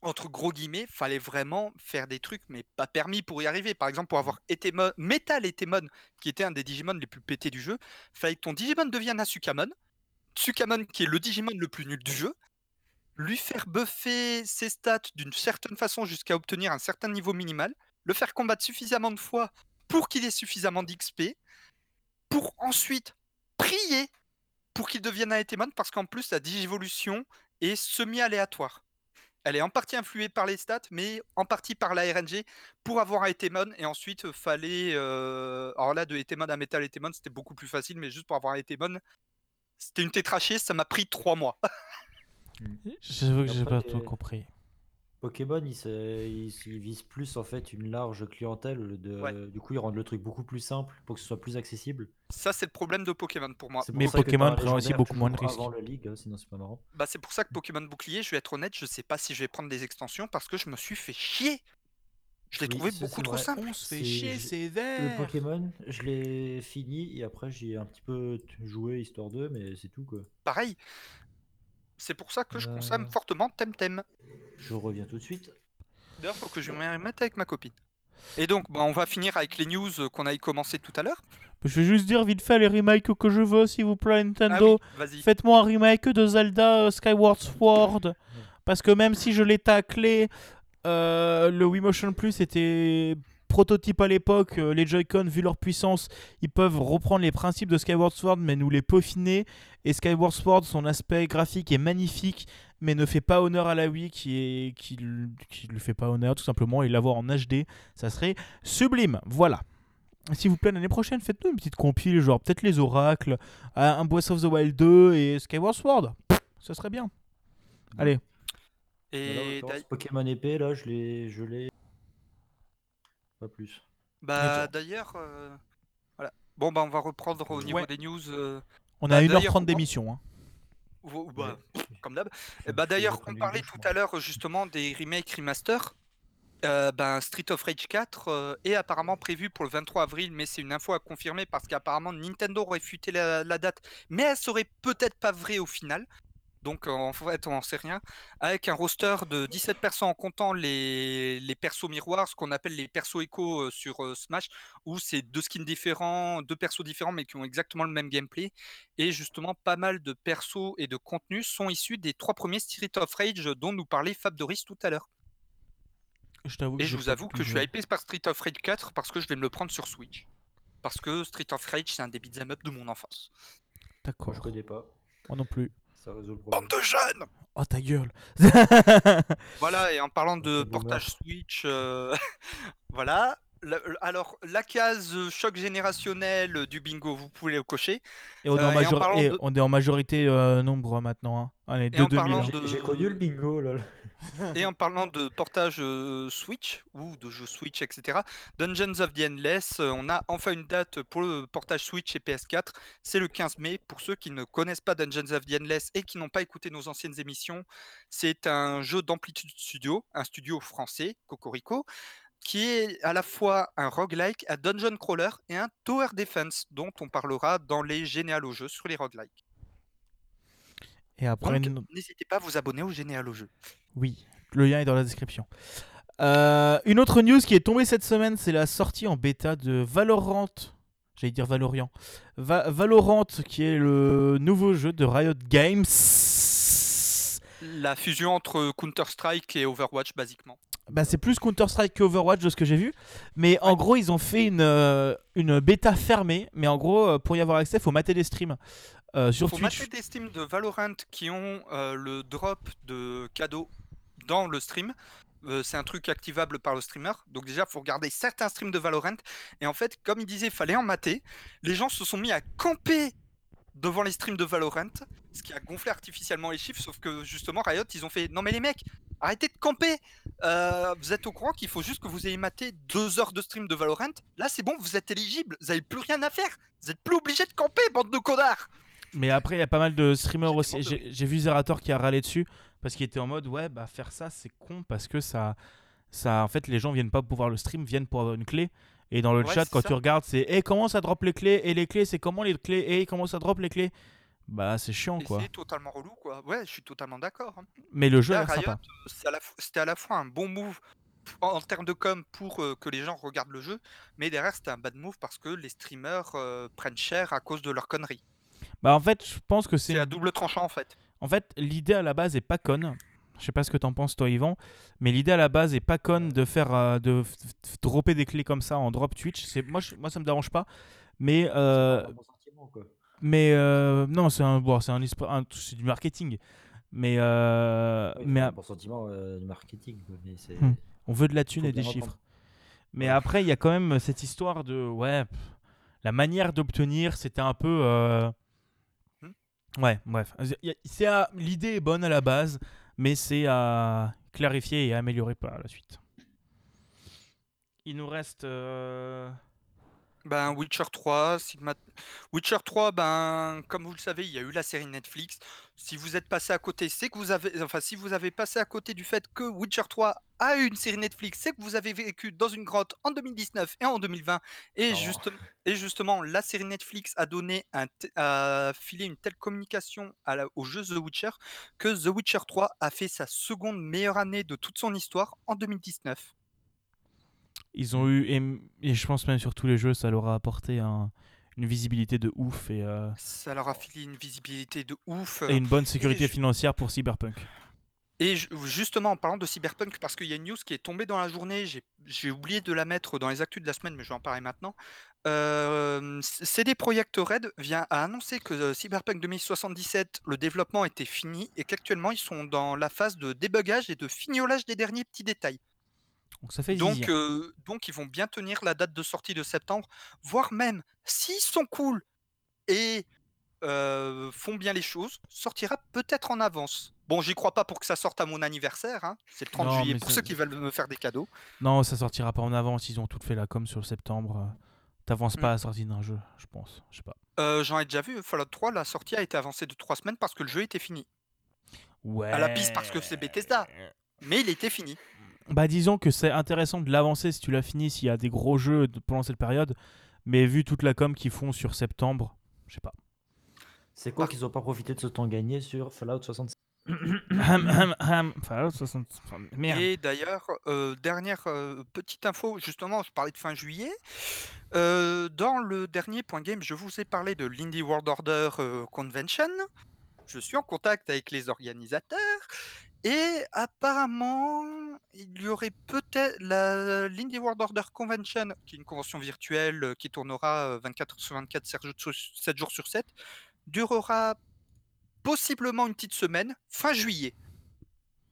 entre gros guillemets, fallait vraiment faire des trucs, mais pas permis pour y arriver. Par exemple, pour avoir Etemon, Metal Etemon, qui était un des Digimon les plus pétés du jeu, fallait que ton Digimon devienne un Sukamon. Sukamon, qui est le Digimon le plus nul du jeu, lui faire buffer ses stats d'une certaine façon jusqu'à obtenir un certain niveau minimal, le faire combattre suffisamment de fois pour qu'il ait suffisamment d'XP, pour ensuite prier pour qu'il devienne un Etemon, parce qu'en plus, la digivolution est semi-aléatoire. Elle est en partie influée par les stats, mais en partie par la RNG pour avoir un Etemon. Et ensuite, euh, fallait. euh, Alors là, de Etemon à Metal Etemon, c'était beaucoup plus facile, mais juste pour avoir un Etemon, c'était une tétrachée, ça m'a pris trois mois. j'avoue que j'ai pas tout compris. Pokémon, ils, se- ils, ils visent plus en fait une large clientèle. au lieu De, Ouais. Du coup, ils rendent le truc beaucoup plus simple pour que ce soit plus accessible. Ça, c'est le problème de Pokémon pour moi. C'est Mais pour ça que Pokémon t'as un prend aussi légendaire beaucoup moins de toujours risques. Avant le League, hein, sinon c'est pas marrant. Bah, c'est pour ça que Pokémon Bouclier, je vais être honnête, je sais pas si je vais prendre des extensions parce que je me suis fait chier. Je l'ai Oui, trouvé ça, beaucoup c'est trop vrai. simple. On se fait C'est- chier, je- c'est Le vert. Pokémon, je l'ai fini et après j'y ai un petit peu t- joué histoire d'eux, mais c'est tout quoi. Pareil. C'est pour ça que je consomme Euh. fortement Temtem. Je reviens tout de suite. D'ailleurs, faut que je me remette avec ma copine. Et donc, bah, on va finir avec les news euh, qu'on a commencé tout à l'heure. Je vais juste dire vite fait les remakes que je veux, s'il vous plaît, Ah Nintendo. oui, vas-y. Faites-moi un remake de Zelda euh, Skyward Sword. Parce que même si je l'ai taclé, euh, le Wii Motion Plus était prototype à l'époque. euh, les Joy-Con, vu leur puissance, ils peuvent reprendre les principes de Skyward Sword, mais nous les peaufiner. Et Skyward Sword, son aspect graphique est magnifique, mais ne fait pas honneur à la Wii, qui est qui, lui fait pas honneur tout simplement. Et l'avoir en HD, ça serait sublime. Voilà. s'il vous plaît, l'année prochaine, faites-nous une petite compile, genre peut-être les oracles, euh, un Breath of the Wild 2 et Skyward Sword. Ça serait bien. Allez. Et Pokémon épée, là, je l'ai. Pas plus. bah, d'ailleurs, euh, voilà. Bon, bah, on va reprendre au niveau Ouais. des news. euh, On Bah, a d'ailleurs, 1h30 on- d'émission. Hein. bah, comme d'hab. Je- Bah, D'ailleurs, on parlait tout à l'heure justement des remakes remaster. Euh, ben, Street of Rage 4 euh, est apparemment prévu pour le 23 avril, mais c'est une info à confirmer parce qu'apparemment Nintendo aurait fuité la, la date, mais elle serait peut-être pas vraie au final. Donc en fait, on n'en sait rien. Avec un roster de 17 persos en comptant les, les persos miroirs, ce qu'on appelle les persos écho euh, sur euh, Smash, où c'est deux skins différents, deux persos différents, mais qui ont exactement le même gameplay. Et justement, pas mal de persos et de contenus sont issus des trois premiers Street of Rage dont nous parlait Fab Doris tout à l'heure. Je Et je vous avoue que je suis hypé par Street of Rage 4 parce que je vais me le prendre sur Switch. Parce que Street of Rage, c'est un des beat'em up de mon enfance. D'accord. je connais pas. Moi non plus. Ça résout le problème. Bande de jeunes Oh ta gueule. Voilà, et en parlant de Quel boomer. portage Switch, euh, voilà. Alors, la case euh, choc générationnel euh, du bingo, vous pouvez le cocher. Et on, est, Euh, en et en major- parlant et de- on est en majorité euh, nombre hein, maintenant. Hein. Allez, Et en 2 2000. parlant hein. de- J'ai j'ai connu le bingo, là. Et en parlant de portage euh, Switch ou de jeux Switch, etc., Dungeons of the Endless, euh, on a enfin une date pour le portage Switch et PS4. C'est le 15 mai. Pour ceux qui ne connaissent pas Dungeons of the Endless et qui n'ont pas écouté nos anciennes émissions, c'est un jeu d'Amplitude Studio, un studio français, Cocorico, qui est à la fois un roguelike, un dungeon crawler et un tower defense, dont on parlera dans les généalogies jeux sur les roguelikes. Et après, Donc, une- n'hésitez pas à vous abonner aux généalogies jeux. oui, le lien est dans la description. Euh, une autre news qui est tombée cette semaine, c'est la sortie en bêta de Valorant. J'allais dire Valorian. Va- Valorant, qui est le nouveau jeu de Riot Games. La fusion entre Counter-Strike et Overwatch, basiquement. Bah, c'est plus Counter-Strike que Overwatch de ce que j'ai vu. Mais en gros, ils ont fait une, euh, une bêta fermée. Mais en gros, euh, pour y avoir accès, il faut mater des streams euh, sur faut Twitch. des streams de Valorant qui ont euh, le drop de cadeaux dans le stream. Euh, c'est un truc activable par le streamer. Donc déjà, il faut regarder certains streams de Valorant. Et en fait, comme il disait, il fallait en mater. Les gens se sont mis à camper devant les streams de Valorant, ce qui a gonflé artificiellement les chiffres. Sauf que justement, Riot, ils ont fait non mais les mecs, arrêtez de camper. Euh, vous êtes au courant qu'il faut juste que vous ayez maté deux heures de stream de Valorant. Là, c'est bon, vous êtes éligible. Vous n'avez plus rien à faire. Vous êtes plus obligé de camper, bande de connards. Mais après, il y a pas mal de streamers aussi. J'ai vu Zerator qui a râlé dessus parce qu'il était en mode ouais, bah faire ça c'est con parce que ça, ça, en fait, les gens viennent pas pouvoir le stream, viennent pour avoir une clé. Et dans le Ouais, chat, quand ça. tu regardes, c'est et comment ça drop les clés? Et les clés, c'est comment les clés? Et comment ça drop les clés? Bah c'est chiant Et quoi. C'est totalement relou, quoi. Ouais, je suis totalement d'accord. hein. Mais le jeu à C'était à la fois un bon move en, en termes de com pour euh, que les gens regardent le jeu, mais derrière, c'était un bad move parce que les streamers euh, prennent cher à cause de leurs conneries. Bah en fait, je pense que c'est C'est à double tranchant, en fait. En fait, l'idée à la base est pas conne. Je sais pas ce que t'en penses toi Yvan, mais l'idée à la base est pas conne de faire euh, de dropper des clés comme ça en drop Twitch. C'est moi, je- moi ça me dérange pas, mais euh, C'est un bon sentiment, quoi. mais euh, non c'est un bon, c'est un, esprit- un- c'est du marketing, mais euh, Oui, mais c'est à- un bon sentiment euh, du marketing. quoi, Mais c'est. Hmm. on veut de la thune et des chiffres. Mais Ouais. après il y a quand même cette histoire de ouais pff, la manière d'obtenir c'était un peu. Ouais bref l'idée est bonne à la base mais c'est à clarifier et à améliorer par la suite. Il nous reste euh, Ben, Witcher 3, Sigma... Witcher 3, ben, comme vous le savez, il y a eu la série Netflix. Si vous êtes passé à côté, c'est que vous avez, enfin, si vous avez passé à côté du fait que Witcher 3 a eu une série Netflix, c'est que vous avez vécu dans une grotte en 2019 et en 2020. Et, Oh. juste- et justement, la série Netflix a donné un, a filé une telle communication à la- au jeu The Witcher que The Witcher 3 a fait sa seconde meilleure année de toute son histoire en 2019. ils ont eu et, et je pense même sur tous les jeux ça leur a apporté un- une visibilité de ouf et, euh, Ça leur a filé une visibilité de ouf. et une bonne sécurité financière pour Cyberpunk. Et ju- justement, en parlant de Cyberpunk, parce qu'il y a une news qui est tombée dans la journée, j'ai- oublié de la mettre dans les actus de la semaine, mais je vais en parler maintenant. Euh, CD Projekt Red vient à annoncer que euh, Cyberpunk 2077, le développement était fini et qu'actuellement ils sont dans la phase de débugage et de fignolage des derniers petits détails. Donc ça fait Donc, euh, donc ils vont bien tenir la date de sortie de septembre, voire même, s'ils sont cool et euh, font bien les choses, sortira peut-être en avance. Bon, j'y crois pas pour que ça sorte à mon anniversaire, hein. c'est le 30 Non, juillet pour ceux qui veulent me faire des cadeaux. Non, ça sortira pas en avance. Ils ont tout fait la com sur septembre. T'avances Mm. pas à la sortie d'un jeu, je pense. Je sais pas. Euh, J'en ai déjà vu, Fallout 3, la sortie a été avancée de 3 semaines parce que le jeu était fini. Ouais. À la piste parce que c'est Bethesda. Mais il était fini. Bah disons que c'est intéressant de l'avancer si tu l'as fini, s'il y a des gros jeux de- pendant cette période. Mais vu toute la com qu'ils font sur septembre, je sais pas. C'est quoi Par- qu'ils ont pas profité de ce temps gagné sur Fallout 66 Hum, hum, hum. Fallout 60. Merde. Et d'ailleurs, euh, dernière euh, petite info, justement, je parlais de fin juillet. Euh, dans le dernier point game, je vous ai parlé de l'Indie World Order euh, Convention. Je suis en contact avec les organisateurs. Et apparemment, il y aurait peut-être l'Indie World Order Convention, qui est une convention virtuelle euh, qui tournera euh, 24 heures sur 24, 7 jours sur- 7 jours sur 7, durera possiblement une petite semaine, fin juillet.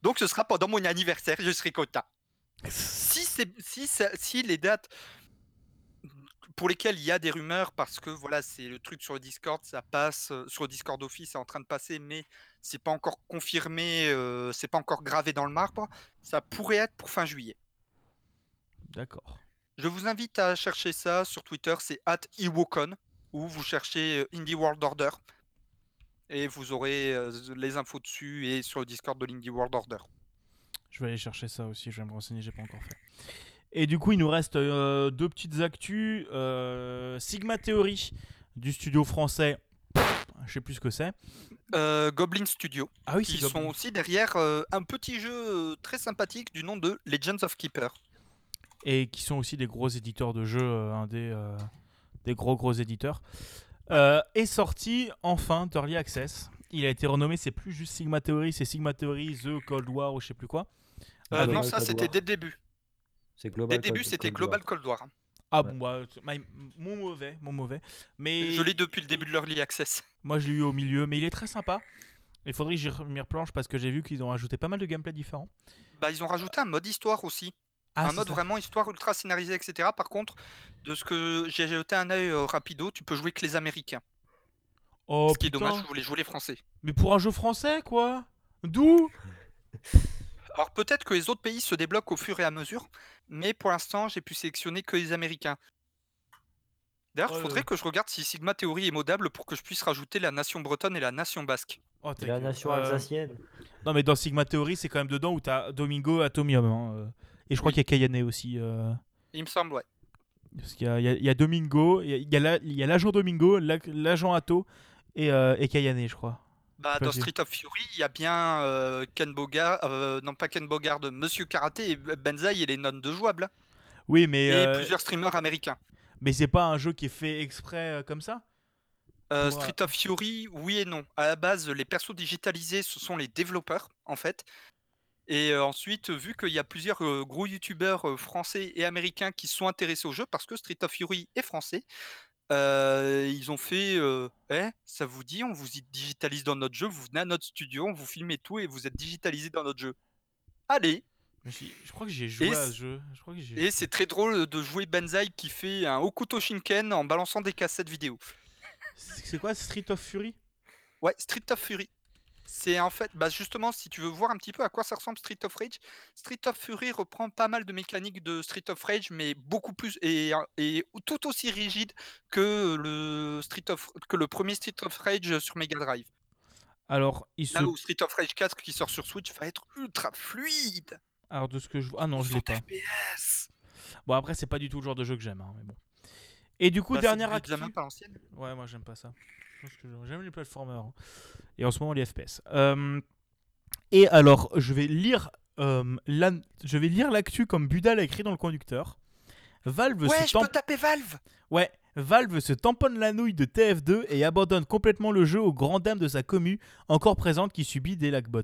Donc ce sera pendant mon anniversaire, je serai content. Si, si, si les dates pour lesquelles il y a des rumeurs, parce que voilà, c'est le truc sur le Discord, ça passe, euh, sur le Discord Office, c'est en train de passer, mais c'est pas encore confirmé, euh, c'est pas encore gravé dans le marbre, ça pourrait être pour fin juillet. D'accord. Je vous invite à chercher ça sur Twitter, c'est at Iwokon, ou vous cherchez euh, Indie World Order, et vous aurez euh, les infos dessus et sur le Discord de l'Indie World Order. Je vais aller chercher ça aussi, je vais me renseigner, j'ai pas encore fait. Et du coup, il nous reste euh, deux petites actus. Sigma Theory du studio français. Je sais plus ce que c'est. Euh, Goblin Studio, Ah oui, qui c'est sont aussi derrière euh, un petit jeu euh, très sympathique du nom de Legends of Keeper. Et qui sont aussi des gros éditeurs de jeux, euh, un des, euh, des gros gros éditeurs. Euh, est sorti enfin d'Early Access. Il a été renommé, c'est plus juste Sigma Theory, c'est Sigma Theory, The Cold War ou je sais plus quoi. Euh, Ah, non, Global ça c'était dès le début. C'est Dès Global le début, c'était Cold Global War. Cold War. Ah Ouais. bon, bah, mon mauvais, mon mauvais. Mais Je l'ai depuis le début de l'Early Access. Moi, je l'ai eu au milieu, mais il est très sympa. Il faudrait que j'y m'y replanche parce que j'ai vu qu'ils ont ajouté pas mal de gameplay différents. Bah, ils ont rajouté un mode histoire aussi. Ah, un mode ça. vraiment histoire ultra scénarisé, etc. Par contre, de ce que j'ai jeté un œil euh, rapido, tu peux jouer que les Américains. Oh, ce qui est dommage, je voulais jouer les Français. Mais pour un jeu français, quoi? D'où? Alors peut-être que les autres pays se débloquent au fur et à mesure, mais pour l'instant, j'ai pu sélectionner que les Américains. D'ailleurs, il Ouais, faudrait ouais. que je regarde si Sigma Theory est modable pour que je puisse rajouter la nation bretonne et la nation basque. Oh, Et La nation euh, alsacienne. Non, mais dans Sigma Theory, c'est quand même dedans où t'as Domingo Atomium. hein, euh. Et je crois Oui. qu'il y a Kayane aussi. euh, Il me semble, ouais. Parce qu'il y a, il y a- il y a Domingo, il y a- la- l'agent Domingo, la- l'agent Ato et, euh, et Kayane, je crois. Bah, dans. Street of Fury, il y a bien euh, Ken Bogard, euh, non pas Ken Bogard, Monsieur Karaté et Benzaï et les nonnes de jouables. Oui, mais, Et euh, plusieurs streamers américains. mais c'est pas un jeu qui est fait exprès euh, comme ça? Euh, euh, Street of Fury, oui et non. À la base, les persos digitalisés, ce sont les développeurs, en fait. Et euh, ensuite, vu qu'il y a plusieurs euh, gros youtubeurs euh, français et américains qui sont intéressés au jeu, parce que Street of Fury est français, euh, ils ont fait euh, Eh, ça vous dit, on vous y digitalise dans notre jeu, vous venez à notre studio, on vous filme et tout, et vous êtes digitalisé dans notre jeu. Allez je, crois que j'ai joué Et à ce jeu. Je crois que j'ai- Et c'est très drôle de jouer Benzaï qui fait un Okuto Shinken en balançant des cassettes vidéo. C'est quoi Street of Fury? Ouais, Street of Fury. C'est en fait, bah justement, si tu veux voir un petit peu à quoi ça ressemble Street of Rage, Street of Fury reprend pas mal de mécaniques de Street of Rage, mais beaucoup plus et, et tout aussi rigide que le Street of que le premier Street of Rage sur Mega Drive. Alors, il se... Là où Street of Rage 4 qui sort sur Switch va être ultra fluide. Alors, de ce que je vois. Ah non, je l'ai 60 pas. FPS. Bon, après, c'est pas du tout le genre de jeu que j'aime. hein, mais bon. Et du coup, Bah, dernière actu. par l'ancienne. Ouais, moi, j'aime pas ça. Je pense que J'aime les platformers. hein. Et en ce moment, les FPS. Euh, Et alors, je vais lire. euh, la- Je vais lire l'actu comme Budal a écrit dans le conducteur. Valve Ouais, se je peux taper Valve. Ouais, Valve se tamponne la nouille de TF2 et abandonne complètement le jeu aux grandes dames de sa commu, encore présente qui subit des lagbots.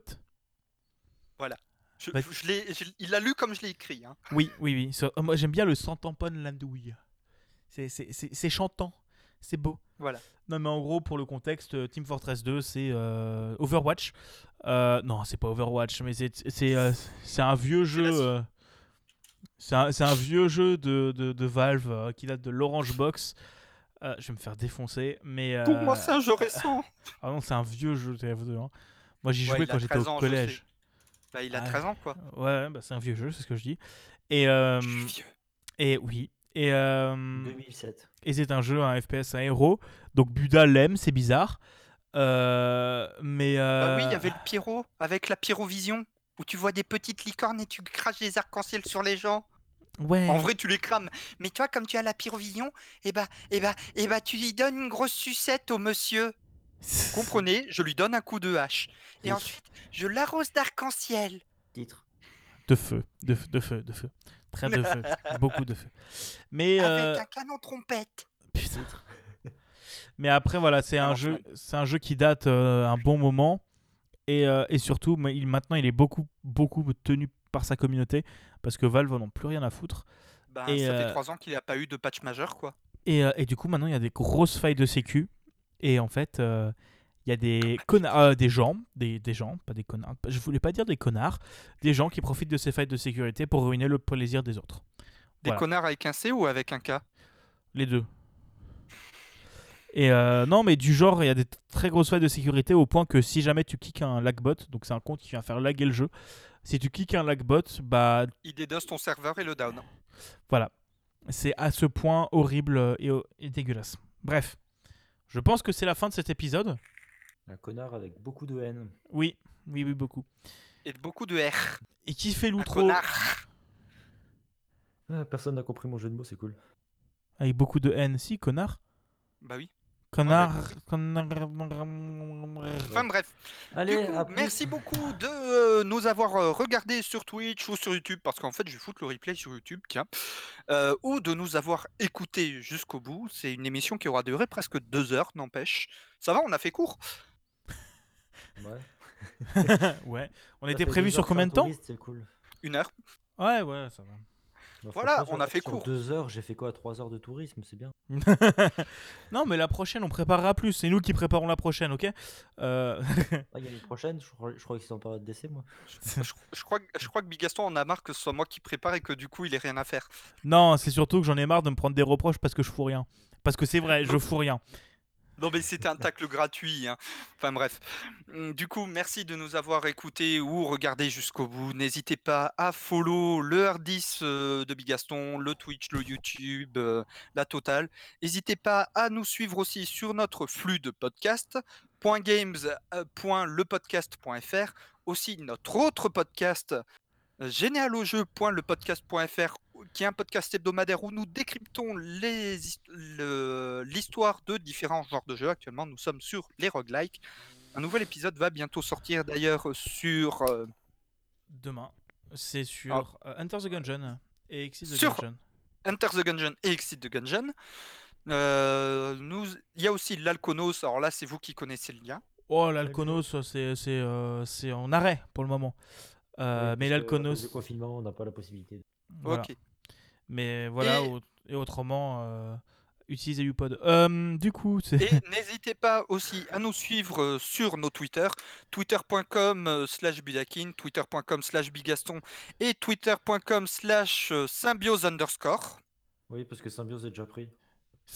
Je, Bah- je l'ai- je- il l'a lu comme je l'ai écrit. hein. Oui, oui, oui. ça- oh, moi, j'aime bien le sans tamponne la nouille. C'est- C'est c'est- c'est chantant, c'est beau. Voilà. Non, mais en gros, pour le contexte, euh, Team Fortress 2, c'est euh, Overwatch. Euh, non, c'est pas Overwatch, mais c'est c'est, euh, c'est un vieux jeu C'est un, c'est un vieux jeu de, de, de Valve qui date de l'Orange Box. Je vais me faire défoncer, mais. Pour moi, c'est un jeu récent. Ah non, c'est un vieux jeu TF2. hein. Moi, j'y Ouais, jouais quand j'étais 13 au collège. Bah, il a Ah. 13 ans, quoi. Ouais, bah, c'est un vieux jeu, c'est ce que je dis. Et, Je suis vieux. et oui. Et, euh, 2007. et c'est un jeu, un FPS, un héros. Donc Buda l'aime, c'est bizarre. Euh, mais. Bah oui, il y euh, avait le pyro avec la pyrovision où tu vois des petites licornes et tu craches des arcs-en-ciel sur les gens. Ouais. En vrai, tu les crames. Mais toi, comme tu as la pyrovision, eh bah, eh bah, eh bah, tu lui donnes une grosse sucette au monsieur. Comprenez, je lui donne un coup de hache. Et ensuite, je l'arrose d'arc-en-ciel. Titre. De feu, de, feu- de feu, de feu. Très de feu. Beaucoup de feu. Mais. euh, Avec un canon trompette. Putain. Mais après, voilà, c'est un jeu, c'est un jeu qui date euh, un bon moment et, euh, et surtout, mais il, maintenant, il est beaucoup, beaucoup tenu par sa communauté parce que Valve n'ont plus rien à foutre. Bah, Et, ça euh, fait trois ans qu'il n'a pas eu de patch majeur, quoi. Et, euh, et du coup, maintenant, il y a des grosses failles de sécu et en fait, euh, il y a des connards, euh, des gens, des, des gens, pas des connards. Je voulais pas dire des connards, des gens qui profitent de ces failles de sécurité pour ruiner le plaisir des autres. Des Voilà. connards avec un C ou avec un K? Les deux. Et euh, non, mais du genre, il y a des très grosses failles de sécurité au point que si jamais tu kicks un lagbot, donc c'est un compte qui vient faire laguer le jeu, si tu kicks un lagbot, bah Il dédose ton serveur et le down. voilà. C'est à ce point horrible et, et dégueulasse. Bref, je pense que c'est la fin de cet épisode. Un connard avec beaucoup de haine. Oui, oui, oui, beaucoup. Et beaucoup de R. Et qui fait l'outro connard. Ah, personne n'a compris mon jeu de mots, c'est cool. avec beaucoup de haine Si, connard. Bah oui. Connard. connard... Enfin bref. Allez, Du coup, merci beaucoup de euh, nous avoir euh, regardé sur Twitch ou sur YouTube, parce qu'en fait, je vais foutre le replay sur YouTube, tiens, Euh, ou de nous avoir écouté jusqu'au bout. C'est une émission qui aura duré presque deux heures, n'empêche. Ça va, on a fait court. Ouais. ouais. On Ça était prévu sur combien de temps touriste, C'est cool. Une heure. Ouais, ouais, ça va. Bah, Voilà, on a fait sur court. Deux heures, j'ai fait quoi Trois heures de tourisme, c'est bien. non, mais la prochaine, on préparera plus. C'est nous qui préparons la prochaine, ok? Euh, il y a une prochaine, je crois, je crois qu'ils sont en période d'essai, moi. Je, je crois, que- je crois que Bigaston en a marre que ce soit moi qui prépare et que du coup, il ait rien à faire. Non, c'est surtout que j'en ai marre de me prendre des reproches parce que je fous rien. Parce que c'est vrai, je fous rien. Non mais c'était un tacle gratuit. hein. Enfin bref. Hum, Du coup, merci de nous avoir écoutés ou regardés jusqu'au bout. N'hésitez pas à follow le Hardis euh, de Bigaston, le Twitch, le YouTube, euh, la totale. N'hésitez pas à nous suivre aussi sur notre flux de podcast .games.lepodcast.fr aussi notre autre podcast euh, généalojeu.lepodcast.fr qui est un podcast hebdomadaire où nous décryptons le- l'histoire de différents genres de jeux. Actuellement, nous sommes sur les roguelikes. Un nouvel épisode va bientôt sortir d'ailleurs sur, euh, Demain, c'est sur euh, Enter the Gungeon et Exit the Sur- Gungeon. Enter the Gungeon et Exit the Gungeon. Euh, nous, il y a aussi l'Alconos. Alors là, c'est vous qui connaissez le lien. Oh, l'Alconos, c'est euh, en arrêt pour le moment. Euh, Oui, mais l'Alconos, du confinement, on n'a pas la possibilité. de- voilà. Ok. Mais voilà, Et- au- et autrement, euh, utilisez UPod. Euh, du coup, c'est. Et n'hésitez pas aussi à nous suivre euh, sur nos Twitter, twitter.com slash budakin, twitter.com slash bigaston et twitter.com slash symbiose underscore. Oui, parce que Symbiose est déjà pris.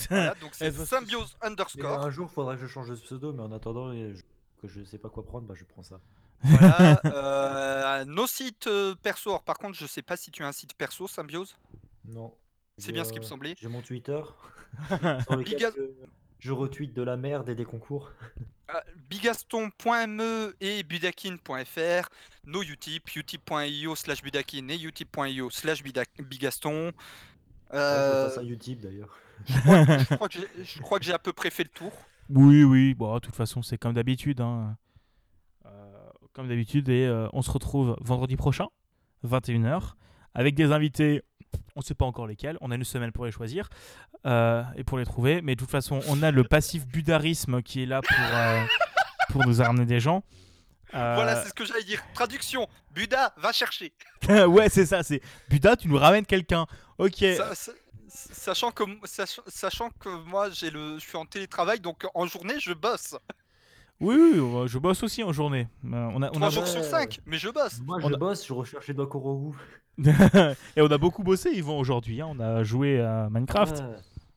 Voilà, donc c'est Eh ben, symbiose Mais underscore. un jour, il faudra que je change de pseudo, mais en attendant, je- que je sais pas quoi prendre, bah, je prends ça. Voilà, euh, nos sites perso. Alors, par contre, je sais pas si tu as un site perso, Symbiose? Non. C'est J'ai, bien ce qui me euh, semblait. J'ai mon Twitter, sur lequel Biga- je, je retweet de la merde et des concours. Ah, Bigaston.me et budakin.fr, nos Utip, utip.io slash budakin et utip.io slash bigaston. Ouais, Euh, Utip d'ailleurs. je crois que j'ai- je crois que j'ai à peu près fait le tour. Oui, oui, bon, de toute façon, c'est comme d'habitude. hein. Euh, comme d'habitude, et euh, on se retrouve vendredi prochain, 21h, avec des invités, on ne sait pas encore lesquels, on a une semaine pour les choisir euh, et pour les trouver, mais de toute façon, on a le passif budarisme qui est là pour, euh, pour nous amener des gens. Euh, Voilà, c'est ce que j'allais dire. Traduction Buda, va chercher. ouais, c'est ça, c'est Buda, tu nous ramènes quelqu'un. Ok. Sa- sa- Sachant que, sach- sachant que moi, j'ai le, je suis en télétravail, donc en journée, je bosse. Oui, oui, je bosse aussi en journée. Euh, On a, on Trois a, jours sur cinq, mais je bosse. Moi, On je a- bosse, je recherche Edouard Korogu. et on a beaucoup bossé, Yvan, aujourd'hui. hein. On a joué à Minecraft. Ouais.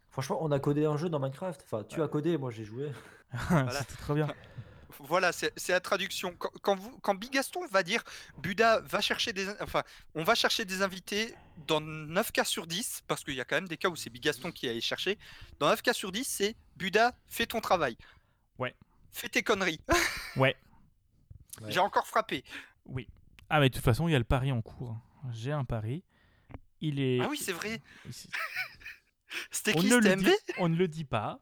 Franchement, on a codé un jeu dans Minecraft. Enfin, tu as codé, moi j'ai joué. C'était trop bien. Voilà, c'est c'est la traduction. Quand, quand, vous, quand Bigaston va dire Buda va chercher des. Enfin, on va chercher des invités dans 9 cas sur 10, parce qu'il y a quand même des cas où c'est Bigaston qui allait chercher. Dans 9 cas sur 10, c'est Buda, fais ton travail. Ouais. Fais tes conneries. Ouais. J'ai encore frappé. Oui. Ah, mais de toute façon, il y a le pari en cours. J'ai un pari. Il est. Ah oui, c'est vrai. C'était On qui C'était MV dit, on ne le dit pas.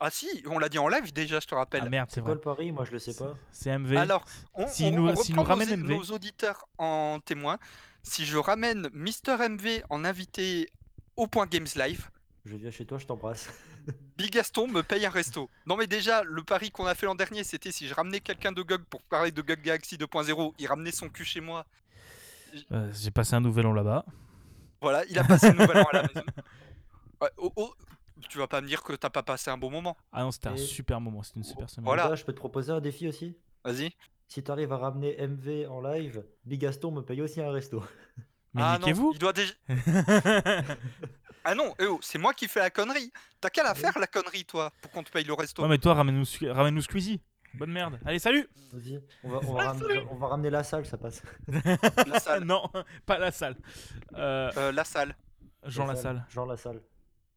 Ah si, on l'a dit en live déjà, je te rappelle. Ah merde, c'est C'est quoi vrai. le pari Moi je le sais pas. C'est MV. Alors, on, Si on- nous- on si nous reprend ramène nos, MV. nos auditeurs en témoin. Si je ramène Mister MV en invité au point Games Live, Je viens chez toi, je t'embrasse. Big Gaston me paye un resto. Non mais déjà, le pari qu'on a fait l'an dernier, c'était si je ramenais quelqu'un de GOG pour parler de GOG Galaxy 2.0, il ramenait son cul chez moi. Euh, J'ai passé un nouvel an là-bas. Voilà, il a passé le nouvel an à la maison. Ouais, oh, oh, tu vas pas me dire que t'as pas passé un bon moment. Ah non, c'était un super moment. C'était une super semaine. Voilà. Là, je peux te proposer un défi aussi. Vas-y. Si tu arrives à ramener MV en live, Big Gaston me paye aussi un resto. Mais ah non, niquez-vous. il doit déjà... Ah non, eh oh, c'est moi qui fais la connerie. T'as qu'à la faire la connerie, toi, pour qu'on te paye le resto. Ouais, mais toi, ramène-nous Sque- ramène-nous Squeezie. Bonne merde. Allez, salut Vas-y, on va, on, va ramener, on va ramener la salle, ça passe. La salle. Non, pas la salle. Euh, Euh, la salle. Jean la salle. Jean la salle.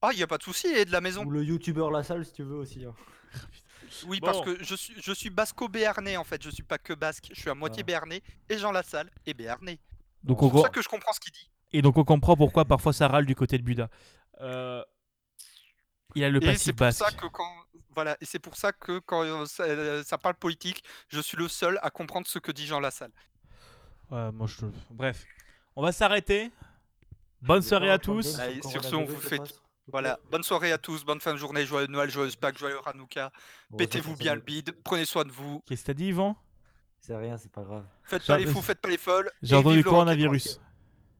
Ah, il y a pas de souci, et de la maison. Ou le youtubeur la salle si tu veux aussi. hein. Oui, Bon. parce que je suis, je suis basco-béarnais en fait, je suis pas que basque, je suis à moitié Ah. béarnais, et Jean Lassalle est béarnais. Donc C'est on, pour ça co- que je comprends ce qu'il dit. Et donc on comprend pourquoi parfois ça râle du côté de Buda. Euh, Il a le et c'est passif pour basque. ça que quand voilà, et c'est pour ça que quand euh, ça, euh, ça parle politique, je suis le seul à comprendre ce que dit Jean Lassalle. Ouais, moi, je... Bref, on va s'arrêter. Bonne soirée à tous. Allez, sur ce, on vous fait- Voilà, bonne soirée à tous, bonne fin de journée, joyeux Noël, joyeuse Pâques, joyeux Hanouka. Pétez-vous bien le bide, prenez soin de vous, Qu'est-ce que t'as dit, Yvan? C'est rien, c'est pas grave. faites pas les fous, faites pas les folles. J'ai entendu le coronavirus.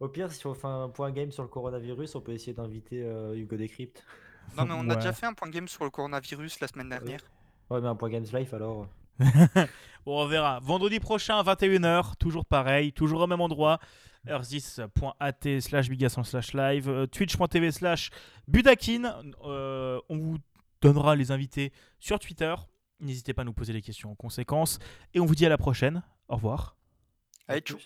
Au pire, si on fait un point game sur le coronavirus, on peut essayer d'inviter euh, Hugo Decrypt. Non mais on a Ouais. déjà fait un point game sur le coronavirus la semaine dernière. Ouais, mais un point games live alors. Bon, on verra. Vendredi prochain, 21h, toujours pareil, toujours au même endroit. earthis.at slash bigasson slash live, euh, twitch.tv slash budakin. Euh, on vous donnera les invités sur Twitter. N'hésitez pas à nous poser des questions en conséquence. Et on vous dit à la prochaine. Au revoir. Allez, À tchou.